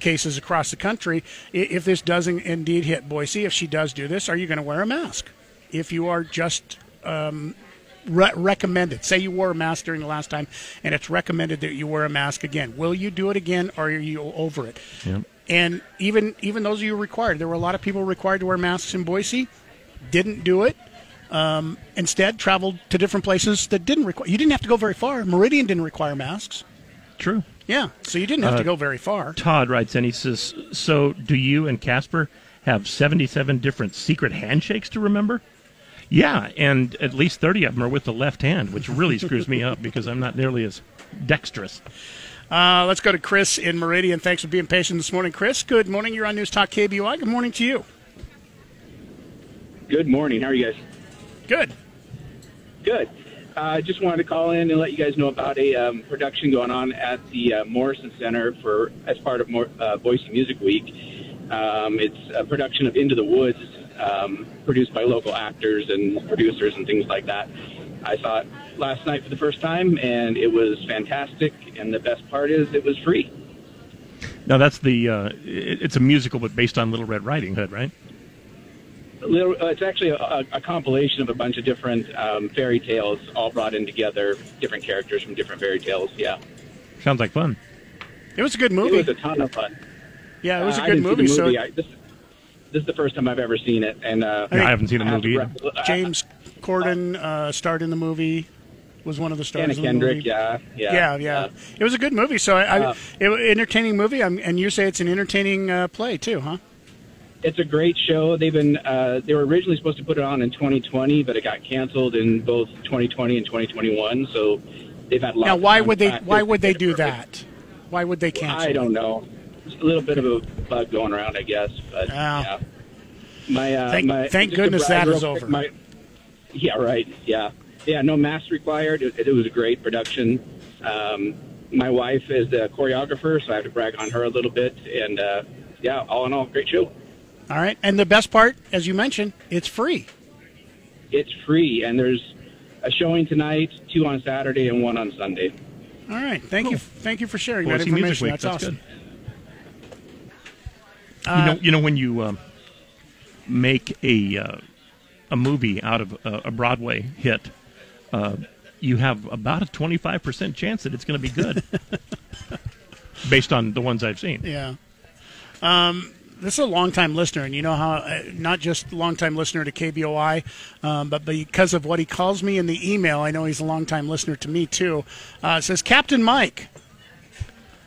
cases across the country. If this doesn't indeed hit Boise, if she does do this, are you going to wear a mask? If you are just um, re- recommended, say you wore a mask during the last time, and it's recommended that you wear a mask again, will you do it again, or are you over it? Yep. And even even those of you required, there were a lot of people required to wear masks in Boise, didn't do it. Um, instead, traveled to different places that didn't require. You didn't have to go very far. Meridian didn't require masks. True. Yeah, so you didn't have Uh, to go very far. Todd writes in, he says, So do you and Casper have 77 different secret handshakes to remember? Yeah, and at least 30 of them are with the left hand, which really screws me up because I'm not nearly as dexterous. Uh, let's go to Chris in Meridian. Thanks for being patient this morning, Chris. Good morning. You're on News Talk KBOI. Good morning to you. Good morning. How are you guys? Good. Good. I uh, just wanted to call in and let you guys know about a um, production going on at the uh, Morrison Center for as part of Mor- uh, Boise Music Week. Um, it's a production of Into the Woods, um, produced by local actors and producers and things like that. I saw it last night for the first time, and it was fantastic. And the best part is, it was free. Now, that's the, uh, it- it's a musical, but based on Little Red Riding Hood, right? Little, uh, it's actually a, a compilation of a bunch of different um, fairy tales, all brought in together, different characters from different fairy tales. Yeah, Sounds like fun. It was a good movie. It was a ton of fun. Yeah, it was a Uh, I good didn't see the movie. So. I, this, this is the first time I've ever seen it, and uh, Yeah, I haven't seen the have to movie rec- I- James Corden uh, starred in the movie. Was one of the stars. Anna in the Kendrick, movie. yeah, yeah, yeah, yeah. It was a good movie. So I, I Uh, it, was an entertaining movie. I'm, and you say it's an entertaining uh, play too, huh? It's a great show. They've been uh, they were originally supposed to put it on in 2020, but it got canceled in both 2020 and 2021. So they've had lots Now, why time would they? Why would they do perfect. that? Why would they cancel? I don't know. Just a little bit of a bug going around, I guess. But yeah, my uh, Thank- my, thank goodness brag that real over. My, yeah, right. Yeah, yeah. No masks required. It, it was a great production. Um, my wife is the choreographer, so I have to brag on her a little bit. And uh, yeah, all in all, great show. All right. And the best part, as you mentioned, it's free. It's free, and there's a showing tonight, two on Saturday, and one on Sunday. All right. Thank you. Thank you for sharing that Boise Music information. Week, That's, that's awesome. you Uh, know, you know when you um, make a uh, a movie out of a, a Broadway hit, uh, you have about a twenty five percent chance that it's going to be good, [LAUGHS] based on the ones I've seen. Yeah. Um, this is a longtime listener, and you know how uh, not just a longtime listener to KBOI, um, but because of what he calls me in the email, I know he's a longtime listener to me too. Uh, it says Captain Mike.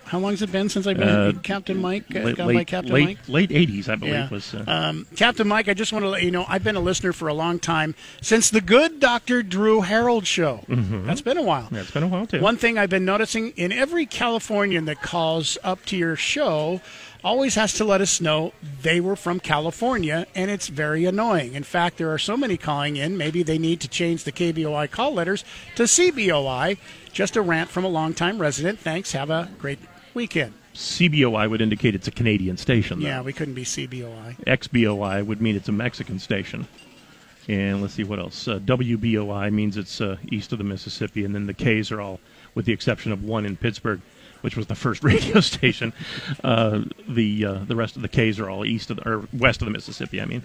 How long has it been since I've been Uh, Captain Mike? Uh, late, gone by late, Captain late, Mike? late 80s, I believe, Yeah. was. Uh, Um, Captain Mike, I just want to let you know I've been a listener for a long time since the good Dr. Drew Harold show. Mhm. That's been a while. Yeah, it's been a while, too. One thing I've been noticing in every Californian that calls up to your show always has to let us know they were from California, and it's very annoying. In fact, there are so many calling in, maybe they need to change the KBOI call letters to CBOI. Just a rant from a longtime resident. Thanks. Have a great weekend. CBOI would indicate it's a Canadian station. Though. Yeah, we couldn't be CBOI. XBOI would mean it's a Mexican station. And let's see what else. Uh, WBOI means it's uh, east of the Mississippi, and then the K's are all, with the exception of one in Pittsburgh, which was the first [LAUGHS] radio station. Uh, the uh, the rest of the K's are all east of the, or west of the Mississippi. I mean.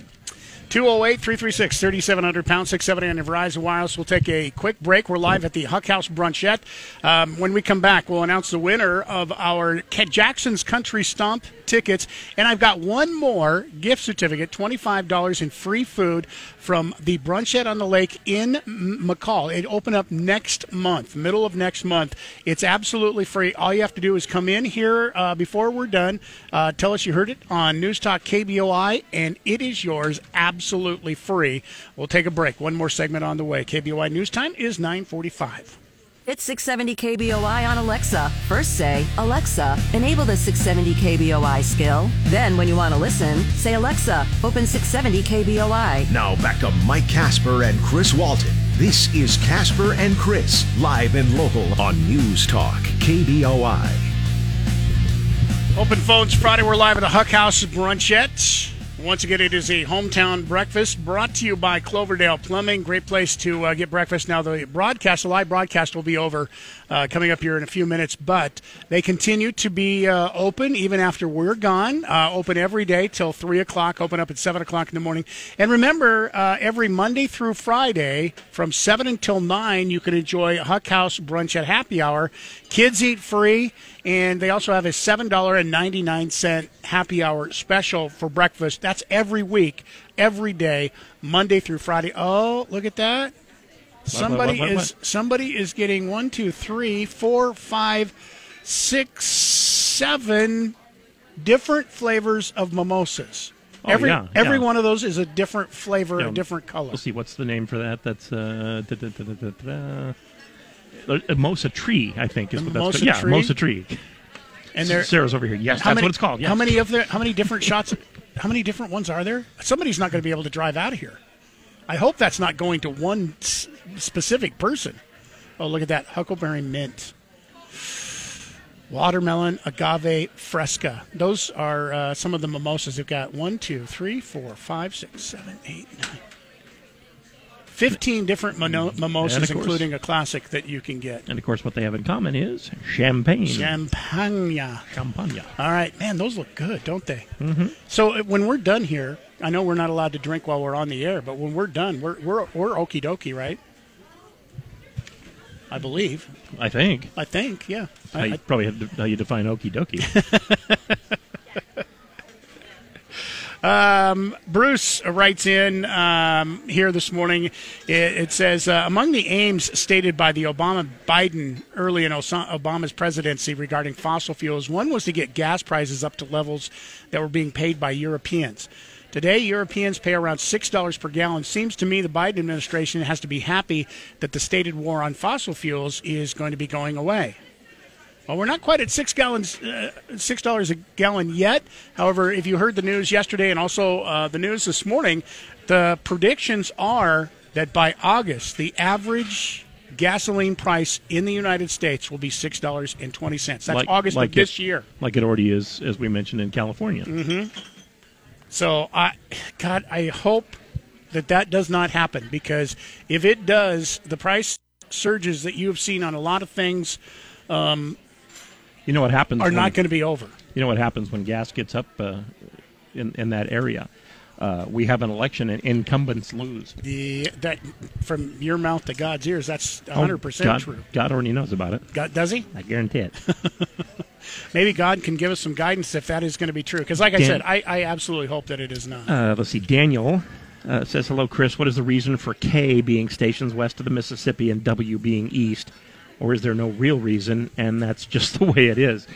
208 336 3700 pound 670 on Verizon Wireless. We'll take a quick break. We're live at the Huck House Brunchette. Um, when we come back, we'll announce the winner of our Ken Jackson's Country Stomp tickets. And I've got one more gift certificate $25 in free food from the Brunchette on the Lake in McCall. It open up next month, middle of next month. It's absolutely free. All you have to do is come in here uh, before we're done, uh, tell us you heard it on News Talk KBOI, and it is yours absolutely free. We'll take a break. One more segment on the way. KBOI News Time is 945. It's 670 KBOI on Alexa. First say, Alexa, enable the 670 KBOI skill. Then, when you want to listen, say, Alexa, open 670 KBOI. Now back to Mike Casper and Chris Walton. This is Casper and Chris, live and local on News Talk, KBOI. Open phones Friday. We're live at the Huck House Brunchette. Once again, it is a hometown breakfast brought to you by Cloverdale Plumbing. Great place to uh, get breakfast. Now, the broadcast, the live broadcast, will be over uh, coming up here in a few minutes, but they continue to be uh, open even after we're gone. Uh, open every day till 3 o'clock, open up at 7 o'clock in the morning. And remember, uh, every Monday through Friday from 7 until 9, you can enjoy Huck House Brunchette Happy Hour. Kids eat free, and they also have a $7.99 happy hour special for breakfast. That's every week, every day, Monday through Friday. Oh, look at that. Somebody what, what, is somebody is getting one, two, three, four, five, six, seven different flavors of mimosas. Oh, every yeah, every yeah. one of those is a different flavor, Yeah, a different color. Let's see, what's the name for that? That's uh, da, da, da, da. Uh, Mimosa tree, I think is what that's called. Yeah, mimosa tree. And there- Sarah's over here. Yes, that's many- what it's called. Yes. How many of the how many different shots? How many different ones are there? Somebody's not going to be able to drive out of here. I hope that's not going to one s- specific person. Oh, look at that Huckleberry Mint, watermelon, agave, fresca. Those are uh, some of the mimosas. We've got one, two, three, four, five, six, seven, eight, nine. 15 different mono- mimosas, course- including a classic that you can get. And of course, what they have in common is champagne. Champagne. Champagne. All right, man, those look good, don't they? Mm-hmm. So uh, when we're done here, I know we're not allowed to drink while we're on the air, but when we're done, we're we're we're okie dokie, right? I believe. I think. I think, yeah. How I, you, I, probably have to, how you define okie dokie. [LAUGHS] [LAUGHS] Um, Bruce writes in um, here this morning. It, it says uh, among the aims stated by the Obama Biden early in Obama's presidency regarding fossil fuels, one was to get gas prices up to levels that were being paid by Europeans. Today, Europeans pay around $6 per gallon. Seems to me the Biden administration has to be happy that the stated war on fossil fuels is going to be going away. Well, we're not quite at six gallons, uh, six dollars a gallon yet. However, if you heard the news yesterday and also uh, the news this morning, the predictions are that by August, the average gasoline price in the United States will be six dollars and twenty cents. That's Like- August like of this year. like it already is, as we mentioned in California. hmm So I, God, I hope that that does not happen because if it does, the price surges that you have seen on a lot of things. Um, You know what happens? Are when- not going to be over. You know what happens when gas gets up uh, in in that area? Uh, we have an election and incumbents lose. The that from your mouth to God's ears, that's Oh, hundred percent God- true. God already knows about it. God, does he? I guarantee it. [LAUGHS] Maybe God can give us some guidance if that is going to be true. Because, like I said, I, I absolutely hope that it is not. Uh, let's see. Daniel uh, says, "Hello, Chris. What is the reason for K being stations west of the Mississippi and W being east, or is there no real reason and that's just [LAUGHS] the way it is?"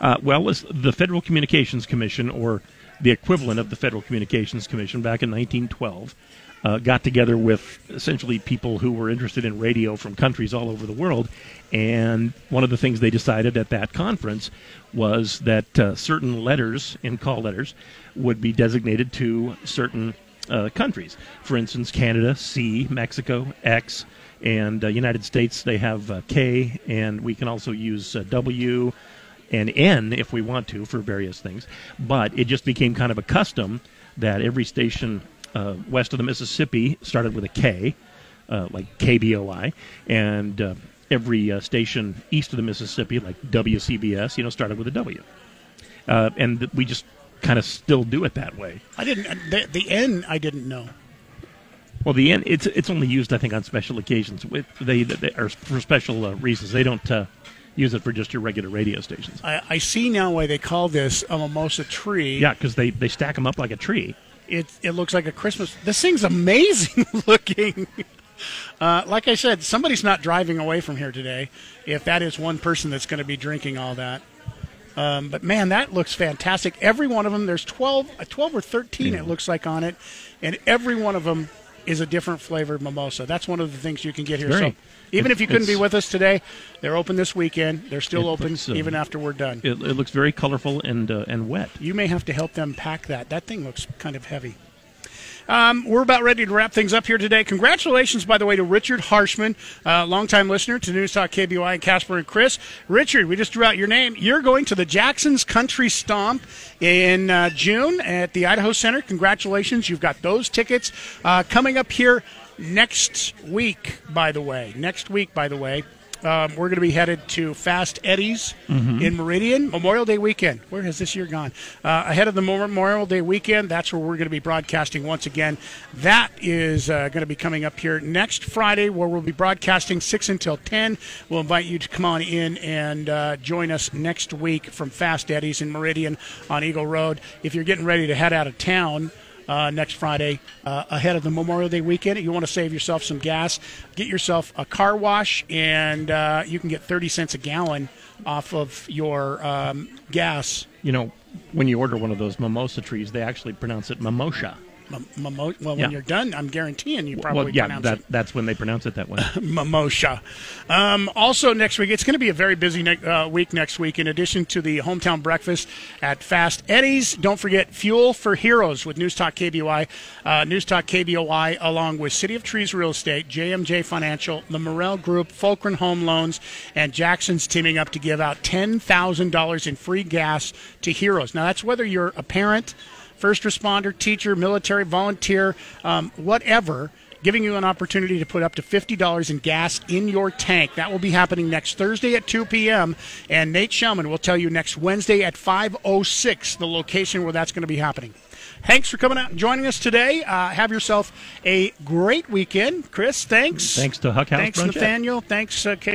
Uh, well, it's the Federal Communications Commission, or the equivalent of the Federal Communications Commission, back in 1912, uh, got together with essentially people who were interested in radio from countries all over the world. And one of the things they decided at that conference was that uh, certain letters in call letters would be designated to certain uh, countries. For instance, Canada, C, Mexico, X, and uh, United States, they have uh, K, and we can also use uh, W and N if we want to for various things. But it just became kind of a custom that every station uh, west of the Mississippi started with a K, uh, like KBOI, and uh, every uh, station east of the Mississippi, like WCBS, you know, started with a W. Uh, and th- we just kind of still do it that way. I didn't. The, the N I didn't know. Well, the end it's it's only used, I think, on special occasions. With they, they are for special uh, reasons. They don't uh, use it for just your regular radio stations. I, I see now why they call this a mimosa tree. Yeah, because they they stack them up like a tree. It it looks like a Christmas. This thing's amazing [LAUGHS] looking. Uh, like I said, somebody's not driving away from here today. If that is one person that's going to be drinking all that. Um, but man, that looks fantastic. Every one of them, there's 12, uh, 12 or 13, it looks like on it, and every one of them is a different flavored mimosa. That's one of the things you can get here. Very. So even if you couldn't be with us today, they're open this weekend. They're still open looks, uh, even after we're done. It, it looks very colorful and uh, and wet. You may have to help them pack that. That thing looks kind of heavy. Um, we're about ready to wrap things up here today. Congratulations, by the way, to Richard Harshman, uh, longtime listener to News Talk KBY and Casper and Chris. Richard, we just drew out your name. You're going to the Jackson's Country Stomp in uh, June at the Idaho Center. Congratulations. You've got those tickets uh, coming up here next week, by the way. Next week, by the way. Um, we're going to be headed to Fast Eddie's Mhm. in Meridian Memorial Day weekend. Where has this year gone? Uh, ahead of the Memorial Day weekend, that's where we're going to be broadcasting once again. That is uh, going to be coming up here next Friday, where we'll be broadcasting 6 until 10. We'll invite you to come on in and uh, join us next week from Fast Eddie's in Meridian on Eagle Road. If you're getting ready to head out of town, uh, next Friday uh, ahead of the Memorial Day weekend. You want to save yourself some gas, get yourself a car wash, and uh, you can get 30 cents a gallon off of your um, gas. You know, when you order one of those mimosa trees, they actually pronounce it mimosa. Mimo- well, Yeah. when you're done, I'm guaranteeing you probably well, yeah, pronounce that, it that's when they pronounce it that way. [LAUGHS] mimosa. Um, also, next week, it's going to be a very busy ne- uh, week next week. In addition to the hometown breakfast at Fast Eddie's, don't forget Fuel for Heroes with News Talk KBOI. Uh, News Talk KBOI, along with City of Trees Real Estate, JMJ Financial, the Morel Group, Fulcrum Home Loans, and Jackson's teaming up to give out $10,000 in free gas to heroes. Now, that's whether you're a parent, first responder, teacher, military, volunteer, um, whatever, giving you an opportunity to put up to $50 in gas in your tank. That will be happening next Thursday at 2 p.m. And Nate Shelman will tell you next Wednesday at 5.06 the location where that's going to be happening. Thanks for coming out and joining us today. Uh, have yourself a great weekend. Chris, thanks. Thanks to Huck House Thanks. Nathaniel. Thanks, uh, Kate.